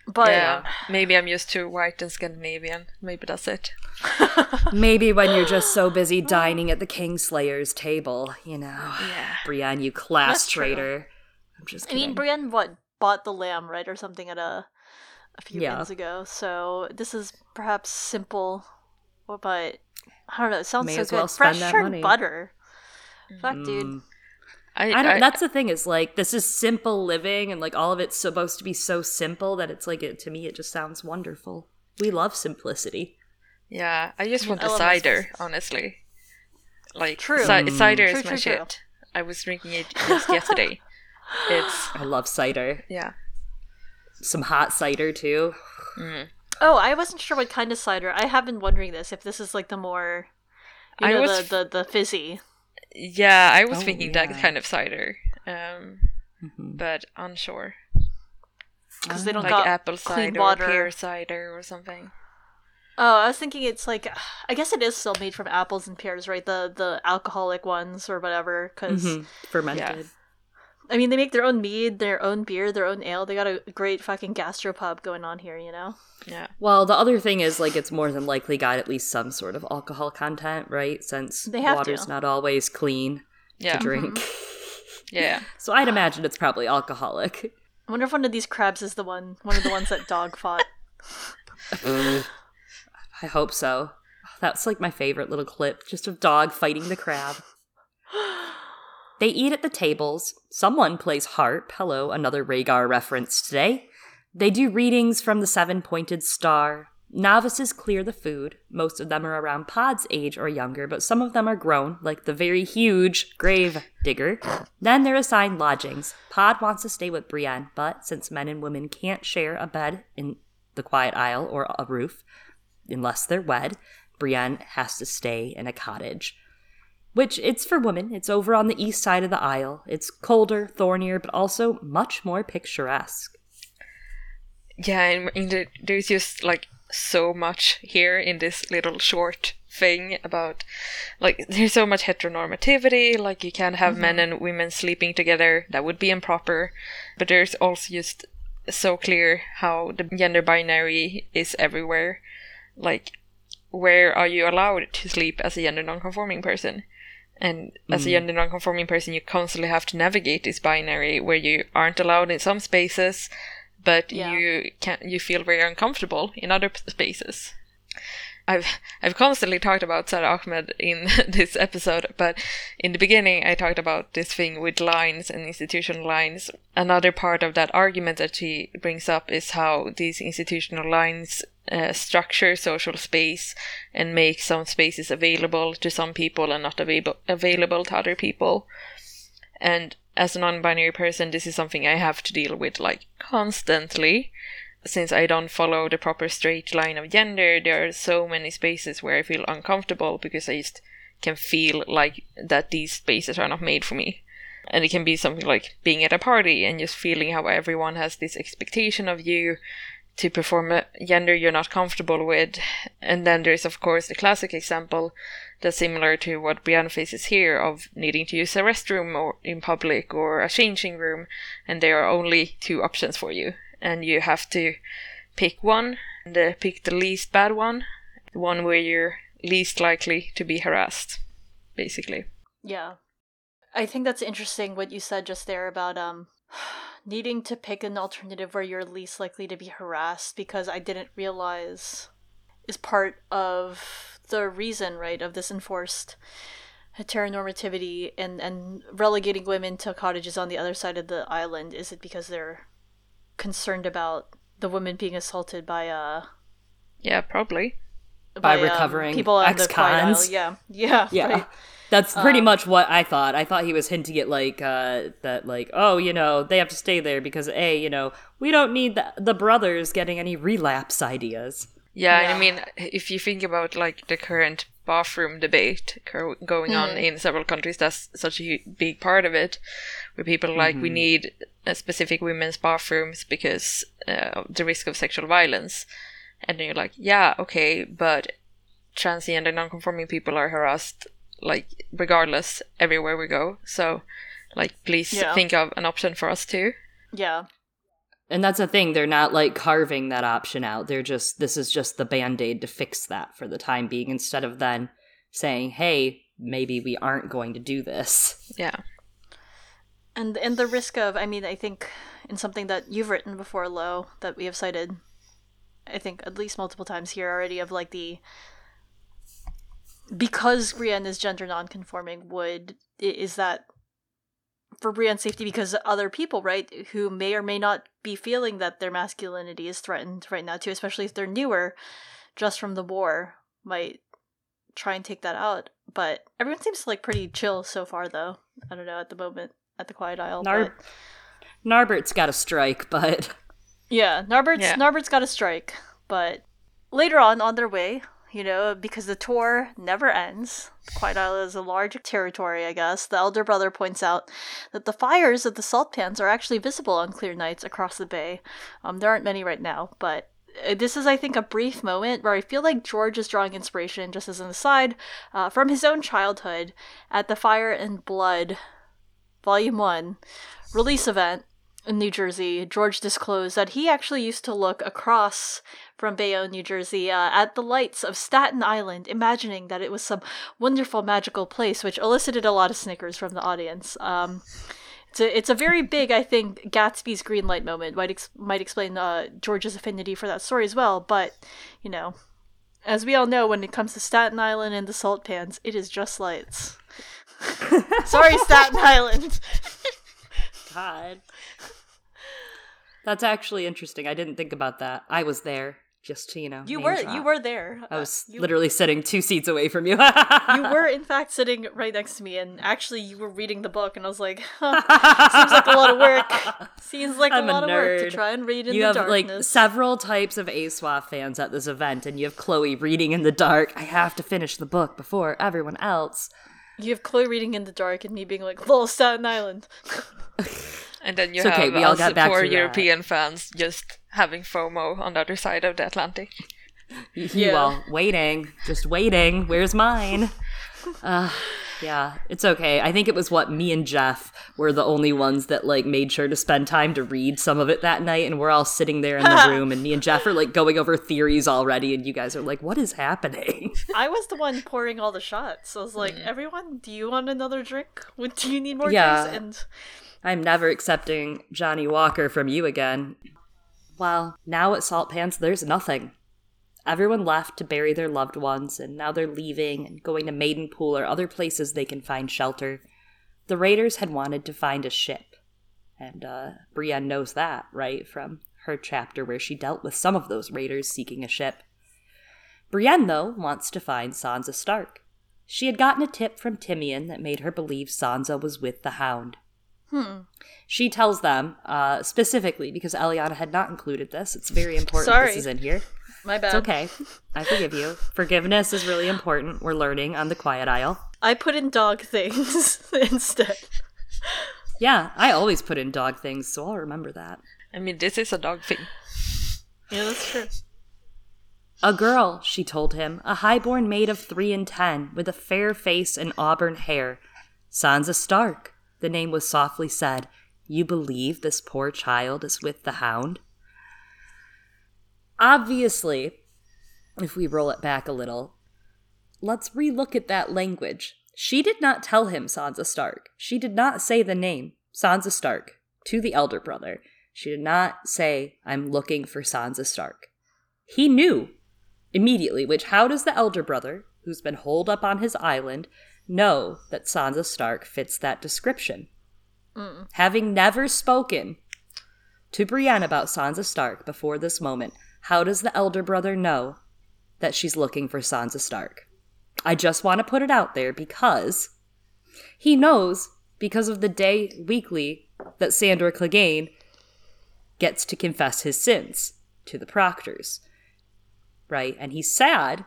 But yeah, maybe I'm used to white and Scandinavian. Maybe that's it. Maybe when you're just so busy dining at the Kingslayer's table, you know. Yeah. Brienne, you class That's true. traitor. I'm just I mean, Brienne what bought the lamb right or something at a a few Yeah. minutes ago. So this is perhaps simple, but I don't know. It sounds May so as good. well spend Fresh that churned money. butter. Fuck, dude. Mm. Mm. I, I don't. I- that's the thing is like this is simple living, and like all of it's supposed to be so simple that it's like it to me it just sounds wonderful. We love simplicity. yeah, I just want I the cider, honestly. Like True. ci- Mm. cider True, is my true, true. shit. I was drinking it just yesterday. It's I love cider. yeah. Some hot cider too. Mm. Oh, I wasn't sure what kind of cider. I have been wondering this if this is like the more, you I know, was- the, the the fizzy. Yeah, I was Oh, thinking yeah. that kind of cider. Um, Mhm. but unsure. because they don't Like got apple clean cider water. or pear cider or something. Oh, I was thinking it's like, I guess it is still made from apples and pears, right? The the alcoholic ones or whatever. Because Mhm. Fermented. I mean, they make their own mead, their own beer, their own ale. They got a great fucking gastropub going on here, you know. Yeah. Well, the other thing is like it's more than likely got at least some sort of alcohol content, right? Since They have water's to. not always clean Yeah. to drink. Mm-hmm. Yeah. so I'd imagine it's probably alcoholic. I wonder if one of these crabs is the one, one of the ones that dog fought. Uh. I hope so. That's like my favorite little clip, just of dog fighting the crab. They eat at the tables. Someone plays harp. Hello, another Rhaegar reference today. They do readings from the seven pointed star. Novices clear the food. Most of them are around Pod's age or younger, but some of them are grown, like the very huge grave digger. Then they're assigned lodgings. Pod wants to stay with Brienne, but since men and women can't share a bed in the Quiet Isle or a roof, unless they're wed, Brienne has to stay in a cottage. Which it's for women. It's over on the east side of the isle. It's colder, thornier, but also much more picturesque. Yeah, and, and there's just like so much here in this little short thing about like there's so much heteronormativity like you can't have men mm-hmm. and women sleeping together that would be improper but there's also just so clear how the gender binary is everywhere like where are you allowed to sleep as a gender nonconforming person and as a mm. gender non-conforming person you constantly have to navigate this binary where you aren't allowed in some spaces but Yeah. you can you feel very uncomfortable in other p- spaces I've I've constantly talked about Sara Ahmed in this episode, but in the beginning I talked about this thing with lines and institutional lines. Another part of that argument that she brings up is how these institutional lines uh, structure social space and make some spaces available to some people and not available available to other people. And as a non-binary person, this is something I have to deal with like constantly since I don't follow the proper straight line of gender, there are so many spaces where I feel uncomfortable because I just can feel like that these spaces are not made for me. And it can be something like being at a party and just feeling how everyone has this expectation of you to perform a gender you're not comfortable with. And then there's, of course, the classic example that's similar to what Brianna faces here of needing to use a restroom or in public or a changing room, and there are only two options for you, and you have to pick one and uh, pick the least bad one, the one where you're least likely to be harassed, basically. Yeah. I think that's interesting what you said just there about um needing to pick an alternative where you're least likely to be harassed because I didn't realize is part of the reason, right, of this enforced heteronormativity and and relegating women to cottages on the other side of the island is it because they're concerned about the woman being assaulted by uh Yeah, probably. By um, recovering people on the Quiet Isle. ex-cons? Yeah, yeah, Yeah. right. That's pretty much what I thought. I thought he was hinting at like uh that like, oh, you know, they have to stay there because A, you know, we don't need the, the brothers getting any relapse ideas. Yeah, and Yeah. I mean, if you think about like the current bathroom debate going on in several countries, that's such a big part of it, where people are like we need uh, specific women's bathrooms because uh, of the risk of sexual violence, and then you're like, yeah, okay, but transgender, non-conforming people are harassed like regardless everywhere we go. So, like, please Yeah. think of an option for us too. Yeah. And that's the thing, they're not like carving that option out. They're just this is just the band-aid to fix that for the time being instead of then saying, "Hey, maybe we aren't going to do this." Yeah. And and the risk of, I mean, I think in something that you've written before, Lo, that we have cited, I think at least multiple times here already, of like the because Brienne is gender non-conforming, would is that for Brienne's safety because other people, right, who may or may not be feeling that their masculinity is threatened right now too, especially if they're newer, just from the war, might try and take that out. But everyone seems to like pretty chill so far, though. I don't know at the moment at the Quiet Isle. Nar- but Narbert's got a strike, but yeah, Narbert's Yeah. Narbert's got a strike, but later on on their way, you know, because the tour never ends. Quiet Isle is a large territory, I guess. The elder brother points out that the fires of the salt pans are actually visible on clear nights across the bay. Um, there aren't many right now, but uh, this is, I think, a brief moment where I feel like George is drawing inspiration, just as an aside, uh, from his own childhood at the Fire and Blood Volume 1 release event in New Jersey. George disclosed that he actually used to look across from Bayonne, New Jersey, uh, at the lights of Staten Island, imagining that it was some wonderful, magical place, which elicited a lot of snickers from the audience. Um, it's a, it's a very big, I think, Gatsby's green light moment. Might ex- might explain uh, George's affinity for that story as well. But you know, as we all know, when it comes to Staten Island and the salt pans, it is just lights. Sorry, Staten Island. God. That's actually interesting. I didn't think about that. I was there, just to, you know. You were you were there. I was you, literally sitting two seats away from you. you were in fact sitting right next to me, and actually you were reading the book, and I was like, huh, seems like a lot of work. Seems like I'm a a lot of work to try and read in you the have darkness. like several types of ASOIAF fans at this event, and you have Chloe reading in the dark. I have to finish the book before everyone else. You have Chloe reading in the dark, and me being like, "Lol, Staten Island." And then you It's okay, have we all us got back poor to that. European fans just having FOMO on the other side of the Atlantic. You Yeah. all waiting, just waiting. Where's mine? Uh, yeah, it's okay. I think it was what me and Jeff were the only ones that like made sure to spend time to read some of it that night, and we're all sitting there in the room, and me and Jeff are like going over theories already, and you guys are like, "What is happening?" I was the one pouring all the shots. So I was like, mm. "Everyone, do you want another drink? Do you need more Yeah. drinks?" And I'm never accepting Johnnie Walker from you again. Well, now at Salt Pans, there's nothing. Everyone left to bury their loved ones, and now they're leaving and going to Maidenpool or other places they can find shelter. The raiders had wanted to find a ship, and uh, Brienne knows that, right, from her chapter where she dealt with some of those raiders seeking a ship. Brienne, though, wants to find Sansa Stark. She had gotten a tip from Timeon that made her believe Sansa was with the Hound. Hmm. She tells them, uh, specifically, because Eliana had not included this. It's very important Sorry. this is in here. My bad. It's okay. I forgive you. Forgiveness is really important. We're learning on the Quiet isle. I put in dog things instead. Yeah, I always put in dog things, so I'll remember that. I mean, this is a dog thing. Yeah, that's true. A girl, she told him, a highborn maid of three and ten, with a fair face and auburn hair. Sansa Stark, the name was softly said. You believe this poor child is with the hound? Obviously, if we roll it back a little, let's relook at that language. She did not tell him Sansa Stark. She did not say the name Sansa Stark to the elder brother. She did not say, I'm looking for Sansa Stark. He knew immediately, which how does the elder brother, who's been holed up on his island, know that Sansa Stark fits that description? Mm. Having never spoken to Brienne about Sansa Stark before this moment, how does the elder brother know that she's looking for Sansa Stark? I just want to put it out there because he knows because of the day weekly that Sandor Clegane gets to confess his sins to the proctors. Right? And he's sad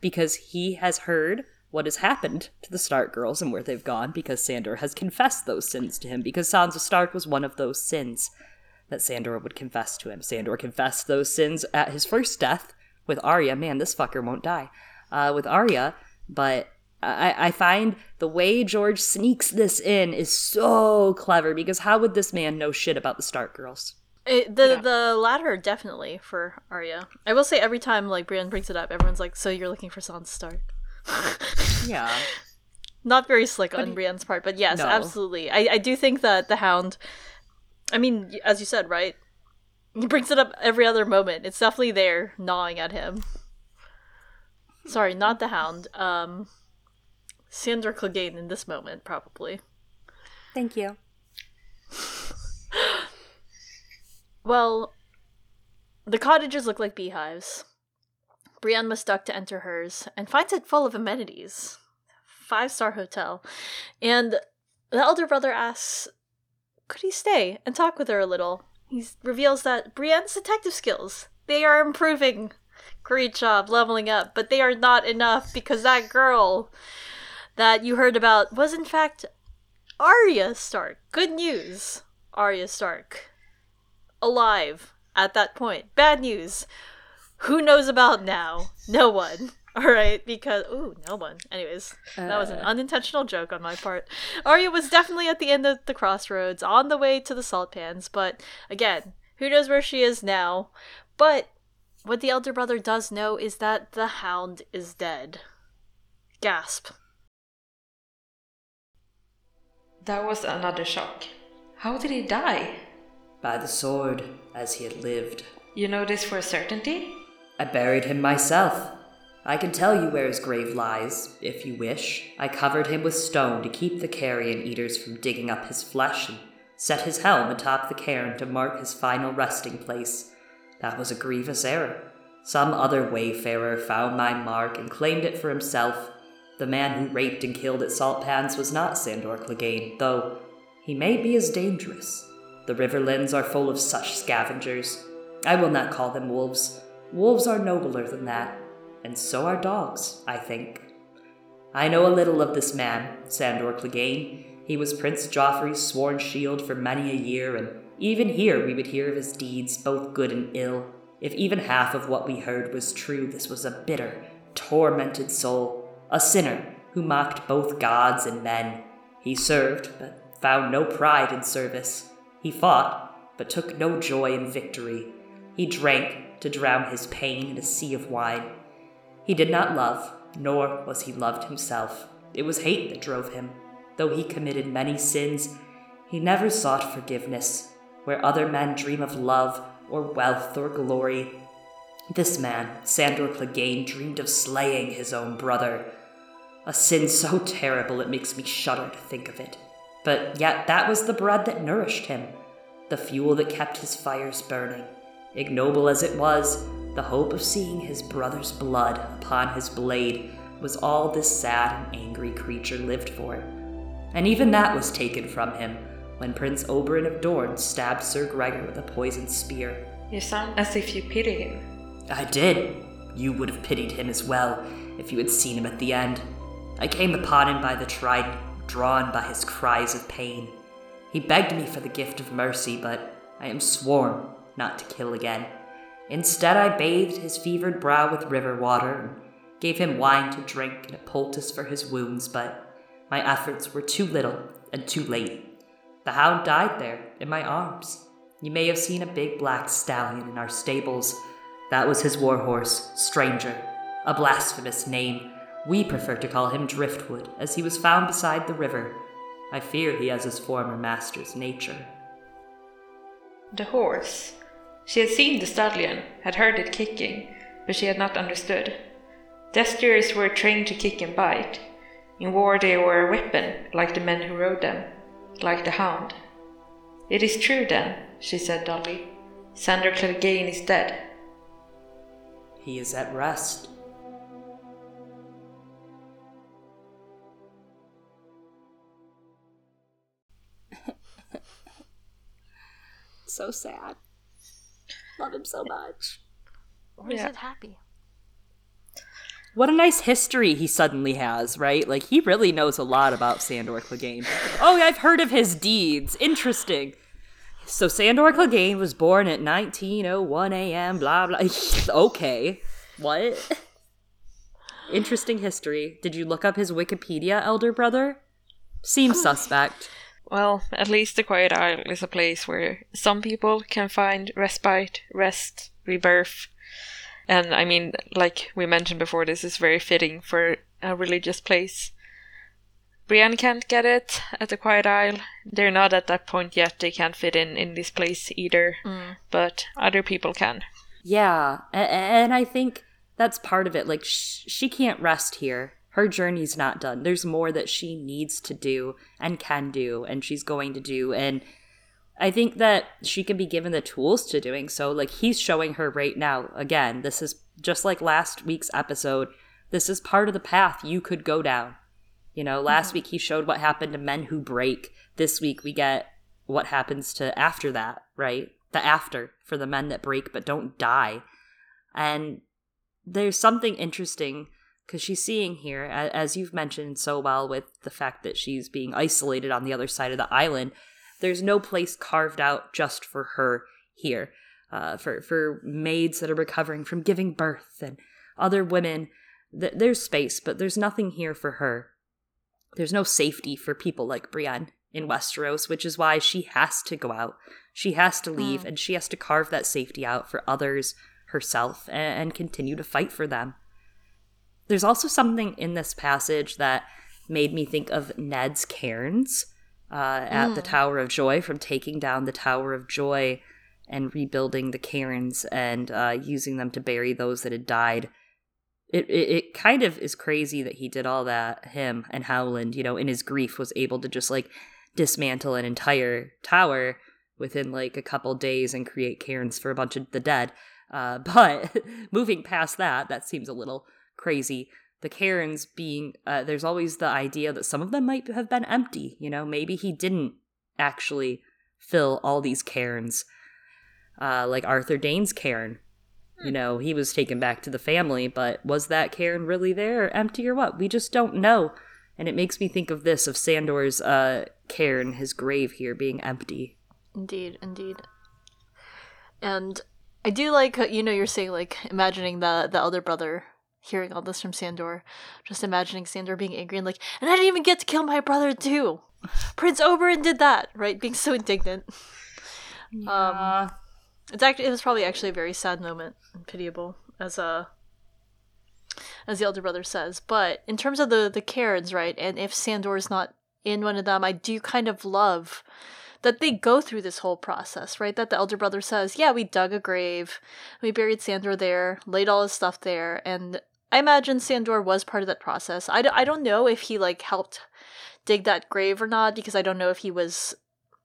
because he has heard what has happened to the Stark girls and where they've gone because Sandor has confessed those sins to him because Sansa Stark was one of those sins that Sandor would confess to him. Sandor confessed those sins at his first death with Arya. Man, this fucker won't die. Uh, with Arya, but I, I find the way George sneaks this in is so clever because how would this man know shit about the Stark girls? It, the the latter definitely for Arya. I will say every time like Brienne brings it up, everyone's like, "So you're looking for Sansa Stark?" Yeah. Not very slick on Brienne's part, but yes, No. absolutely. I I do think that the Hound. I mean, as you said, right? He brings it up every other moment. It's definitely there, gnawing at him. Sorry, not the Hound. Um, Sandor Clegane in this moment, probably. Thank you. Well, the cottages look like beehives. Brienne must duck to enter hers and finds it full of amenities. Five star hotel. And the elder brother asks, could he stay and talk with her a little? He reveals that Brienne's detective skills, they are improving. Great job leveling up, but they are not enough because that girl that you heard about was in fact Arya Stark. Good news. Arya Stark alive at that point. Bad news. Who knows about now? No one. All right, because ooh, no one. Anyways, that was an uh. unintentional joke on my part. Arya was definitely at the end of the crossroads, on the way to the salt pans. But again, who knows where she is now? But what the elder brother does know is that the Hound is dead. Gasp. That was another shock. How did he die? By the sword, as he had lived. You know this for a certainty? I buried him myself. I can tell you where his grave lies, if you wish. I covered him with stone to keep the carrion eaters from digging up his flesh, and set his helm atop the cairn to mark his final resting place. That was a grievous error. Some other wayfarer found my mark and claimed it for himself. The man who raped and killed at Salt Pans was not Sandor Clegane, though he may be as dangerous. The Riverlands are full of such scavengers. I will not call them wolves. Wolves are nobler than that, and so are dogs, I think. I know a little of this man, Sandor Clegane. He was Prince Joffrey's sworn shield for many a year, and even here we would hear of his deeds, both good and ill. If even half of what we heard was true, this was a bitter, tormented soul, a sinner who mocked both gods and men. He served, but found no pride in service. He fought, but took no joy in victory. He drank to drown his pain in a sea of wine. He did not love, nor was he loved himself. It was hate that drove him. Though he committed many sins, he never sought forgiveness. Where other men dream of love, or wealth, or glory, this man, Sandor Clegane, dreamed of slaying his own brother. A sin so terrible it makes me shudder to think of it. But yet that was the bread that nourished him, the fuel that kept his fires burning. Ignoble as it was, the hope of seeing his brother's blood upon his blade was all this sad and angry creature lived for. And even that was taken from him when Prince Oberyn of Dorne stabbed Sir Gregor with a poisoned spear. You sound as if you pity him. I did. You would have pitied him as well if you had seen him at the end. I came upon him by the trident drawn by his cries of pain. He begged me for the gift of mercy, but I am sworn not to kill again. Instead, I bathed his fevered brow with river water and gave him wine to drink and a poultice for his wounds, but my efforts were too little and too late. The hound died there, in my arms. You may have seen a big black stallion in our stables. That was his warhorse, Stranger, a blasphemous name we prefer to call him Driftwood, as he was found beside the river. I fear he has his former master's nature. The horse. She had seen the stallion, had heard it kicking, but she had not understood. Destriers were trained to kick and bite. In war they were a weapon, like the men who rode them, like the hound. It is true then, she said dully. Sandor Clegane is dead. He is at rest, so sad. Love him so much. Or is it happy? What a nice history he suddenly has, right? Like he really knows a lot about Sandor Clegane. oh, I've heard of his deeds. Interesting. So Sandor Clegane was born at 1901 a.m. Blah blah. okay, what? Interesting history. Did you look up his Wikipedia, elder brother? Seems suspect. Well, at least the Quiet Isle is a place where some people can find respite, rest, rebirth. And I mean, like we mentioned before, this is very fitting for a religious place. Brienne can't get it at the Quiet Isle. They're not at that point yet. They can't fit in in this place either. Mm. But other people can. Yeah, and I think that's part of it. Like sh- she can't rest here her journey's not done. There's more that she needs to do and can do and she's going to do. And I think that she can be given the tools to doing so. Like he's showing her right now. Again, this is just like last week's episode. This is part of the path you could go down. You know, last mm-hmm. week he showed what happened to men who break. This week we get what happens to after that, right? The after for the men that break but don't die. And there's something interesting because she's seeing here, as you've mentioned so well, with the fact that she's being isolated on the other side of the island. There's no place carved out just for her here, uh, for for maids that are recovering from giving birth and other women. Th- there's space, but there's nothing here for her. There's no safety for people like Brienne in Westeros, which is why she has to go out. She has to leave, mm. and she has to carve that safety out for others, herself, and, and continue to fight for them. There's also something in this passage that made me think of Ned's cairns uh, at mm. the Tower of Joy from taking down the Tower of Joy and rebuilding the cairns and uh, using them to bury those that had died. it, it, it kind of is crazy that he did all that, him and Howland, you know, in his grief was able to just like dismantle an entire tower within like a couple days and create cairns for a bunch of the dead. Uh, but moving past that, that seems a little crazy. The cairns being, uh, there's always the idea that some of them might have been empty. You know, maybe he didn't actually fill all these cairns, uh, like Arthur Dane's cairn. You know, he was taken back to the family, but was that cairn really there, or empty, or what? We just don't know. And it makes me think of this of Sandor's uh, cairn, his grave here being empty. Indeed, indeed. And I do like you know you're saying like imagining the the elder brother hearing all this from Sandor, just imagining Sandor being angry and like, and I didn't even get to kill my brother too. Prince Oberyn did that, right? Being so indignant. Um, it's actually it was probably actually a very sad moment and pitiable as a as the elder brother says. But in terms of the the cairns, right, and if Sandor is not in one of them, I do kind of love that they go through this whole process, right? That the elder brother says, "Yeah, we dug a grave, we buried Sandor there, laid all his stuff there," and I imagine Sandor was part of that process. I d- I don't know if he like helped dig that grave or not because I don't know if he was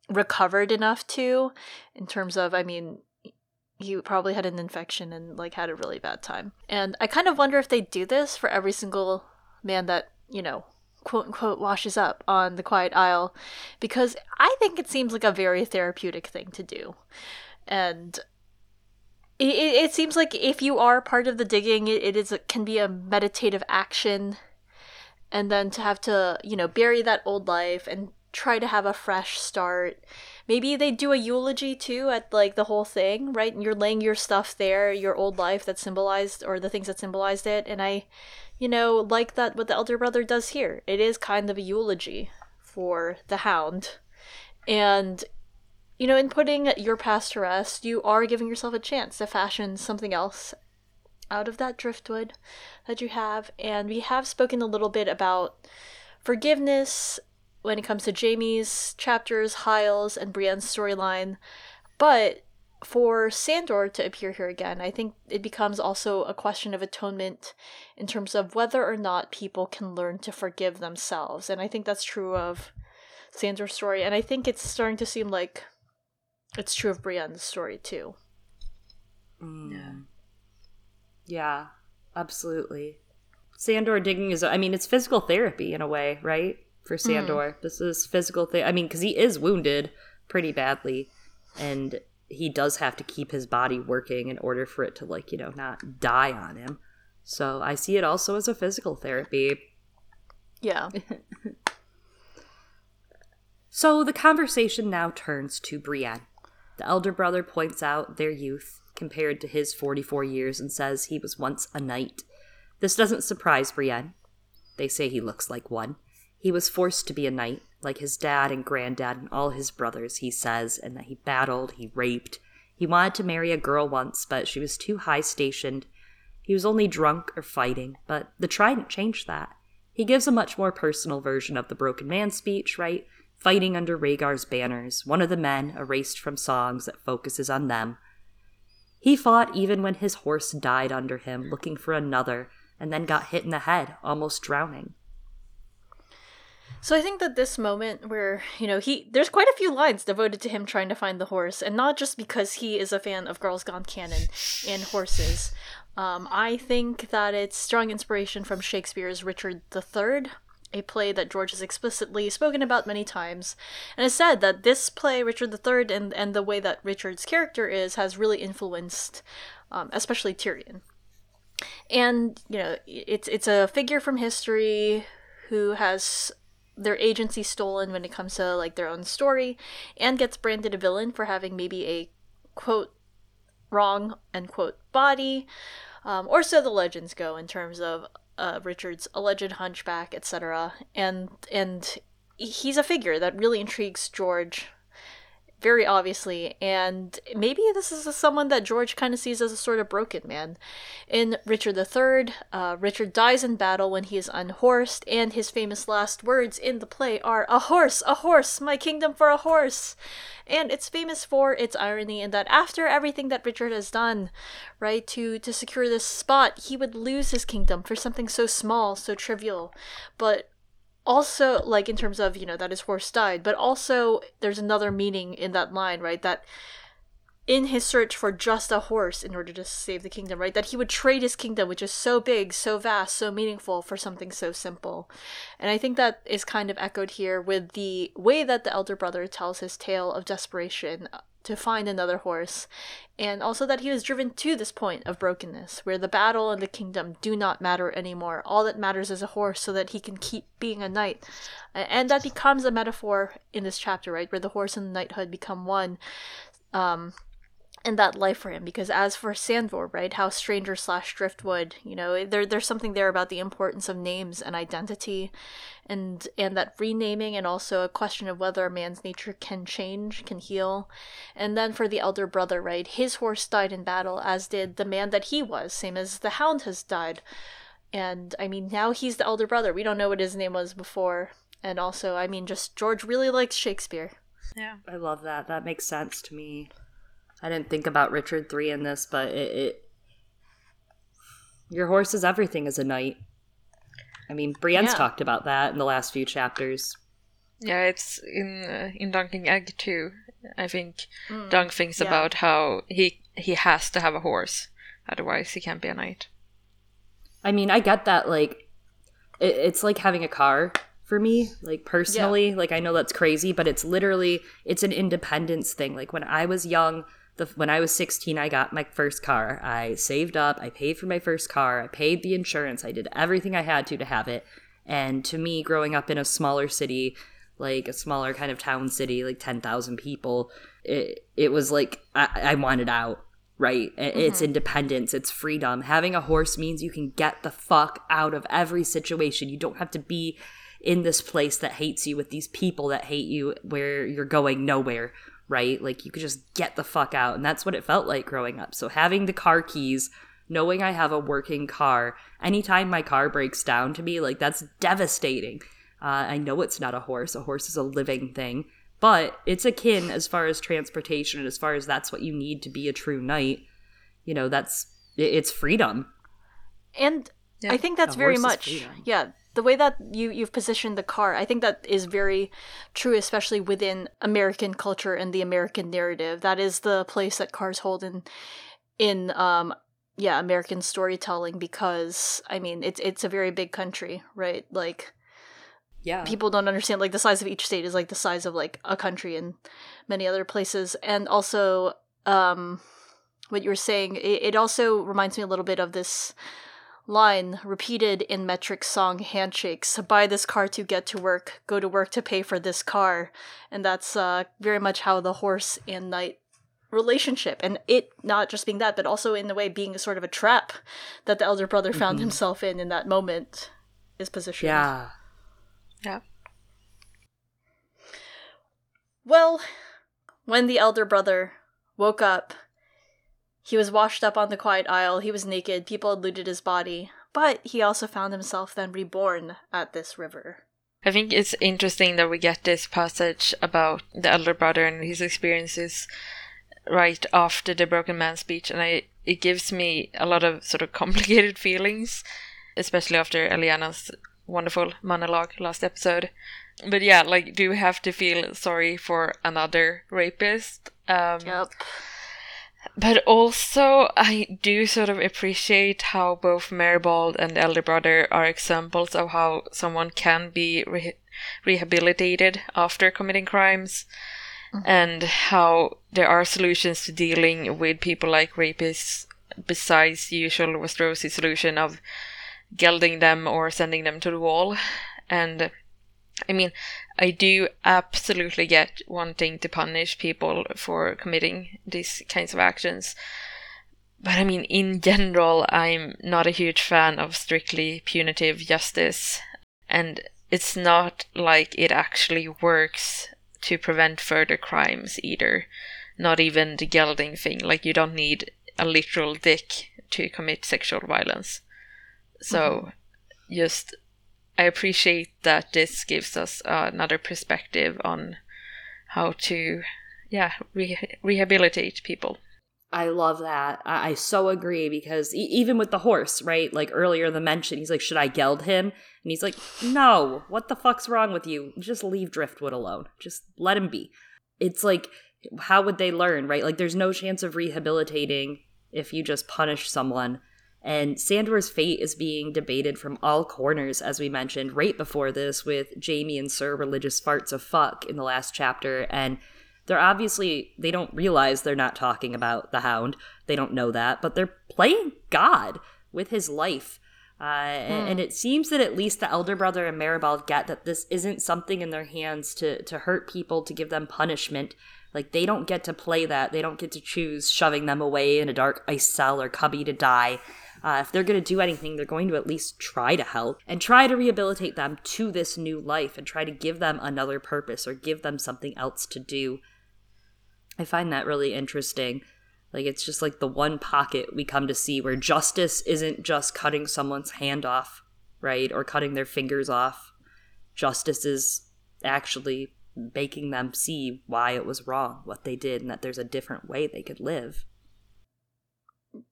recovered enough to in terms of I mean he probably had an infection and like had a really bad time. And I kind of wonder if they do this for every single man that, you know, quote unquote washes up on the quiet isle because I think it seems like a very therapeutic thing to do. And it, it seems like if you are part of the digging, it, it is a, can be a meditative action. And then to have to, you know, bury that old life and try to have a fresh start. Maybe they do a eulogy too at like the whole thing, right? And you're laying your stuff there, your old life that symbolized or the things that symbolized it. And I, you know, like that what the elder brother does here. It is kind of a eulogy for the hound. And you know, in putting your past to rest, you are giving yourself a chance to fashion something else out of that driftwood that you have. And we have spoken a little bit about forgiveness when it comes to Jaime's chapters, Hyle's, and Brienne's storyline. But for Sandor to appear here again, I think it becomes also a question of atonement in terms of whether or not people can learn to forgive themselves. And I think that's true of Sandor's story. And I think it's starting to seem like it's true of Brienne's story too. Mm. Yeah. Yeah, absolutely. Sandor digging is, I mean, it's physical therapy in a way, right? For Sandor. Mm. This is physical thing. I mean, because he is wounded pretty badly. And he does have to keep his body working in order for it to, like, you know, not die on him. So I see it also as a physical therapy. Yeah. so the conversation now turns to Brienne. The elder brother points out their youth compared to his 44 years and says he was once a knight. This doesn't surprise Brienne. They say he looks like one. He was forced to be a knight, like his dad and granddad and all his brothers, he says, and that he battled, he raped. He wanted to marry a girl once, but she was too high stationed. He was only drunk or fighting, but the Trident changed that. He gives a much more personal version of the Broken Man speech, right? Fighting under Rhaegar's banners, one of the men erased from songs that focuses on them. He fought even when his horse died under him, looking for another, and then got hit in the head, almost drowning. So I think that this moment where, you know, he there's quite a few lines devoted to him trying to find the horse, and not just because he is a fan of Girls Gone Canon and horses. Um, I think that it's strong inspiration from Shakespeare's Richard III, a play that George has explicitly spoken about many times, and has said that this play, Richard III, and, and the way that Richard's character is, has really influenced, um, especially Tyrion. And you know, it's it's a figure from history who has their agency stolen when it comes to like their own story, and gets branded a villain for having maybe a quote wrong end quote body, um, or so the legends go in terms of uh, Richard's alleged hunchback, etc. And and he's a figure that really intrigues George very obviously, and maybe this is someone that George kind of sees as a sort of broken man. In Richard III, uh, Richard dies in battle when he is unhorsed, and his famous last words in the play are, A horse, a horse, my kingdom for a horse! And it's famous for its irony in that after everything that Richard has done, right, to, to secure this spot, he would lose his kingdom for something so small, so trivial. But also like in terms of you know that his horse died but also there's another meaning in that line right? That in his search for just a horse in order to save the kingdom right that he would trade his kingdom which is so big so vast so meaningful for something so simple and i think that is kind of echoed here with the way that the elder brother tells his tale of desperation to find another horse, and also that he was driven to this point of brokenness, where the battle and the kingdom do not matter anymore. All that matters is a horse so that he can keep being a knight. And that becomes a metaphor in this chapter, right? Where the horse and the knighthood become one. Um, and that life for him because as for Sandor, right, how stranger slash driftwood, you know, there there's something there about the importance of names and identity and and that renaming and also a question of whether a man's nature can change, can heal. And then for the elder brother, right, his horse died in battle, as did the man that he was, same as the hound has died. And I mean now he's the elder brother. We don't know what his name was before. And also, I mean just George really likes Shakespeare. Yeah. I love that. That makes sense to me. I didn't think about Richard three in this, but it, it your horse is everything as a knight. I mean, Brienne's Yeah. talked about that in the last few chapters. Yeah, it's in uh, in Dunk and Egg too. I think Mm, Dunk thinks yeah. about how he he has to have a horse, otherwise he can't be a knight. I mean, I get that. Like, it, it's like having a car for me. Like personally, like I know that's crazy, but it's literally it's an independence thing. Like when I was young, the when I was sixteen, I got my first car. I saved up. I paid for my first car. I paid the insurance. I did everything I had to to have it. And to me, growing up in a smaller city, like a smaller kind of town city, like ten thousand people, it it was like I, I wanted out right? I- It's mm-hmm. independence, it's freedom. Having a horse means you can get the fuck out of every situation. You don't have to be in this place that hates you with these people that hate you where you're going nowhere, right? Like you could just get the fuck out. And that's what it felt like growing up. So having the car keys, knowing I have a working car, anytime my car breaks down to me, like that's devastating. Uh, I know it's not a horse. A horse is a living thing, but it's akin as far as transportation, and as far as that's what you need to be a true knight. You know, that's it's freedom. And Yeah. I think that's A very much yeah. The way that you you've positioned the car, I think that is very true, especially within American culture and the American narrative. That is the place that cars hold in in um yeah American storytelling because I mean it's it's a very big country, right? Like Yeah. people don't understand like the size of each state is like the size of like a country in many other places and also um what you were saying it, it also reminds me a little bit of this line repeated in metric song handshakes buy this car to get to work go to work to pay for this car and that's uh very much how the horse and knight relationship and it not just being that but also in a way being a sort of a trap that the elder brother found himself in in that moment is positioned yeah. Yeah. Well, when the elder brother woke up, he was washed up on the quiet isle. He was naked. People had looted his body. But he also found himself then reborn at this river. I think it's interesting that we get this passage about the elder brother and his experiences right after the broken man speech, and I it gives me a lot of sort of complicated feelings, especially after Eliana's wonderful monologue last episode. But yeah, like, do we have to feel sorry for another rapist? Um, Yep. But also, I do sort of appreciate how both Maribald and elder brother are examples of how someone can be re- rehabilitated after committing crimes, mm-hmm. and how there are solutions to dealing with people like rapists besides the usual Westerosi solution of gelding them or sending them to the wall. And I mean, I do absolutely get wanting to punish people for committing these kinds of actions. But I mean, in general, I'm not a huge fan of strictly punitive justice. And it's not like it actually works to prevent further crimes either. Not even the gelding thing. Like you don't need a literal dick to commit sexual violence. So mm-hmm. just I appreciate that this gives us uh, another perspective on how to yeah re- rehabilitate people. I love that. I, I so agree because e- even with the horse, right? Like earlier, the mention, he's like, "Should I geld him?" And he's like, "No. What the fuck's wrong with you? Just leave Driftwood alone. Just let him be." It's like, how would they learn, right? Like, there's no chance of rehabilitating if you just punish someone. And Sandor's fate is being debated from all corners, as we mentioned right before this, with Jaime and Sir religious farts of fuck in the last chapter, and they're obviously they don't realize they're not talking about the hound. They don't know that but they're playing god with his life. Uh, mm. and it seems that at least the elder brother and maribald get that this isn't something in their hands to to hurt people to give them punishment. Like they don't get to play that. They don't get to choose shoving them away in a dark ice cell or cubby to die uh, if they're going to do anything, they're going to at least try to help and try to rehabilitate them to this new life and try to give them another purpose or give them something else to do. I find that really interesting. Like it's just like the one pocket we come to see where justice isn't just cutting someone's hand off, right? Or cutting their fingers off. Justice is actually making them see why it was wrong, what they did, and that there's a different way they could live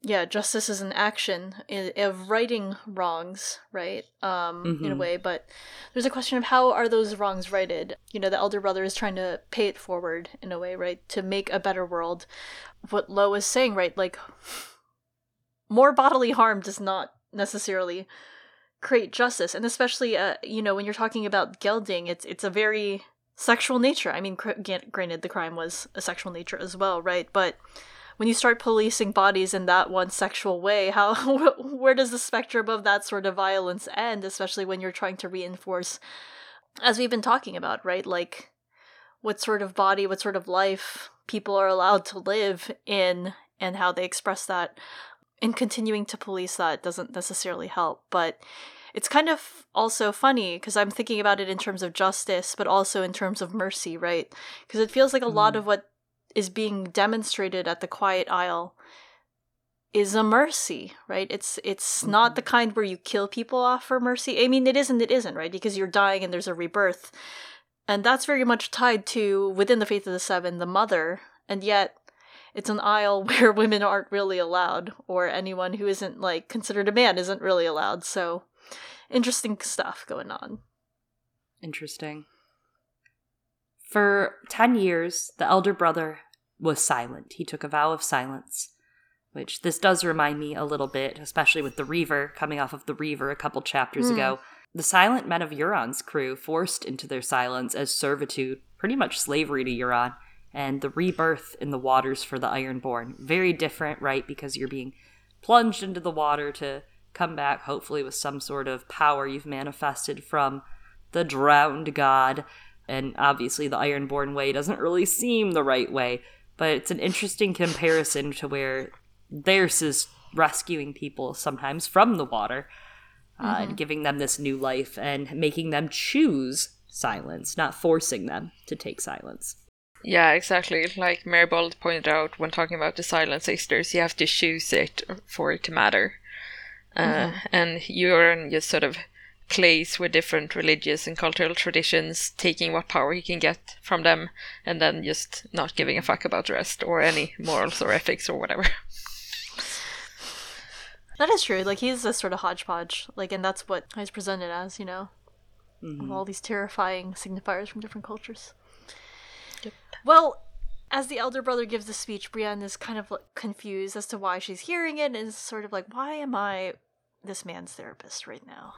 yeah justice is an action of righting wrongs right um mm-hmm. in a mm-hmm. way but there's a question of how are those wrongs righted you know the elder brother is trying to pay it forward in a way right to make a better world what lo is saying right like more bodily harm does not necessarily create justice and especially uh you know when you're talking about gelding it's it's a very sexual nature i mean cr- granted the crime was a sexual nature as well right but when you start policing bodies in that one sexual way, how where does the spectrum of that sort of violence end? Especially when you're trying to reinforce, as we've been talking about, right? Like what sort of body, what sort of life people are allowed to live in, and how they express that. And continuing to police that doesn't necessarily help, but it's kind of also funny because I'm thinking about it in terms of justice, but also in terms of mercy, right? Because it feels like a mm. lot of what is being demonstrated at the quiet isle is a mercy right? It's it's mm-hmm. not the kind where you kill people off for mercy. I mean it isn't it isn't right? Because you're dying and there's a rebirth. And that's very much tied to within the faith of the seven the mother. And yet it's an isle where women aren't really allowed or anyone who isn't like considered a man isn't really allowed. So interesting stuff going on. Interesting for 10 years the elder brother was silent. He took a vow of silence, which this does remind me a little bit, especially with the Reaver coming off of the Reaver a couple chapters mm. ago. The silent men of Euron's crew forced into their silence as servitude, pretty much slavery to Euron, and the rebirth in the waters for the Ironborn. Very different, right? Because you're being plunged into the water to come back, hopefully, with some sort of power you've manifested from the drowned god. And obviously, the Ironborn way doesn't really seem the right way but it's an interesting comparison to where theirs is rescuing people sometimes from the water uh, mm-hmm. and giving them this new life and making them choose silence, not forcing them to take silence. Yeah, exactly. Like Maribald pointed out when talking about the Silent Sisters, you have to choose it for it to matter. Uh, mm-hmm. And you're just sort of plays with different religious and cultural traditions, taking what power he can get from them, and then just not giving a fuck about the rest or any morals or ethics or whatever. That is true. Like he's a sort of hodgepodge, like, and that's what he's presented as, you know, mm-hmm. all these terrifying signifiers from different cultures. Yep. Well, as the elder brother gives the speech, Brienne is kind of like, confused as to why she's hearing it, and is sort of like, "Why am I this man's therapist right now?"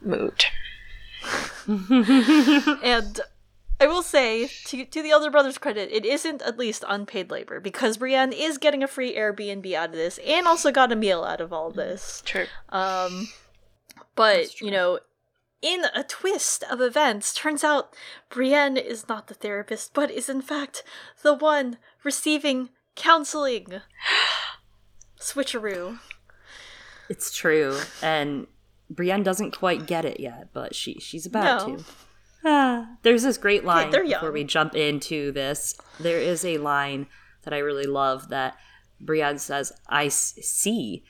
Mood. and I will say, to to the elder brother's credit, it isn't at least unpaid labor because Brienne is getting a free Airbnb out of this, and also got a meal out of all this. True. Um, but you know, in a twist of events, turns out Brienne is not the therapist, but is in fact the one receiving counseling. Switcheroo. It's true, and Brienne doesn't quite get it yet, but she she's about no. to. Ah, there's this great line they're before we jump into this. There is a line that I really love that Brienne says, "I s- see,"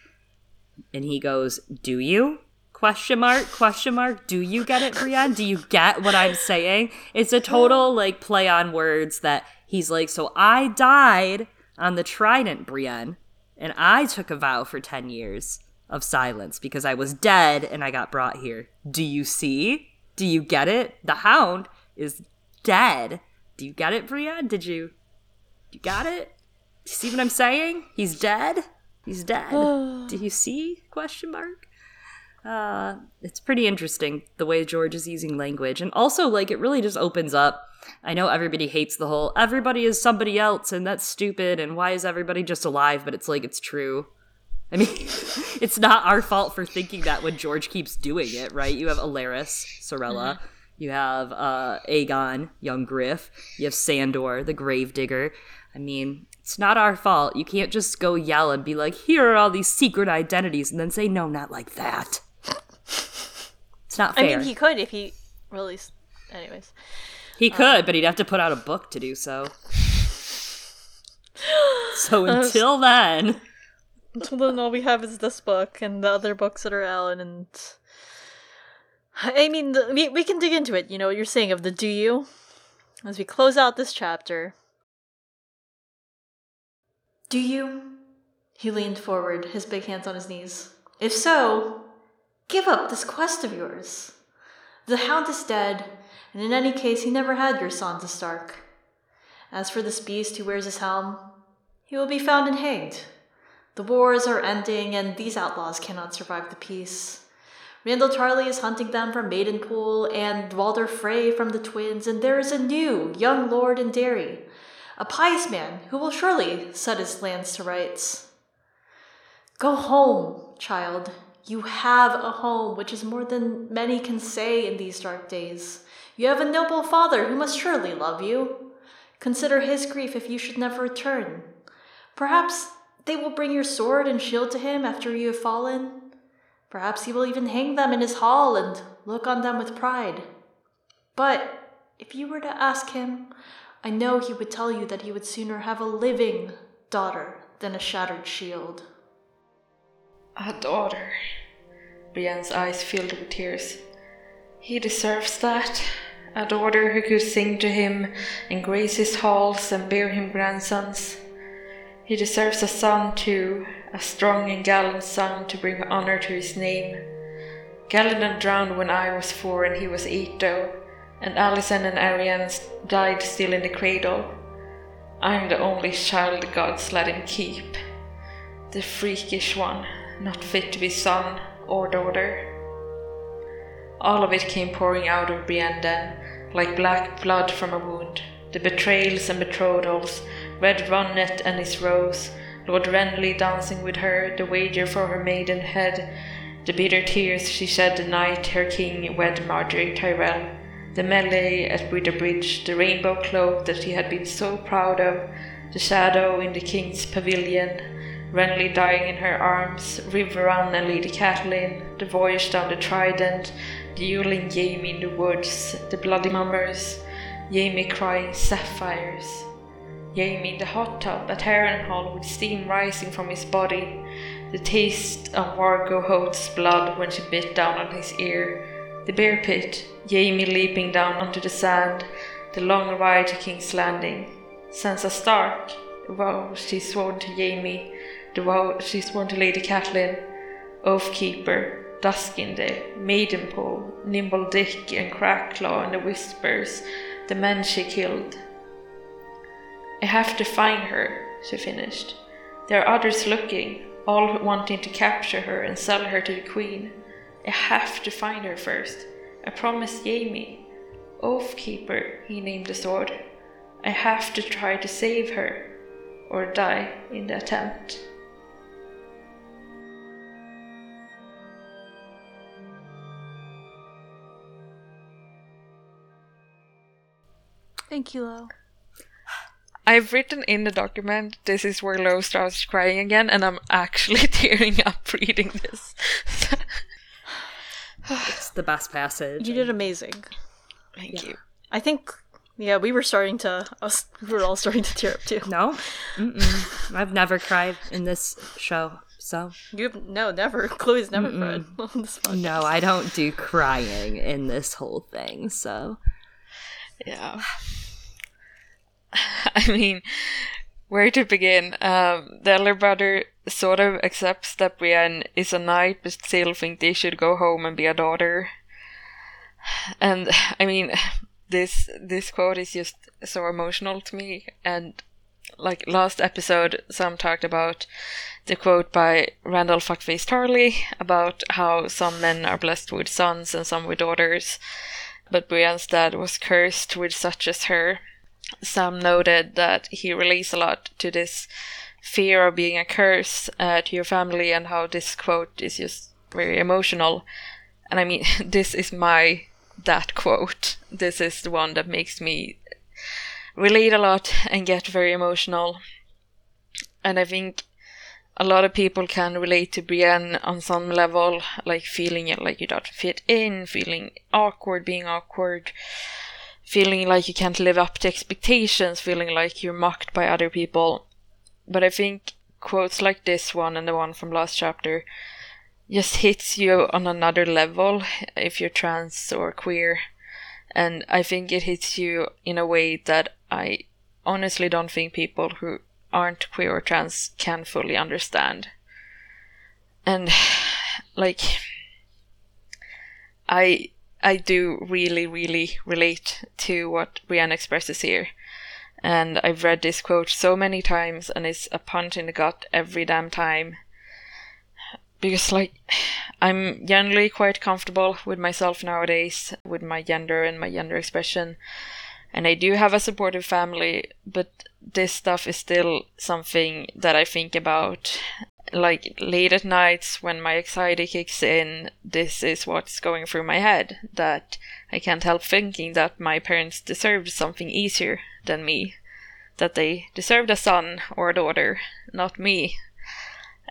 and he goes, "Do you?" Question mark? Question mark? Do you get it, Brienne? Do you get what I'm saying? It's a total like play on words that he's like, so I died on the Trident, Brienne, and I took a vow for ten years of silence because I was dead and I got brought here. Do you see? Do you get it? The Hound is dead. Do you get it, Brienne? Did you? You got it? Do you see what I'm saying? He's dead. He's dead. Do you see? Question mark. Uh, it's pretty interesting the way George is using language, and also like it really just opens up. I know everybody hates the whole everybody is somebody else, and that's stupid. And why is everybody just alive? But it's like it's true. I mean, it's not our fault for thinking that when George keeps doing it, right? You have Alleras, Sorella. You have uh, Aegon, young Griff. You have Sandor, the Gravedigger. I mean, it's not our fault. You can't just go yell and be like, here are all these secret identities, and then say, no, not like that. It's not I mean, he could if he released. Anyways, He could, but he'd have to put out a book to do so. So until then, until then, all we have is this book and the other books that are out, and I mean, the, we we can dig into it. You know what you're saying of the do you as we close out this chapter. Do you? He leaned forward, his big hands on his knees. If so, give up this quest of yours. The hound is dead, and in any case, he never had your Sansa Stark. As for this beast who wears his helm, he will be found and hanged. The wars are ending, and these outlaws cannot survive the peace. Randyll Tarly is hunting them from Maidenpool, and Walder Frey from the twins, and there is a new young lord in Darry, a pious man who will surely set his lands to rights. Go home, child. You have a home, which is more than many can say in these dark days. You have a noble father who must surely love you. Consider his grief if you should never return. Perhaps they will bring your sword and shield to him after you have fallen. Perhaps he will even hang them in his hall and look on them with pride. But if you were to ask him, I know he would tell you that he would sooner have a living daughter than a shattered shield. A daughter. Brienne's eyes filled with tears. He deserves that. A daughter who could sing to him and grace his halls and bear him grandsons. He deserves a son too, a strong and gallant son to bring honor to his name. Galladon drowned when I was four and he was eight though, and Alysanne and Arianne died still in the cradle. I'm the only child the gods let him keep. The freakish one, not fit to be son or daughter. All of it came pouring out of Brienne then, like black blood from a wound. The betrayals and betrothals, Red Ronnet and his rose, Lord Renly dancing with her, the wager for her maiden head, the bitter tears she shed the night her king wed Margaery Tyrell, the melee at Bridge, the rainbow cloak that she had been so proud of, the shadow in the king's pavilion, Renly dying in her arms, Riverrun and Lady Catelyn, the voyage down the Trident, the dueling Jaime in the woods, the bloody mummers, Jaime crying sapphires. Jaime in the hot tub at Harrenhal with steam rising from his body, the taste of Vargo Hoat's blood when she bit down on his ear, the bear pit, Jaime leaping down onto the sand, the long ride to King's Landing, Sansa Stark, the vow she sworn to Jaime, the vow she sworn to Lady Catelyn, Oathkeeper, Duskendale, Maidenpool, Nimble Dick and Crackclaw and the Whispers, the men she killed. I have to find her, she finished. There are others looking, all wanting to capture her and sell her to the Queen. I have to find her first. I promised Jaime. Oathkeeper, he named the sword. I have to try to save her, or die in the attempt. Thank you, Lo. I've written in the document this is where Lo starts crying again, and I'm actually tearing up reading this. it's the best passage. You did amazing. Thank Yeah. you. I think yeah, we were starting to us we were all starting to tear up too. No, Mm-mm. I've never cried in this show. So You've no, never. Chloe's never cried on this podcast. no, I don't do crying in this whole thing. So Yeah. I mean, where to begin? Um, the elder brother sort of accepts that Brienne is a knight, but still think they should go home and be a daughter. And I mean, this this quote is just so emotional to me. And like last episode, some talked about the quote by Randyll Fuckface Tarly about how some men are blessed with sons and some with daughters, but Brienne's dad was cursed with such as her. Sam noted that he relates a lot to this fear of being a curse uh, to your family and how this quote is just very emotional. And I mean, this is my that quote. This is the one that makes me relate a lot and get very emotional. And I think a lot of people can relate to Brienne on some level, like feeling like you don't fit in, feeling awkward, being awkward, feeling like you can't live up to expectations, feeling like you're mocked by other people. But I think quotes like this one and the one from last chapter just hits you on another level if you're trans or queer. And I think it hits you in a way that I honestly don't think people who aren't queer or trans can fully understand. And like I I do really, really relate to what Brienne expresses here. And I've read this quote so many times and it's a punch in the gut every damn time. Because like I'm generally quite comfortable with myself nowadays, with my gender and my gender expression. And I do have a supportive family, but this stuff is still something that I think about. Like late at nights when my anxiety kicks in, this is what's going through my head. That I can't help thinking that my parents deserved something easier than me. That they deserved a son or a daughter, not me.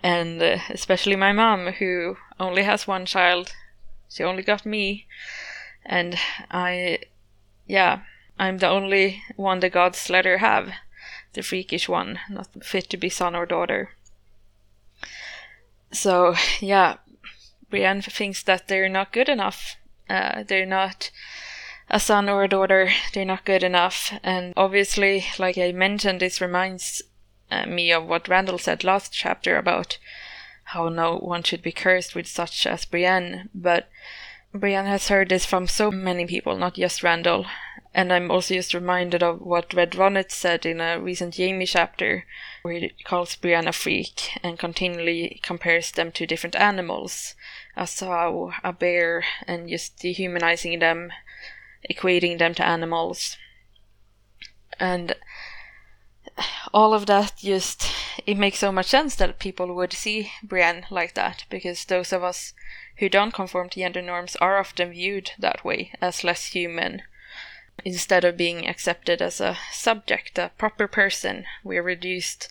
And uh, especially my mom, who only has one child. She only got me. And I, yeah, I'm the only one the gods let her have. The freakish one, not fit to be son or daughter. So, yeah, Brienne thinks that they're not good enough. Uh, they're not a son or a daughter. They're not good enough. And obviously, like I mentioned, this reminds uh, me of what Randyll said last chapter about how no one should be cursed with such as Brienne. But Brienne has heard this from so many people, not just Randyll. And I'm also just reminded of what Red Ronnet said in a recent Jaime chapter, where he calls Brienne a freak and continually compares them to different animals a sow, a bear, and just dehumanizing them, equating them to animals. And all of that just it makes so much sense that people would see Brienne like that because those of us who don't conform to gender norms are often viewed that way as less human instead of being accepted as a subject a proper person we're reduced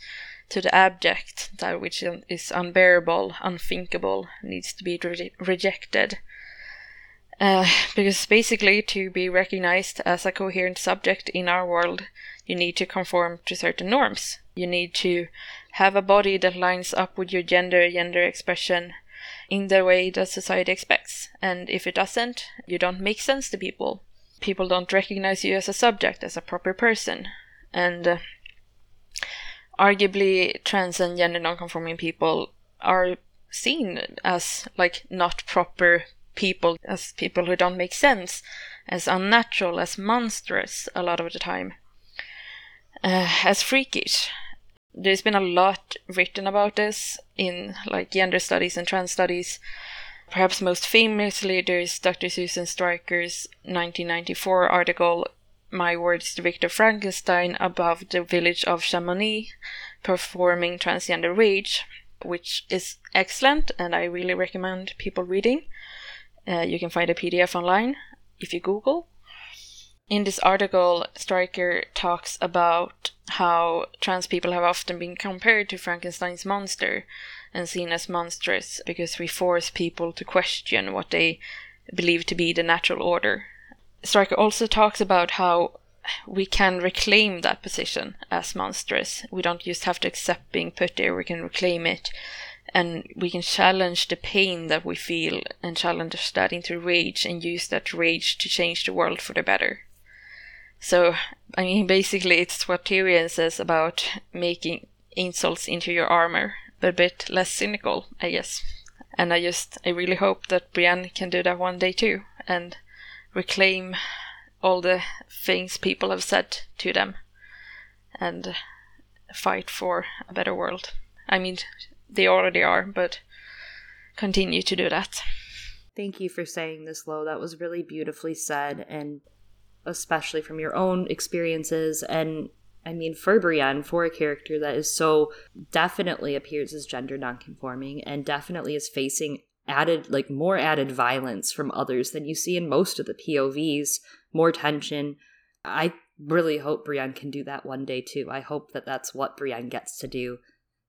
to the abject that which is unbearable unthinkable needs to be re- rejected uh, because basically to be recognized as a coherent subject in our world you need to conform to certain norms. You need to have a body that lines up with your gender, gender expression in the way that society expects. And if it doesn't, you don't make sense to people. People don't recognize you as a subject, as a proper person. And uh, arguably, trans and gender nonconforming people are seen as like not proper people, as people who don't make sense, as unnatural, as monstrous a lot of the time uh, as freakish. There's been a lot written about this in like gender studies and trans studies. Perhaps most famously, there's Dr. Susan Stryker's 1994 article, My Words to Victor Frankenstein, above the village of Chamonix, performing transgender rage, which is excellent and I really recommend people reading. Uh, you can find a PDF online if you Google in this article, Stryker talks about how trans people have often been compared to Frankenstein's monster and seen as monstrous because we force people to question what they believe to be the natural order. Stryker also talks about how we can reclaim that position as monstrous. We don't just have to accept being put there, we can reclaim it. And we can challenge the pain that we feel and challenge that into rage and use that rage to change the world for the better. So, I mean, basically, it's what Tyrion says about making insults into your armor, but a bit less cynical, I guess. And I just, I really hope that Brienne can do that one day too, and reclaim all the things people have said to them, and fight for a better world. I mean, they already are, but continue to do that. Thank you for saying this, Lo. That was really beautifully said, and especially from your own experiences and I mean, for Brienne, for a character that is so definitely appears as gender nonconforming and definitely is facing added, like more added violence from others than you see in most of the POVs, more tension. I really hope Brienne can do that one day too. I hope that that's what Brienne gets to do.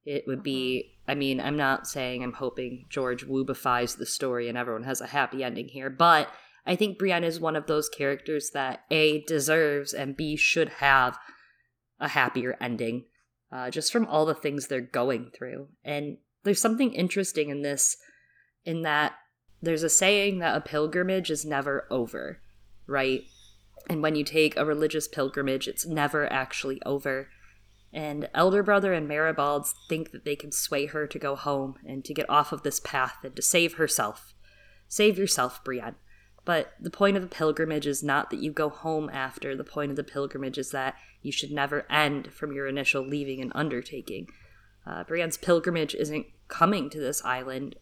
It would be, mm-hmm. I mean, I'm not saying I'm hoping George woobifies the story and everyone has a happy ending here, but I think Brienne is one of those characters that A deserves and B should have a happier ending, uh, just from all the things they're going through. And there's something interesting in this, in that there's a saying that a pilgrimage is never over, right? And when you take a religious pilgrimage, it's never actually over. And Elder Brother and Maribald think that they can sway her to go home and to get off of this path and to save herself. Save yourself, Brienne. But the point of the pilgrimage is not that you go home after. The point of the pilgrimage is that you should never end from your initial leaving and undertaking. Uh, Brienne's pilgrimage isn't coming to this island.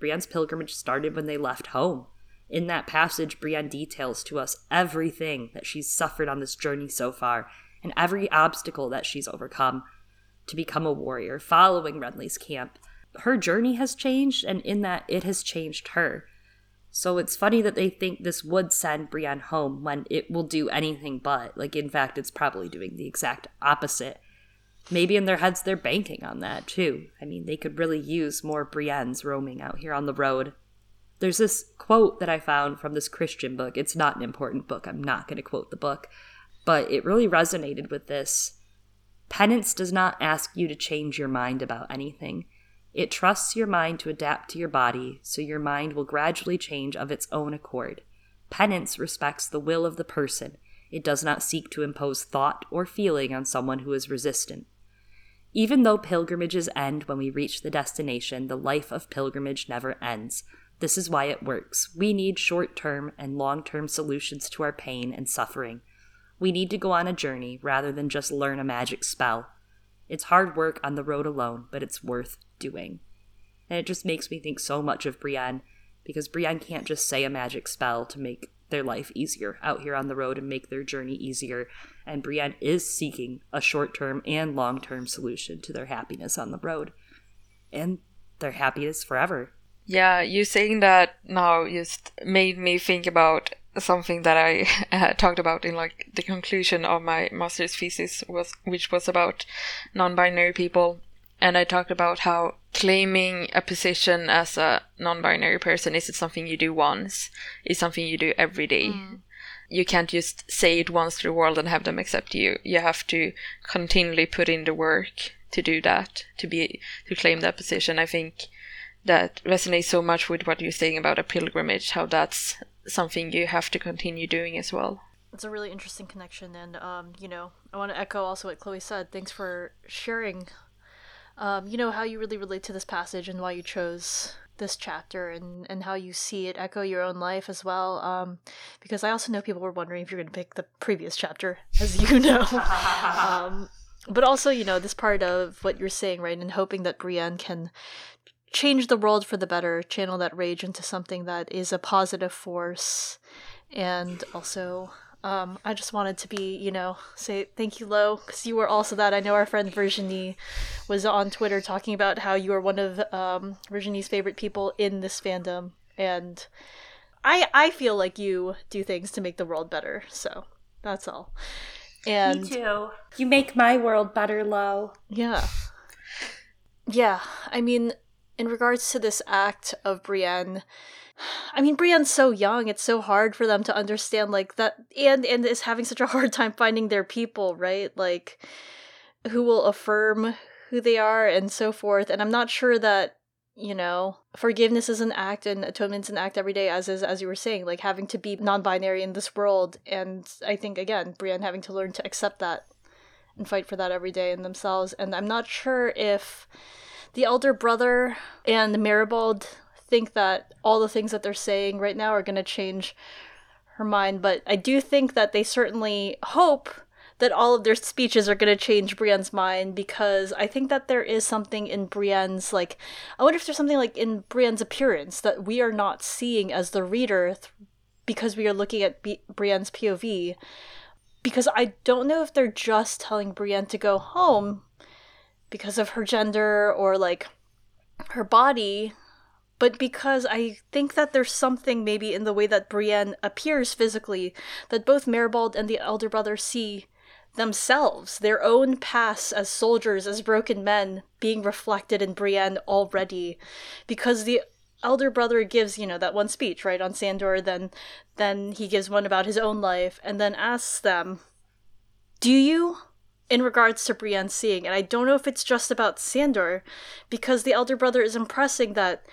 Brienne's pilgrimage started when they left home. In that passage, Brienne details to us everything that she's suffered on this journey so far and every obstacle that she's overcome to become a warrior following Renly's camp. Her journey has changed, and in that, it has changed her. So it's funny that they think this would send Brienne home when it will do anything but. Like, in fact, it's probably doing the exact opposite. Maybe in their heads they're banking on that too. I mean, they could really use more Briennes roaming out here on the road. There's this quote that I found from this Christian book. It's not an important book. I'm not going to quote the book, but it really resonated with this. Penance does not ask you to change your mind about anything. It trusts your mind to adapt to your body, so your mind will gradually change of its own accord. Penance respects the will of the person. It does not seek to impose thought or feeling on someone who is resistant. Even though pilgrimages end when we reach the destination, the life of pilgrimage never ends. This is why it works. We need short term and long term solutions to our pain and suffering. We need to go on a journey rather than just learn a magic spell. It's hard work on the road alone, but it's worth doing. And it just makes me think so much of Brienne, because Brienne can't just say a magic spell to make their life easier out here on the road and make their journey easier. And Brienne is seeking a short term and long term solution to their happiness on the road. And their happiness forever. Yeah, you saying that now just made me think about something that I uh, talked about in like the conclusion of my master's thesis was which was about non-binary people. And I talked about how claiming a position as a non-binary person isn't something you do once. It's something you do every day. Mm. you can't just say it once to the world and have them accept you. You have to continually put in the work to do that to be to claim that position. I think that resonates so much with what you're saying about a pilgrimage how that's something you have to continue doing as well. It's a really interesting connection, and um, you know, I want to echo also what Chloe said. Thanks for sharing. Um, you know how you really relate to this passage and why you chose this chapter and, and how you see it echo your own life as well. Um, because I also know people were wondering if you're going to pick the previous chapter, as you know. um, but also, you know, this part of what you're saying, right, and hoping that Brienne can change the world for the better, channel that rage into something that is a positive force. And also, um, I just wanted to be, you know, say thank you, Lo, because you were also that. I know our friend Virginie was on Twitter talking about how you are one of um, Virginie's favorite people in this fandom, and I I feel like you do things to make the world better. So that's all. And me too. You make my world better, Lo. Yeah. Yeah, I mean, in regards to this act of Brienne, I mean, Brienne's so young; it's so hard for them to understand like that, and and is having such a hard time finding their people, right? Like, who will affirm who they are and so forth. And I'm not sure that you know forgiveness is an act and atonement's an act every day as is as you were saying like having to be non-binary in this world and i think again brienne having to learn to accept that and fight for that every day in themselves and i'm not sure if the elder brother and maribald think that all the things that they're saying right now are going to change her mind but i do think that they certainly hope that all of their speeches are going to change Brienne's mind because I think that there is something in Brienne's like I wonder if there's something like in Brienne's appearance that we are not seeing as the reader th- because we are looking at B- Brienne's POV because I don't know if they're just telling Brienne to go home because of her gender or like her body but because I think that there's something maybe in the way that Brienne appears physically that both Maribald and the elder brother see themselves, their own past as soldiers, as broken men, being reflected in Brienne already. Because the elder brother gives, you know, that one speech, right, on Sandor, then then he gives one about his own life, and then asks them, Do you? In regards to Brienne seeing, and I don't know if it's just about Sandor, because the elder brother is impressing that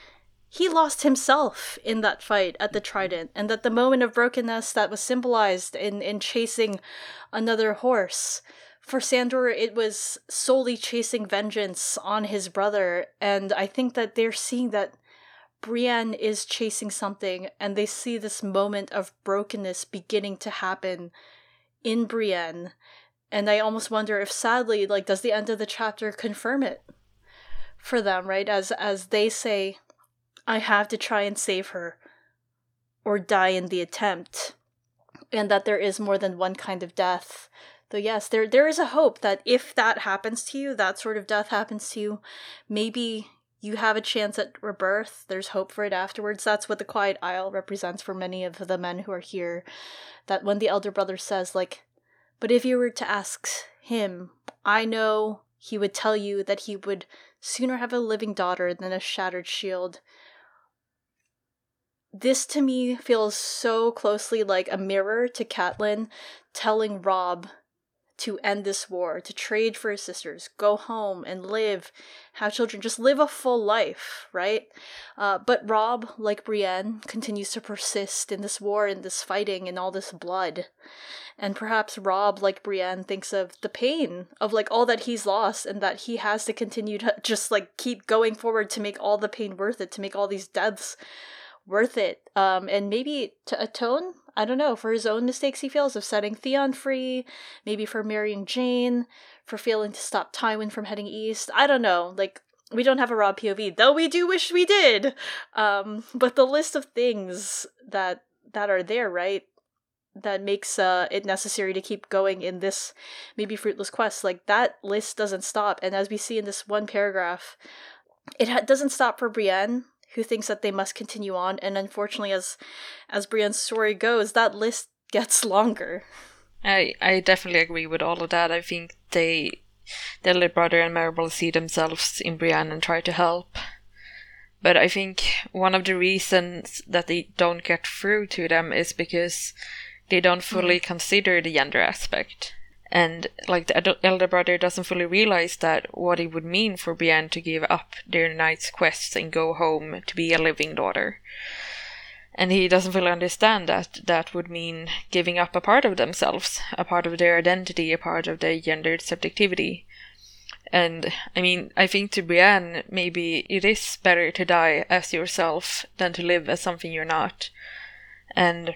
he lost himself in that fight at the mm-hmm. Trident, and that the moment of brokenness that was symbolized in, in chasing another horse. For Sandor, it was solely chasing vengeance on his brother, and I think that they're seeing that Brienne is chasing something, and they see this moment of brokenness beginning to happen in Brienne. And I almost wonder if sadly, like, does the end of the chapter confirm it for them, right? As as they say, I have to try and save her or die in the attempt. And that there is more than one kind of death. Though yes, there there is a hope that if that happens to you, that sort of death happens to you, maybe you have a chance at rebirth. There's hope for it afterwards. That's what the Quiet Isle represents for many of the men who are here. That when the elder brother says, like, but if you were to ask him, I know he would tell you that he would sooner have a living daughter than a shattered shield. This to me feels so closely like a mirror to Catelyn telling Robb to end this war, to trade for his sisters, go home and live, have children, just live a full life, right? Uh, but Robb, like Brienne, continues to persist in this war, in this fighting, in all this blood. And perhaps Robb, like Brienne, thinks of the pain of like all that he's lost and that he has to continue to just like keep going forward to make all the pain worth it, to make all these deaths worth it. Um, and maybe to atone, I don't know, for his own mistakes he feels of setting Theon free, maybe for marrying Jeyne, for failing to stop Tywin from heading east. I don't know. Like, we don't have a Robb POV, though we do wish we did. Um, but the list of things that that are there, right? That makes uh, it necessary to keep going in this maybe fruitless quest. Like that list doesn't stop, and as we see in this one paragraph, it ha- doesn't stop for Brienne who thinks that they must continue on and unfortunately as as Brienne's story goes that list gets longer. I I definitely agree with all of that. I think they their little brother and Maribald see themselves in Brienne and try to help. But I think one of the reasons that they don't get through to them is because they don't fully mm. consider the gender aspect and like the elder brother doesn't fully realize that what it would mean for Brienne to give up their knight's quests and go home to be a living daughter. And he doesn't fully understand that that would mean giving up a part of themselves, a part of their identity, a part of their gendered subjectivity. And I mean, I think to Brienne, maybe it is better to die as yourself than to live as something you're not. And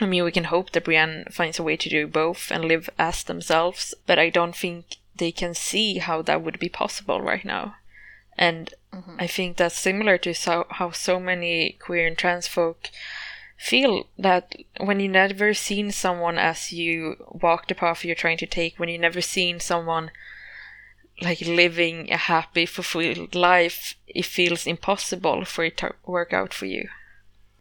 I mean, we can hope that Brienne finds a way to do both and live as themselves, but I don't think they can see how that would be possible right now. And mm-hmm. I think that's similar to so, how so many queer and trans folk feel that when you never seen someone as you walk the path you're trying to take, when you never seen someone like living a happy, fulfilled life, it feels impossible for it to work out for you.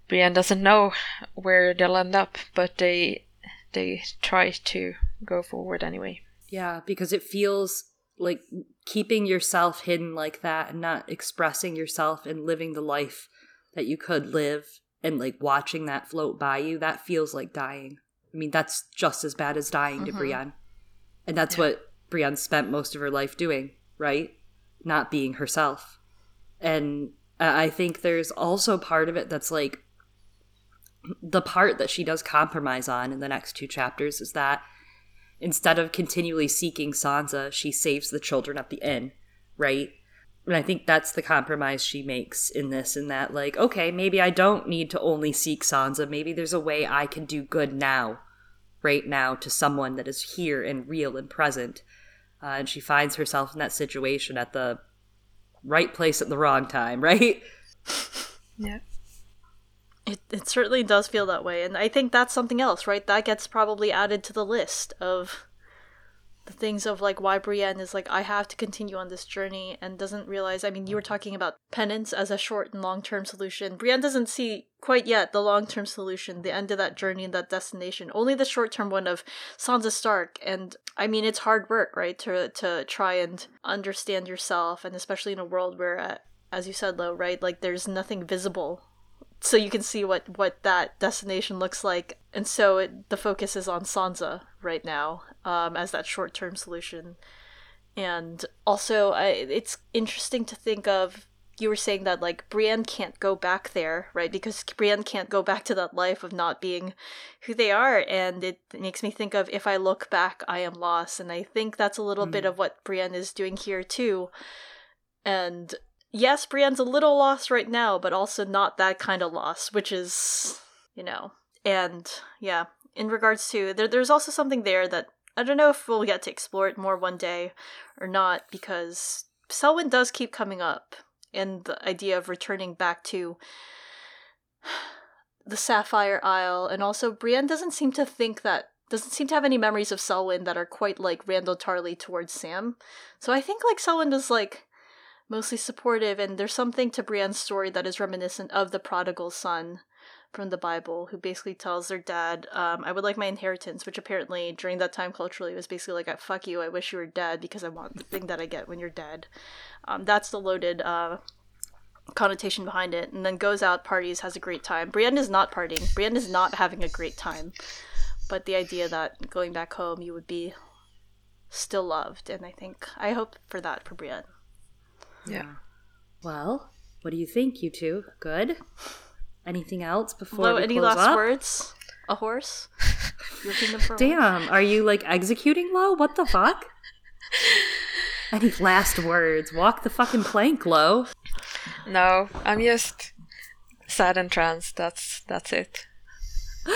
Brienne doesn't know where they'll end up, but they they try to go forward anyway. Yeah, because it feels like keeping yourself hidden like that and not expressing yourself and living the life that you could live and like watching that float by you, that feels like dying. I mean, that's just as bad as dying to Mhm. Brienne. And that's what Brienne spent most of her life doing, right? Not being herself. And I think there's also part of it that's like the part that she does compromise on in the next two chapters is that instead of continually seeking Sansa, she saves the children at the inn, right? And I think that's the compromise she makes in this, in that, like, okay, maybe I don't need to only seek Sansa. Maybe there's a way I can do good now, right now, to someone that is here and real and present. Uh, and she finds herself in that situation at the right place at the wrong time, right? Yeah. It, it certainly does feel that way, and I think that's something else, right? That gets probably added to the list of the things of like why Brienne is like, I have to continue on this journey and doesn't realize. I mean, you were talking about penance as a short and long term solution. Brienne doesn't see quite yet the long term solution, the end of that journey and that destination. Only the short term one of Sansa Stark. And I mean, it's hard work, right? To, to try and understand yourself, and especially in a world where, uh, as you said, Lo, right? Like, there's nothing visible so you can see what what that destination looks like. And so it, the focus is on sansa right now um, as that short-term solution. And also I, it's interesting to think of you were saying that like brienne can't go back there right? Because brienne can't go back to that life of not being who they are. And it makes me think of if i look back i am lost. And i think that's a little bit of what brienne is doing here too. And yes, Brienne's a little lost right now, but also not that kind of lost, which is, you know, and yeah, in regards to there, there's also something there that I don't know if we'll get to explore it more one day or not, because Selwyn does keep coming up, and the idea of returning back to the Sapphire Isle, and also Brienne doesn't seem to think that doesn't seem to have any memories of Selwyn that are quite like Randyll Tarly towards Sam. So I think like Selwyn is like mostly supportive, and there's something to Brienne's story that is reminiscent of the prodigal son from the Bible, who basically tells their dad, um, I would like my inheritance, which apparently during that time culturally was basically like, fuck you, I wish you were dead because I want the thing that I get when you're dead. Um, that's the loaded uh, connotation behind it, and then goes out, parties, has a great time. Brienne is not partying, Brienne is not having a great time, but the idea that going back home you would be still loved, and I think, I hope for that for Brienne. Yeah. Well, what do you think, you two? Good? Anything else before Lo, we any close last up? words? A horse? Your a horse? Damn, are you like executing Lo? What the fuck? Any last words? Walk the fucking plank, Lo. No, I'm just sad and trans. That's that's it.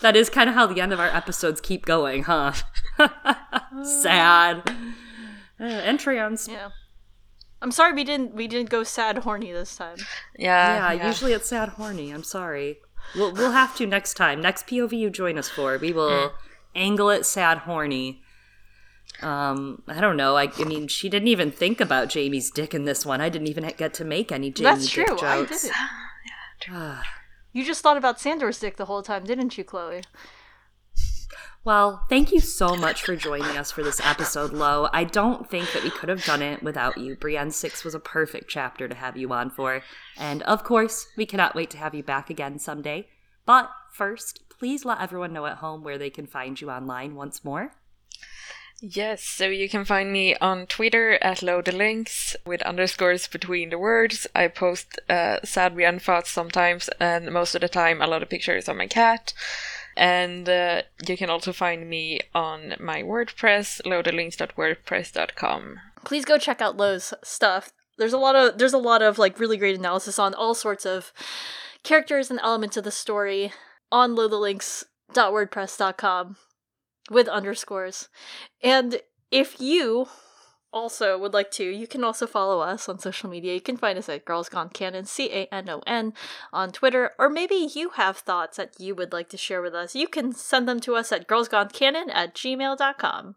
That is kind of how the end of our episodes keep going, huh? Sad. Uh, and trans. Yeah. I'm sorry we didn't we didn't go sad horny this time. Yeah. yeah, usually it's sad horny. I'm sorry. We'll we'll have to next time. Next POV you join us for, we will angle it sad horny. Um, I don't know. I, I mean, she didn't even think about Jaime's dick in this one. I didn't even get to make any Jaime That's dick true. I jokes. did it. Ah. You just thought about Sandor's dick the whole time, didn't you, Chloe? Well, thank you so much for joining us for this episode, Lo. I don't think that we could have done it without you. Brienne 6 was a perfect chapter to have you on for. And of course, we cannot wait to have you back again someday. But first, please let everyone know at home where they can find you online once more. Yes, so you can find me on Twitter at lothelynx with underscores between the words. I post uh, sad Brienne thoughts sometimes, and most of the time, a lot of pictures of my cat. And uh, you can also find me on my WordPress, lothelynx.wordpress.com. Please go check out Lo's stuff. There's a lot of there's a lot of like really great analysis on all sorts of characters and elements of the story on lothelynx.wordpress.com with underscores. And if you also would like to, you can also follow us on social media. You can find us at Girls Gone Canon, C A N O N, on Twitter. Or maybe you have thoughts that you would like to share with us. You can send them to us at girlsgonecanon at gmail.com.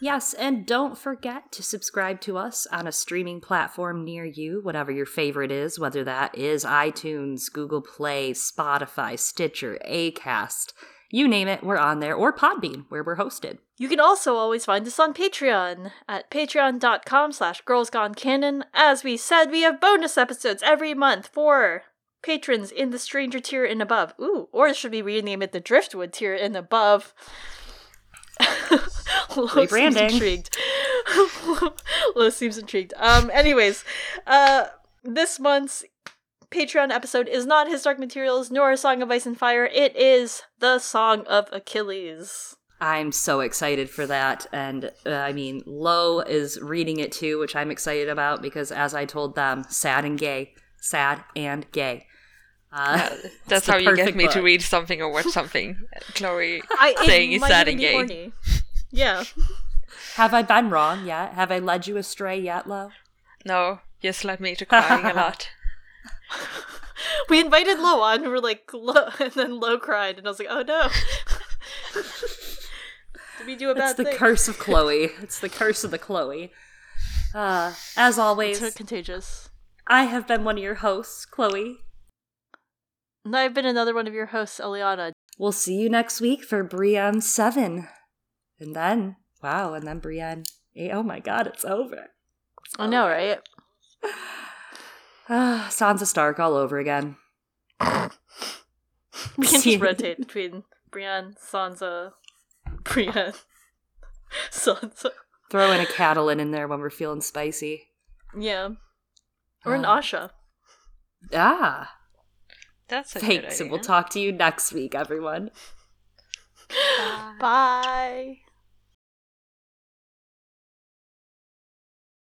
Yes, and don't forget to subscribe to us on a streaming platform near you, whatever your favorite is, whether that is iTunes, Google Play, Spotify, Stitcher, Acast. You name it, we're on there, or Podbean, where we're hosted. You can also always find us on Patreon at patreon.com slash girlsgonecanon. As we said, we have bonus episodes every month for patrons in the Stranger tier and above. Ooh, or should we rename it the Driftwood tier and above? Lo seems intrigued. Lo seems intrigued. Um. Anyways, uh, this month's Patreon episode is not His Dark Materials nor a Song of Ice and Fire. It is the Song of Achilles. I'm so excited for that. And uh, I mean, Lo is reading it too, which I'm excited about because, as I told them, sad and gay. Sad and gay. Uh, That's how you get perfect me to read something or watch something. Chloe I it saying it's might sad and gay. horny. Yeah. Have I been wrong yet? Have I led you astray yet, Lo? No, just led me to crying a lot. We invited Lo on, and we're like, Lo, and then Lo cried, and I was like, oh no. Did we do a bad thing? It's the thing? curse of Chloe. It's the curse of the Chloe. Uh, as always, So contagious. I have been one of your hosts, Chloe. And I've been another one of your hosts, Eliana. We'll see you next week for Brienne 7. And then, wow, and then Brienne 8. Oh my god, it's over. I know, right? Ah, Sansa Stark all over again. We can See- just rotate between Brienne, Sansa, Brienne, Sansa. Throw in a Catelyn in there when we're feeling spicy. Yeah. Or an Ah. Asha. Ah, That's a good thanks. And we'll talk to you next week, everyone. Bye. Bye.